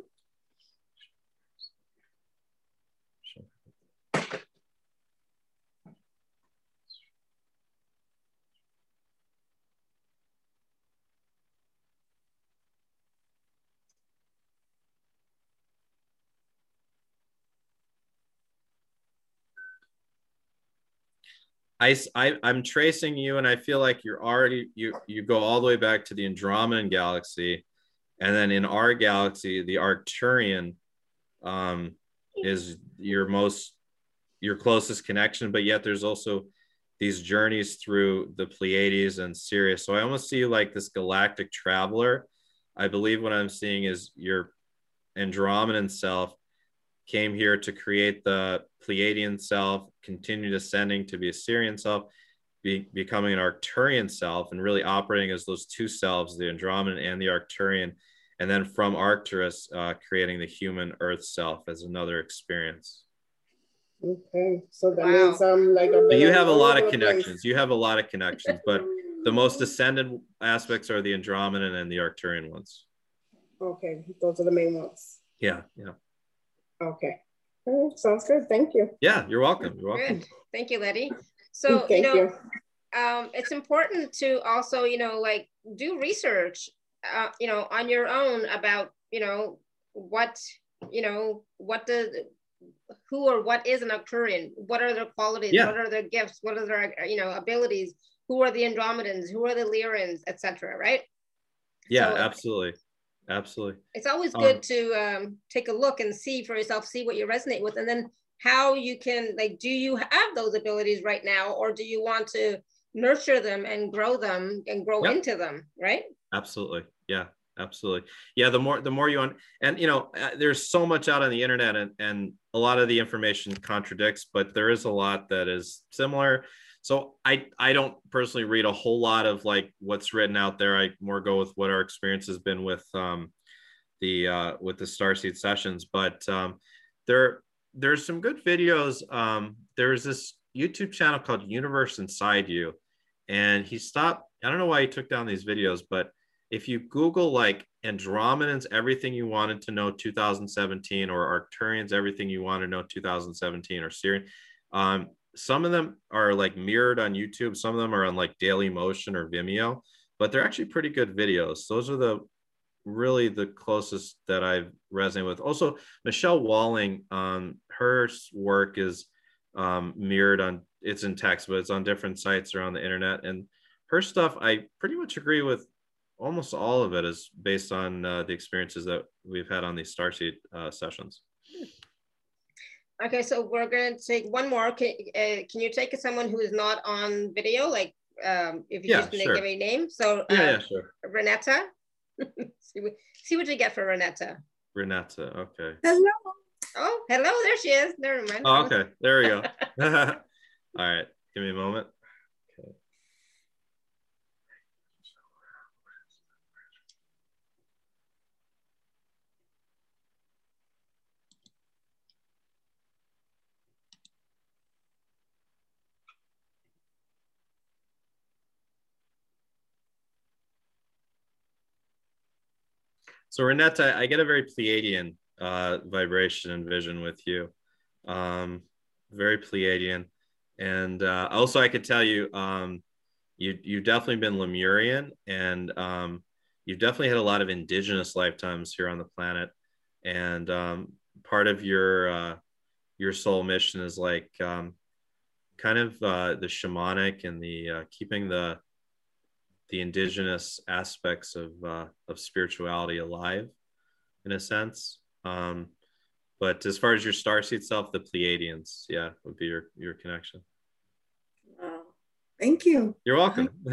I, I am tracing you, and I feel like you're already you you go all the way back to the Andromedan galaxy, and then in our galaxy, the Arcturian, um, is your most your closest connection. But yet, there's also these journeys through the Pleiades and Sirius. So I almost see you like this galactic traveler. I believe what I'm seeing is your Andromedan self came here to create the Pleiadian self, continued ascending to be a Sirian self, be, becoming an Arcturian self, and really operating as those two selves, the Andromedan and the Arcturian. And then from Arcturus, uh, creating the human Earth self as another experience. Okay, so that Wow. means I'm like. So you have a lot of the place. connections. You have a lot of connections, but the most ascended aspects are the Andromedan and the Arcturian ones. Okay, those are the main ones. Yeah, yeah. Okay. All right, sounds good. Thank you. Yeah, you're welcome. You're welcome. Good. Thank you, Letty. So, you know, you. um, it's important to also, you know, like do research, uh, you know, on your own about, you know, what, you know, what the, who or what is an Arcturian? What are their qualities? Yeah. What are their gifts? What are their, you know, abilities? Who are the Andromedans? Who are the Lyrans, etc. Right? Yeah, So- absolutely. Absolutely. It's always Um, good to um, take a look and see for yourself, see what you resonate with, and then how you can like, do you have those abilities right now, or do you want to nurture them and grow them and grow Yep. into them? Right? absolutely yeah absolutely yeah the more the more you want and you know uh, there's so much out on the internet and, and a lot of the information contradicts but there is a lot that is similar so i i don't personally read a whole lot of like what's written out there. I more go with what our experience has been with um the uh with the starseed sessions. But um there there's some good videos. Um there's this youtube channel called universe inside you. And he stopped i don't know why he took down these videos but if you Google like Andromedans, everything you wanted to know 2017, or Arcturians, everything you want to know 2017, or Sirian, um, some of them are like mirrored on YouTube. Some of them are on like Daily Motion or Vimeo, but they're actually pretty good videos. Those are the really the closest that I've resonated with. Also, Michelle Walling, um, her work is um, mirrored on it's in text, but it's on different sites around the internet. And her stuff, I pretty much agree with almost all of it is based on uh, the experiences that we've had on these Starseed uh, sessions. Okay, so we're going to take one more. Can, uh, can you take someone who is not on video? Like, um, if you Yeah, just sure. give a name. So, Yeah, uh, yeah, sure. Renetta. see, what, see what you get for Renetta. Renetta, okay. Hello. Oh, hello, there she is. Never mind. Oh, okay, there we go. all right, give me a moment. So Renetta, I get a very Pleiadian uh, vibration and vision with you. Um, very Pleiadian. And uh, also I could tell you, um, you, you've definitely been Lemurian and um, you've definitely had a lot of indigenous lifetimes here on the planet. And um, part of your, uh, your soul mission is like um, kind of uh, the shamanic and the uh, keeping the, the indigenous aspects of uh, of spirituality alive, in a sense. Um, but as far as your starseed self, the Pleiadians, yeah, would be your your connection. Oh, thank you. You're welcome.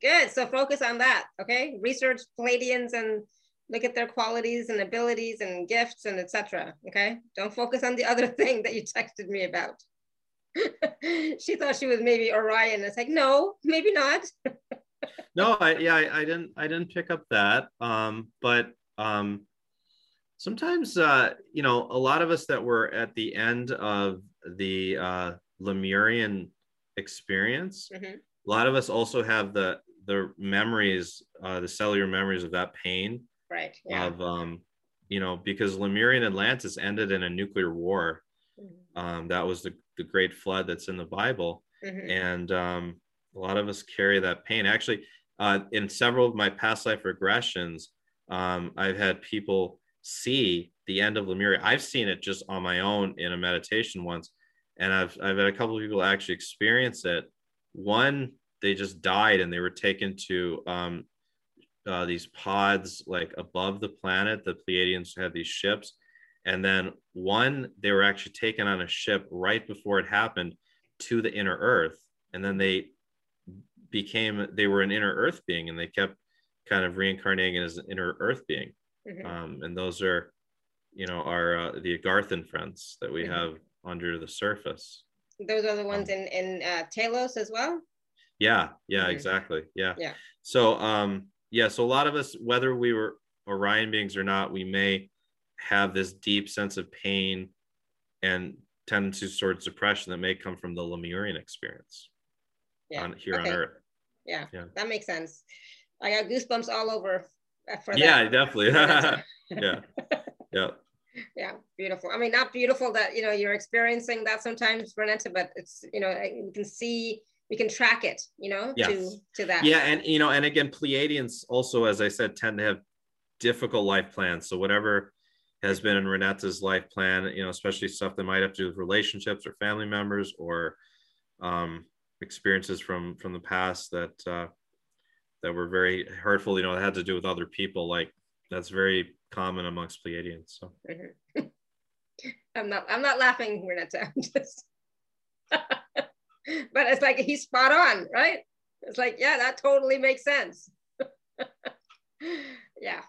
Good. So focus on that. Okay. Research Pleiadians and look at their qualities and abilities and gifts and etc. Okay, don't focus on the other thing that you texted me about. she thought she was maybe Orion. It's like, no, maybe not. no, I yeah, I, I, didn't I didn't pick up that. Um, but um, sometimes uh, you know, a lot of us that were at the end of the uh, Lemurian experience, mm-hmm. a lot of us also have the the memories, uh, the cellular memories of that pain. Right. Yeah. Of um, you know, because Lemurian Atlantis ended in a nuclear war. Mm-hmm. Um, that was the, the great flood that's in the Bible. Mm-hmm. And um, a lot of us carry that pain. Actually, uh, in several of my past life regressions, um, I've had people see the end of Lemuria. I've seen it just on my own in a meditation once, and I've I've had a couple of people actually experience it. One, they just died and they were taken to um, uh, these pods like above the planet. The Pleiadians had these ships, and then one they were actually taken on a ship right before it happened to the inner Earth, and then they became they were an inner Earth being, and they kept kind of reincarnating as an inner Earth being. Mm-hmm. Um, and those are, you know, our uh, the Agarthan friends that we mm-hmm. have under the surface. Those are the ones um, in in uh, Telos as well. Yeah, yeah, mm-hmm. exactly. Yeah. Yeah. So, um, yeah, so a lot of us, whether we were Orion beings or not, we may have this deep sense of pain and tendencies towards depression that may come from the Lemurian experience yeah. on here okay. on Earth. Yeah, yeah, that makes sense. I got goosebumps all over uh, for that. Yeah, definitely. yeah, yeah. Yeah, beautiful. I mean, not beautiful that you know you're experiencing that sometimes, Renetta, but it's you know you can see we can track it, you know, yes. to to that. Yeah, and you know, and again, Pleiadians also, as I said, tend to have difficult life plans. So whatever has been in Renetta's life plan, you know, especially stuff that might have to do with relationships or family members or um, experiences from from the past that uh, that were very hurtful. You know, it had to do with other people. Like that's very common amongst Pleiadians. So. I'm not. I'm not laughing, Renetta. I'm just. but it's like he's spot on, right? It's like, yeah, that totally makes sense. yeah.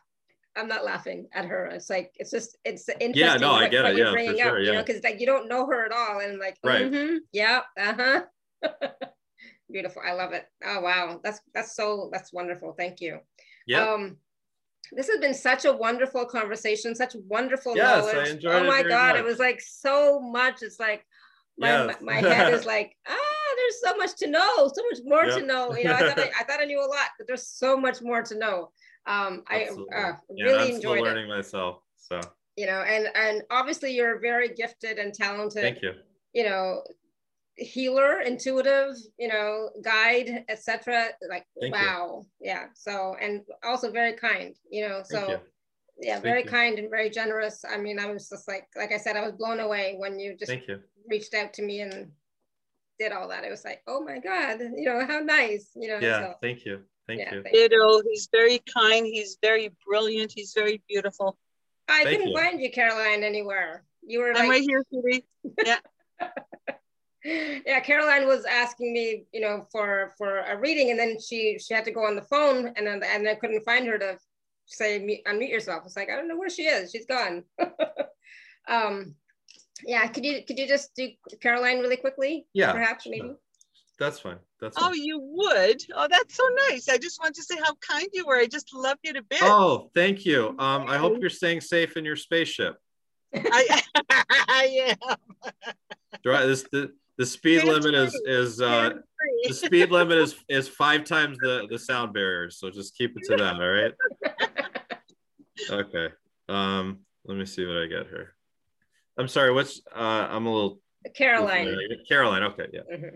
I'm not laughing at her. It's like it's just it's interesting. Yeah, no, what, I get it. Yeah, for sure. Up, yeah, you know, because like you don't know her at all, and like, right. Mm-hmm, yeah, uh huh. Beautiful. I love it. Oh wow, that's that's so that's wonderful. Thank you. Yeah. Um, this has been such a wonderful conversation, such wonderful yes, knowledge. I enjoyed oh my god, much. it was like so much. It's like my, yes. my, my, head is like, ah, there's so much to know, so much more yep. to know. You know, I thought I, I, thought I knew a lot, but there's so much more to know. Um, I uh, yeah, really I'm enjoyed learning it. myself. So you know, and and obviously you're very gifted and talented. Thank you. You know, healer, intuitive, you know, guide, etc. Like Thank wow, you. yeah. So and also very kind. You know, so yeah, Thank very you. kind and very generous. I mean, I was just like, like I said, I was blown away when you just you. reached out to me and did all that. It was like, oh my God, you know, how nice, you know. Yeah, so, thank you. Thank yeah, you. Ditto. He's very kind. He's very brilliant. He's very beautiful. I thank couldn't you. find you, Caroline, anywhere. You were I'm like... right here, Judy. Yeah. yeah, Caroline was asking me, you know, for for a reading, and then she she had to go on the phone, and then and I couldn't find her to say unmute yourself. It's like I don't know where she is. She's gone. um, yeah, could you could you just do Caroline really quickly? Yeah, perhaps maybe. That's fine. That's fine. oh, you would. Oh, that's so nice. I just want to say how kind you were. I just love you to bits. Oh, thank you. Um, I hope you're staying safe in your spaceship. I, I am. This the the speed limit is is uh the speed limit is is five times the the sound barrier. So just keep it to that. All right. Okay. Um, let me see what I get here. I'm sorry. What's uh? I'm a little. Caroline. Caroline. Okay. Yeah. Mm-hmm.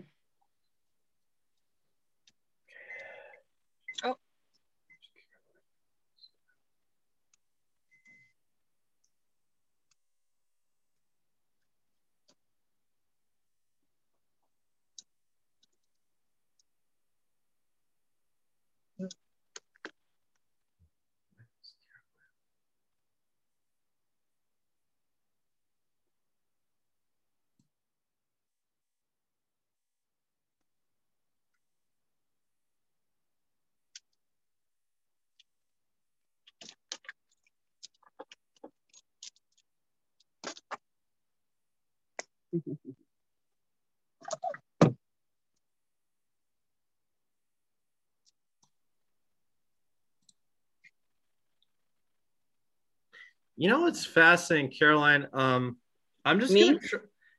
You know what's fascinating, Caroline? Um, I'm just Me? gonna tr-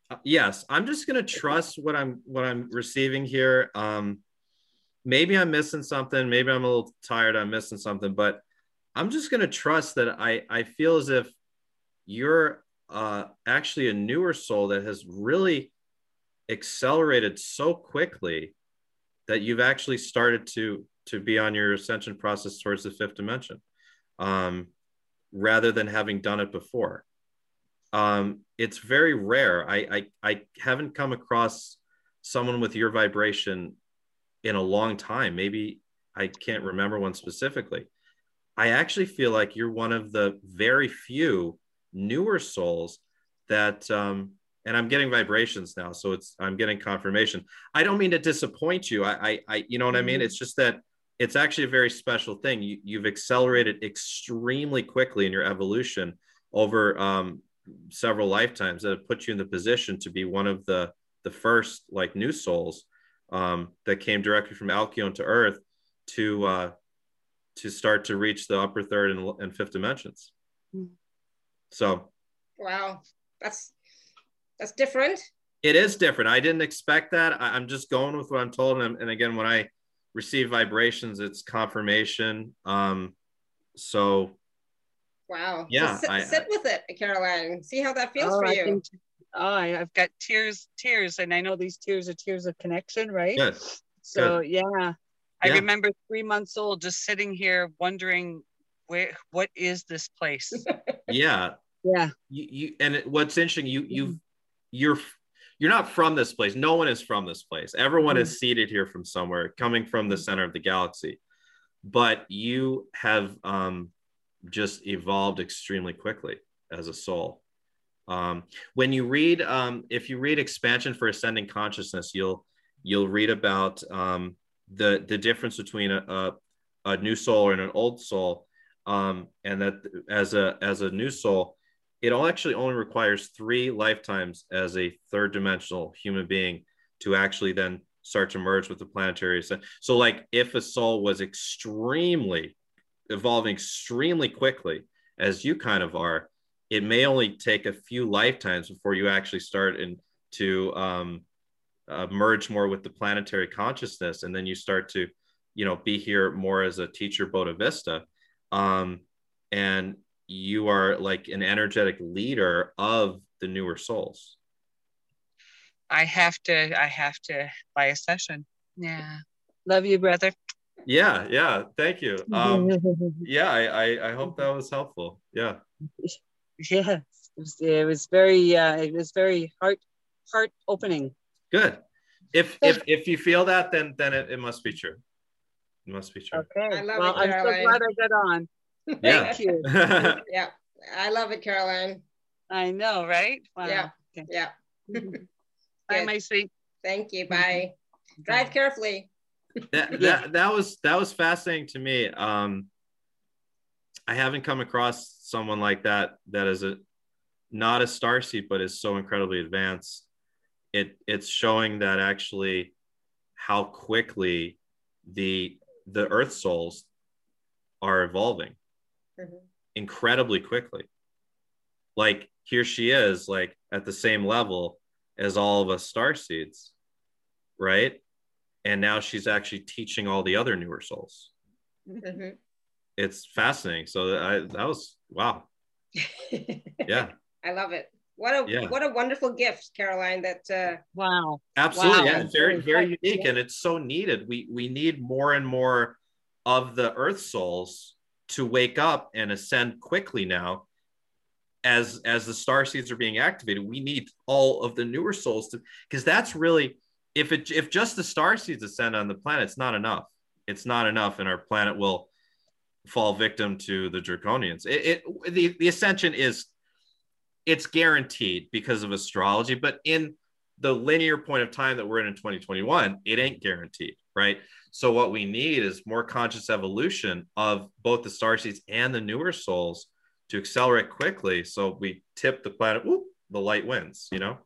uh, yes, I'm just gonna trust what I'm what I'm receiving here. Um, maybe I'm missing something. Maybe I'm a little tired. I'm missing something, but I'm just gonna trust that I I feel as if you're uh, actually a newer soul that has really accelerated so quickly that you've actually started to to be on your ascension process towards the fifth dimension. Um, rather than having done it before. Um, it's very rare. I, I, I haven't come across someone with your vibration in a long time. Maybe I can't remember one specifically. I actually feel like you're one of the very few newer souls that, um, and I'm getting vibrations now, so it's I'm getting confirmation. I don't mean to disappoint you. I, I, I you know what I mean. It's just that it's actually a very special thing. You, you've accelerated extremely quickly in your evolution over um, several lifetimes that have put you in the position to be one of the the first like new souls um, that came directly from Alkyone to Earth to uh, to start to reach the upper third and, and fifth dimensions. Mm. So Wow, that's that's different. it is different. I didn't expect that. I, I'm just going with what I'm told. And, and again, when I receive vibrations, it's confirmation. Um, so Wow. Yeah, So sit, I- sit with it, Caroline. See how that feels Oh, for I you. think- oh, I- I've got tears, tears, and I know these tears are tears of connection, right? good. So yeah, I Yeah. remember three months old, just sitting here wondering, where, what is this place? Yeah. yeah, You, you and it, what's interesting, you you you're you're not from this place. No one is from this place. Everyone is seated here from somewhere, coming from the center of the galaxy. But you have um, just evolved extremely quickly as a soul. Um, when you read, um, if you read Expansion for Ascending Consciousness, you'll you'll read about um, the the difference between a, a, a new soul and an old soul, um, and that as a as a new soul, it all actually only requires three lifetimes as a third dimensional human being to actually then start to merge with the planetary ascent. So, like, if a soul was extremely evolving extremely quickly, as you kind of are, it may only take a few lifetimes before you actually start in, to um, uh, merge more with the planetary consciousness, and then you start to, you know, be here more as a teacher Bodhisattva, um, and you are like an energetic leader of the newer souls. I have to, I have to buy a session. Yeah, love you, brother. Yeah, yeah. Thank you. Um, yeah, I, I, I hope that was helpful. Yeah. yes, it was, it was very, uh, it was very heart, heart opening. Good. If if if you feel that, then then it, it must be true. It must be true. Okay, I love well, it, I'm so glad I got on. Yeah. Thank you. Yeah. I love it, Caroline. I know, right? Wow. Yeah. Okay. Yeah. Bye, Good. my sweet. Thank you. Bye. Drive carefully. that, that that was that was fascinating to me. Um, I haven't come across someone like that that is a not a starseed, but is so incredibly advanced. It it's showing that actually how quickly the the Earth souls are evolving Mhm. incredibly quickly. Like here she is, like at the same level as all of us star seeds, right? And now she's actually teaching all the other newer souls. Mhm. It's fascinating. So I that was wow. Yeah, I love it. What a Yeah. what a wonderful gift, Caroline. That uh, Wow. absolutely. Wow. Yeah, it's very very Yeah. unique, and it's so needed. We we need more and more of the Earth souls to wake up and ascend quickly now. As as the star seeds are being activated, we need all of the newer souls to because that's really if it if just the star seeds ascend on the planet, it's not enough. It's not enough, and our planet will fall victim to the draconians. It, it the the ascension is it's guaranteed because of astrology, but in the linear point of time that we're in in 2021, it ain't guaranteed, right? So what we need is more conscious evolution of both the star seeds and the newer souls to accelerate quickly. So we tip the planet, whoop, the light wins, you know?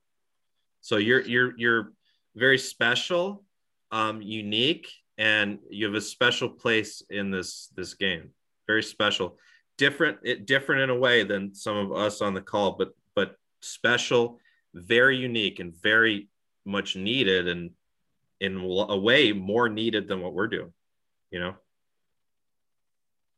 So you're you're you're very special, um, unique, and you have a special place in this this game. Very special, different it different in a way than some of us on the call, but but special, very unique, and very much needed, and in a way more needed than what we're doing. You know.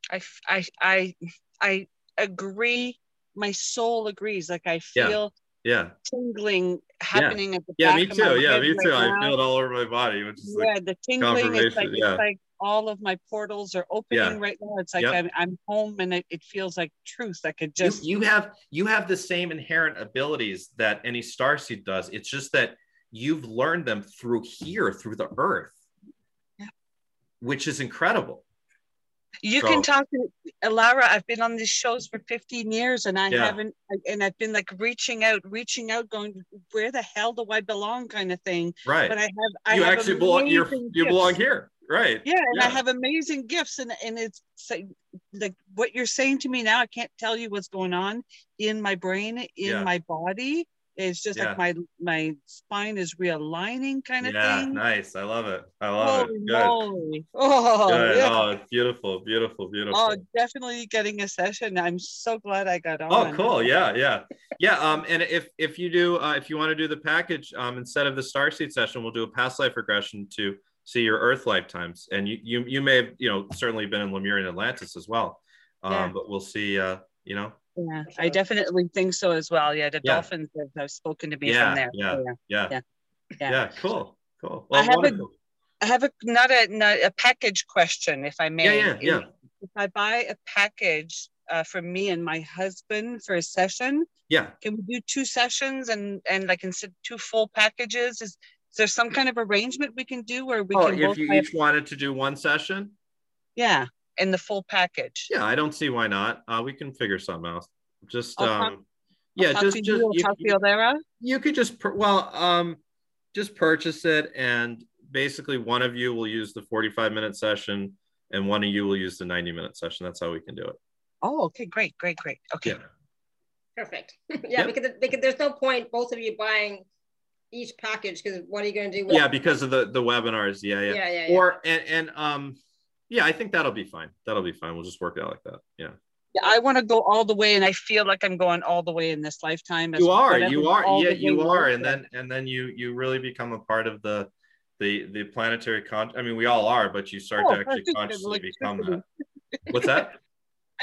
I, I, I, I agree. My soul agrees. Like I feel Yeah. tingling happening at the Yeah, back me too. Yeah, me right too. I now. feel it all over my body, which is yeah, like the tingling is like yeah. it's like all of my portals are opening Yeah. right now. It's like Yep. I'm, I'm home and it, it feels like truth. I could you, just you have you have the same inherent abilities that any starseed does. It's just that you've learned them through here, through the earth, Yeah. which is incredible. you so- can talk to uh, Lara. I've been on these shows for 15 years and I Yeah. haven't and I've been like reaching out, reaching out, going, where the hell do I belong kind of thing. Right. But I have I you have actually belong you're, you belong here. Right. Yeah, and I have amazing gifts, and and it's like what you're saying to me now. I can't tell you what's going on in my brain, in Yeah. my body. It's just Yeah. like my my spine is realigning, kind of yeah, thing. nice. I love it. I love Holy it. Good. moly! Oh, Good. yeah. Oh, it's beautiful, beautiful, beautiful. Oh, definitely getting a session. I'm so glad I got on. Oh, cool. Yeah, yeah, yeah. Um, and if if you do, uh, if you want to do the package, um, instead of the star Starseed session, we'll do a past life regression to see your Earth lifetimes. And you you you may have you know certainly been in Lemurian Atlantis as well. Um, Yeah. but we'll see. Uh, you know, Yeah, I definitely think so as well. Yeah, the Yeah. dolphins have, have spoken to me Yeah, from there. yeah. So, yeah, Yeah. yeah, Yeah. Cool, cool. I have a- wonderful. I have a not a not a package question, if I may. yeah, yeah, yeah. If I buy a package uh, for me and my husband for a session, Yeah. can we do two sessions and and like instead two full packages? Is, is there some kind of arrangement we can do where we Oh, can if you each wanted to do one session, yeah in the full package? yeah, I don't see why not. Uh, we can figure something else. Just I'll talk- um, yeah, Talk just to just you, you- talk you could just pur- well um just purchase it and basically one of you will use the 45 minute session and one of you will use the 90 minute session that's how we can do it Oh, okay, great, great, great. Okay. yeah Perfect. yeah, Yep. because, because there's no point both of you buying each package because what are you going to do? With yeah because of the the webinars yeah yeah, yeah, yeah, yeah. or and, and um yeah i think that'll be fine that'll be fine we'll just work it out like that yeah Yeah, I want to go all the way, and I feel like I'm going all the way in this lifetime. as you are you are yeah you are and then and then you you really become a part of the the the planetary con i mean we all are but you start Oh, to actually consciously become that what's that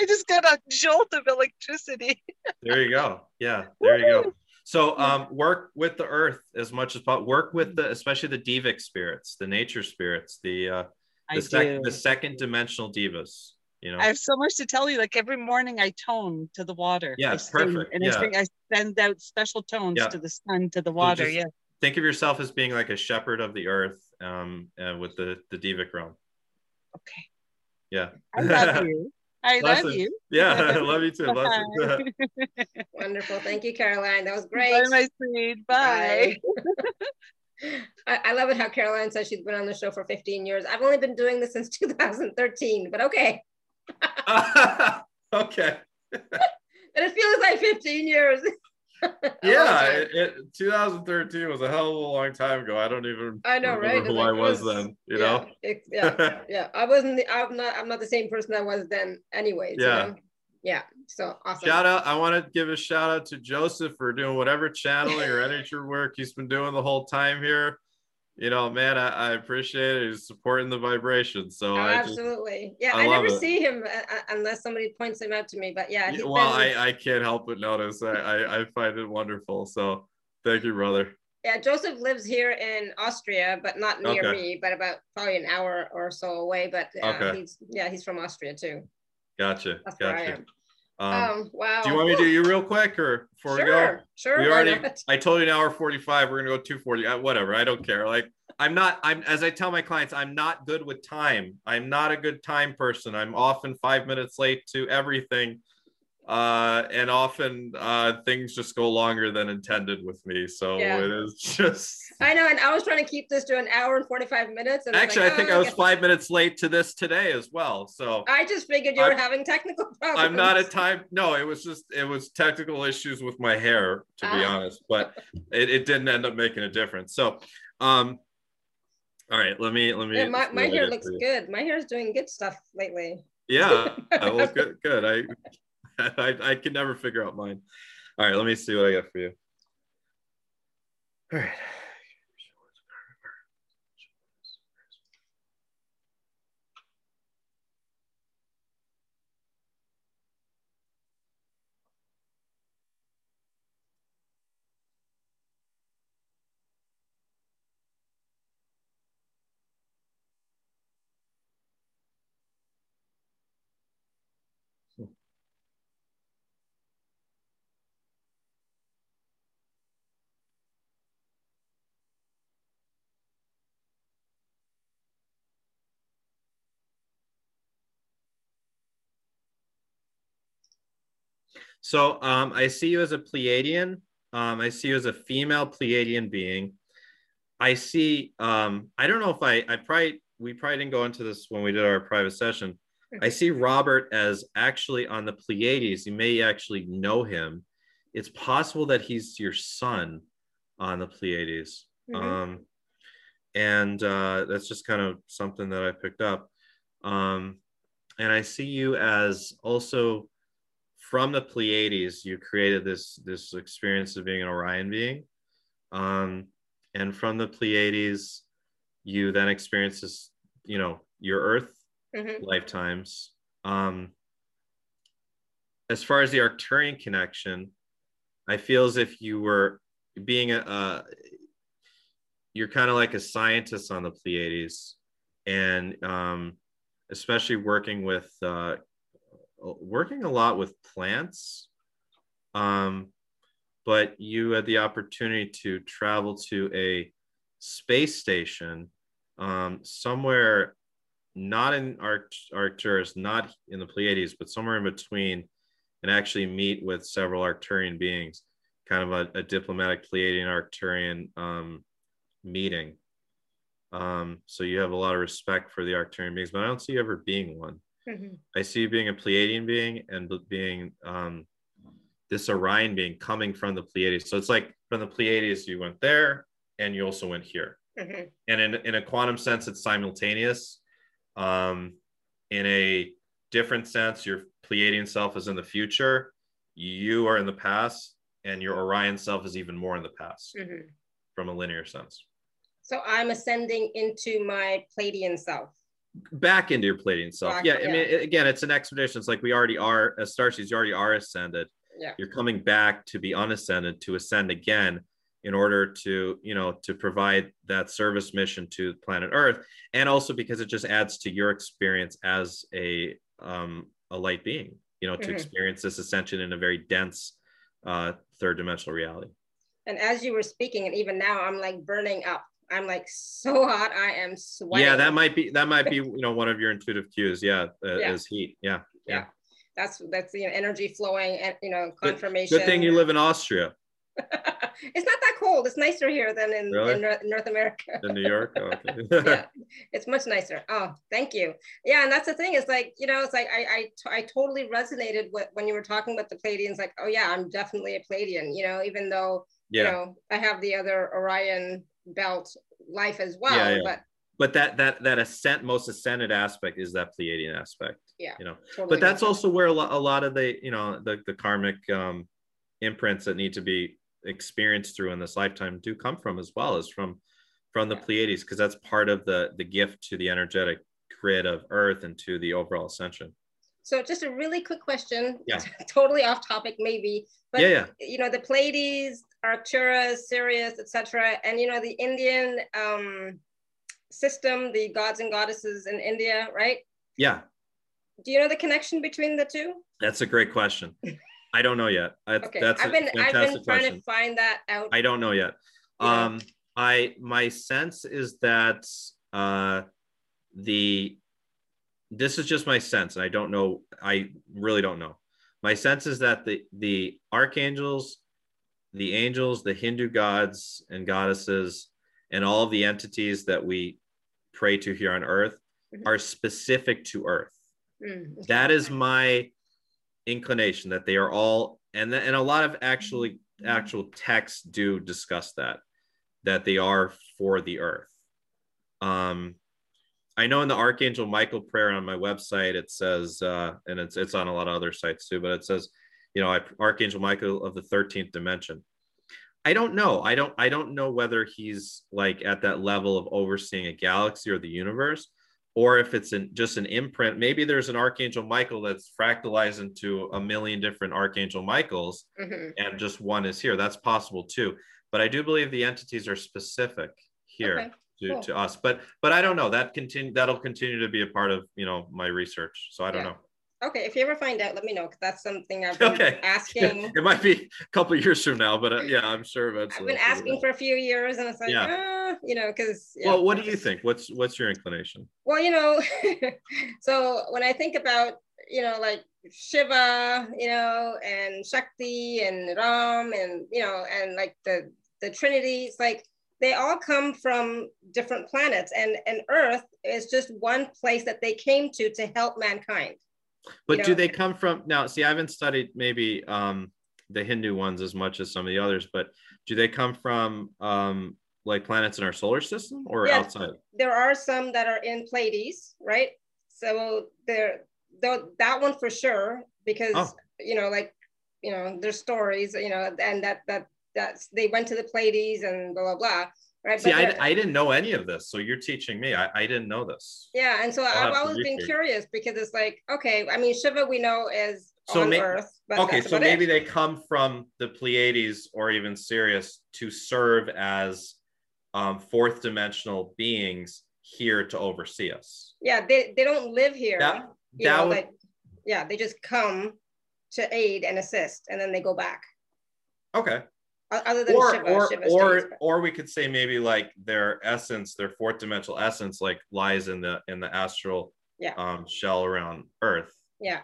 I just got a jolt of electricity. There you go. Yeah, there you go. So um, work with the earth as much as possible. Work with the, especially the devic spirits, the nature spirits, the uh, the, sec- do. the second dimensional devas. You know, I have so much to tell you. Like every morning, I tone to the water. Yeah, I sing, perfect. And Yeah. I, sing, I send out special tones Yeah. to the sun, to the water. just- yeah. think of yourself as being like a shepherd of the earth um, uh, with the the devic realm. Okay. Yeah. I love you. I love Awesome. you. Yeah, I love you too. Love you. Wonderful. Thank you, Caroline. That was great. Bye, my sweet. Bye. I, I love it how Caroline says she's been on the show for 15 years. I've only been doing this since 2013, but okay. okay. And it feels like 15 years. Yeah, it, it, 2013 was a hell of a long time ago. I don't even I know, remember right? who like, I was then. You yeah, know. it- yeah, yeah. I wasn't. The, I'm not. I'm not the same person I was then. Anyways. you Yeah. know? Yeah. So awesome. Shout out! I want to give a shout out to Joseph for doing whatever channeling or energy work he's been doing the whole time here. You know, man, I, I appreciate it. He's supporting the vibration. So Oh, I just, absolutely. yeah. I I, never it. see him uh, uh, unless somebody points him out to me. But yeah. well, been- I, I can't help but notice. I, I, I find it wonderful. So thank you, brother. Yeah, Joseph lives here in Austria, but not near Okay. me, but about probably an hour or so away. But uh, Okay. he's yeah, he's from Austria too. Gotcha. That's Gotcha. Um, Um, wow. do you want me to do you real quick or before we go? Sure, sure. we already not? i told you an hour 45 we're gonna go 240 uh, whatever i don't care like i'm not i'm as i tell my clients i'm not good with time i'm not a good time person i'm often five minutes late to everything uh, and often uh, things just go longer than intended with me. So Yeah. it is just. I know, and I was trying to keep this to an hour and 45 minutes. And Actually, like, I think "Oh, I was five minutes late to this today as well. So I just figured you were I'm- having technical problems. I'm not a time. No, it was just it was technical issues with my hair, to be Ah. honest. But it, it didn't end up making a difference. So, um, all right, let me let me. Yeah, my, my hair looks good. My hair is doing good stuff lately. Yeah, well, good, good. I, I I can never figure out mine. All right, let me see what I got for you. All right. So um, I see you as a Pleiadian. Um, I see you as a female Pleiadian being. I see. Um, I don't know if I. I probably we probably didn't go into this when we did our private session. I see Robert as actually on the Pleiades. You may actually know him. It's possible that he's your son on the Pleiades. Mhm. Um, and uh, that's just kind of something that I picked up. Um, and I see you as also from the Pleiades. You created this this experience of being an Orion being, um, and from the Pleiades, you then experience this, you know, your Earth Mhm. lifetimes. Um, as far as the Arcturian connection, I feel as if you were being a, uh, you're kind of like a scientist on the Pleiades, and um, especially working with, uh, working a lot with plants. Um, but you had the opportunity to travel to a space station um, somewhere not in Arct- Arcturus, not in the Pleiades, but somewhere in between, and actually meet with several Arcturian beings, kind of a, a diplomatic Pleiadian Arcturian um, meeting. Um, so you have a lot of respect for the Arcturian beings, but I don't see you ever being one. Mhm. I see you being a Pleiadian being and being um, this Orion being coming from the Pleiades. So it's like from the Pleiades, you went there and you also went here Mhm. and in, in a quantum sense it's simultaneous um, in a different sense your pleiadian self is in the future you are in the past and your orion self is even more in the past Mhm. from a linear sense So I'm ascending into my Pleiadian self. Back into your pleiadian self Back, yeah i yeah. mean it- again it's an expedition it's like we already are as starseeds you already are ascended Yeah. you're coming back to be unascended to ascend again in order to you know to provide that service mission to planet earth and also because it just adds to your experience as a um a light being you know to Mhm. experience this ascension in a very dense uh third dimensional reality And as you were speaking, and even now, I'm like burning up. I'm like so hot. I am sweating. yeah that might be that might be you know one of your intuitive cues yeah, uh, Yeah. is heat yeah Yeah. That's that's you know energy flowing and you know confirmation. good thing you live in austria it's not that cold. It's nicer here than in, Really? in North, America. in new york Oh, okay. yeah, it's much nicer. Oh, thank you. Yeah, and that's the thing. It's like you know, it's like I I, I totally resonated with when you were talking about the Pleiadians. Like, oh yeah, I'm definitely a Pleiadian. You know, even though you know I have the other Orion belt life as well, Yeah, yeah. but but that that that ascent most ascended aspect is that pleiadian aspect Yeah. you know totally but that's different. also where a lot, a lot of the you know the, the karmic um imprints that need to be experienced through in this lifetime do come from as well as from from the Yeah. pleiades because that's part of the the gift to the energetic grid of earth and to the overall ascension So just a really quick question. Yeah. totally off topic, maybe. But yeah yeah you know, the Pleiades, Arcturus, Sirius, etc., and you know, the Indian um, system, the gods and goddesses in India, right? yeah Do you know the connection between the two? that's a great question i don't know yet I, Okay, that's I've been I've been trying question to find that out. I don't know yet. Yeah. Um, I my sense is that uh, the this is just my sense, and I don't know. I really don't know. my sense is that the the archangels, the angels, the Hindu gods and goddesses, and all of the entities that we pray to here on earth Mhm. are specific to earth. Mm, That is my inclination that they are all and and a lot of actually actual texts do discuss that that they are for the earth. Um I know in the Archangel Michael prayer on my website it says uh and it's it's on a lot of other sites too but it says you know Archangel Michael of the 13th dimension. I don't know. I don't I don't know whether he's like at that level of overseeing a galaxy or the universe or if it's an, just an imprint. Maybe there's an Archangel Michael that's fractalized into a million different Archangel Michaels mhm. and just one is here. That's possible too. But I do believe the entities are specific here Okay, to, cool. to us. But but I don't know. That continue that'll continue to be a part of you know my research. So I don't Yeah. know. Okay, if you ever find out, let me know because that's something I've been Okay. asking. it might be a couple of years from now, but uh, yeah, I'm sure I've been I'll figure it asking for a few years, and it's like, ah, you know, because. Well, what do you think? What's what's your inclination? Well, you know, so when I think about, you know, like Shiva, you know, and Shakti and Ram and, you know, and like the, the Trinity, it's like they all come from different planets and, and Earth is just one place that they came to to help mankind. But you do they come from now? See, I haven't studied maybe um, the Hindu ones as much as some of the others, but do they come from um, like planets in our solar system or Yeah. outside? There are some that are in Pleiades, right? So there, though that one for sure, because Oh. you know, like you know, there's stories, you know, and that that that's they went to the Pleiades and blah blah blah, right? See, But I, I didn't know any of this, so you're teaching me. I, I didn't know this. yeah, and so I'll I've always been curious because it's like, okay, I mean, Shiva we know is So on may- Earth, but Okay, so maybe it. they come from the Pleiades or even Sirius to serve as um, fourth dimensional beings here to oversee us. yeah, they they don't live here. That that know, would like, yeah, they just come to aid and assist, and then they go back. okay. Other than or Shiva, or Shiva or stays. or we could say maybe like their essence, their fourth dimensional essence, like lies in the in the astral Yeah. um, shell around Earth. Yeah.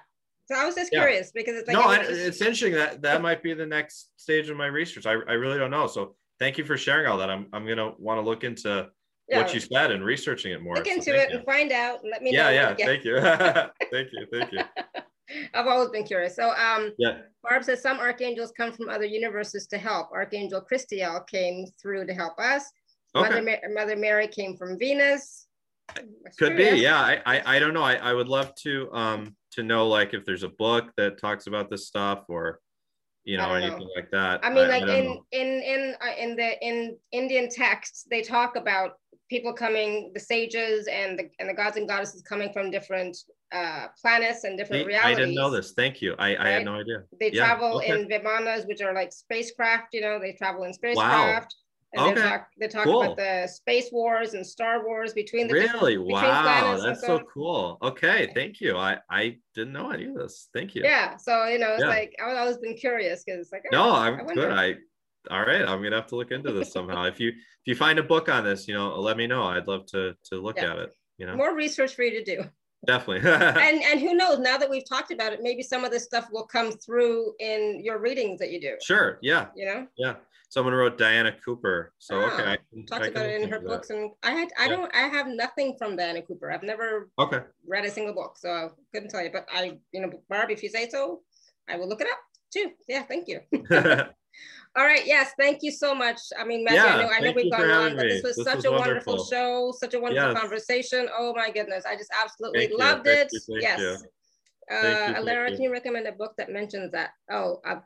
So I was just Yeah. curious because it's like no, I it's- interesting that that might be the next stage of my research. I, I really don't know. So thank you for sharing all that. I'm I'm gonna want to look into yeah, what you said and researching it more. look into thank it you. and find out. And let me Yeah, know. yeah. yeah. Thank you. thank you. Thank you. I've always been curious. So um, Yeah. Barb says some archangels come from other universes to help. Archangel Christiel came through to help us. Mother, Okay. Ma- Mother Mary came from Venus. That's Could true, be. Yeah. I, I I don't know. I, I would love to um to know like if there's a book that talks about this stuff or you know I don't know. anything like that. I mean, like don't in in in uh, in the in Indian texts, they talk about people coming, the sages and the and the gods and goddesses coming from different uh, planets and different realities. I didn't know this. Thank you. I, I had no idea. They Yeah, travel okay. in vimanas, which are like spacecraft. You know, they travel in spacecraft. And Okay, they talk, they talk cool. about the space wars and Star Wars between the Really? between Wow. That's so stuff. cool. Okay. Thank you. I I didn't know any of this. Thank you. Yeah. So you know, it's Yeah. like I've always been curious because it's like No, oh, I'm wonder. good. I all right. I'm gonna have to look into this somehow. if you if you find a book on this, you know, let me know. I'd love to to look Yeah. at it. You know, more research for you to do. definitely. and and who knows? Now that we've talked about it, maybe some of this stuff will come through in your readings that you do. sure. Yeah. You know, Yeah. Someone wrote Diana Cooper. So Ah, okay. I can, talks I about it in her books, and I had I Yeah. don't I have nothing from Diana Cooper. I've never. Okay. read a single book, so I couldn't tell you. But I, you know, Barb, if you say so, I will look it up too. Yeah, thank you. All right. Yes, thank you so much. I mean, Matthew, I know, I know we've gone on, but this was This such was a wonderful wonderful. show, such a wonderful Yes. conversation. Oh my goodness, I just absolutely Thank you, loved thank it. you, thank yes. you. Uh, you, Alara, can you. you recommend a book that mentions that? Oh, uh,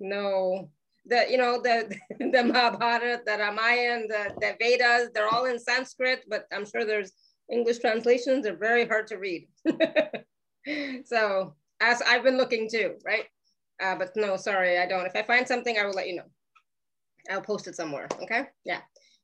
no. The you know the the Mahabharata, the Ramayana, the, the Vedas, they're all in Sanskrit, but I'm sure there's English translations. They're very hard to read. so as I've been looking too, right? Uh, but no, sorry, I don't. If I find something, I will let you know. I'll post it somewhere. Okay. Yeah.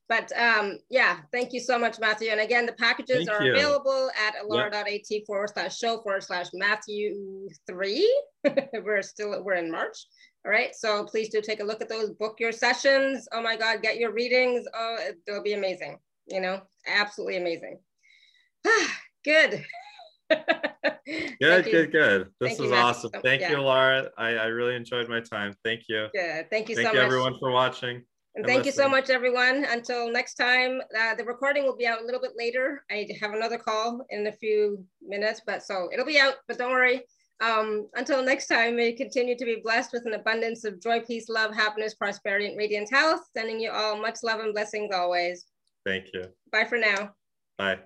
But um, yeah, thank you so much, Matthew. And again, the packages Thank are you. available at alara.at forward slash show forward slash Matthew three. we're still, we're in March. All right. So please do take a look at those, book your sessions. Oh my God, get your readings. Oh, they'll be amazing. You know, absolutely amazing. Good. good, good, good. This Thank was you, awesome. Thank Yeah. you, Laura. I, I really enjoyed my time. Thank you. Good. Thank you Thank so you, much. everyone, for watching. And thank you so much, everyone. Until next time, uh, the recording will be out a little bit later. I have another call in a few minutes, but so it'll be out, but don't worry. Um, until next time, may you continue to be blessed with an abundance of joy, peace, love, happiness, prosperity, and radiant health. Sending you all much love and blessings always. Thank you. Bye for now. Bye.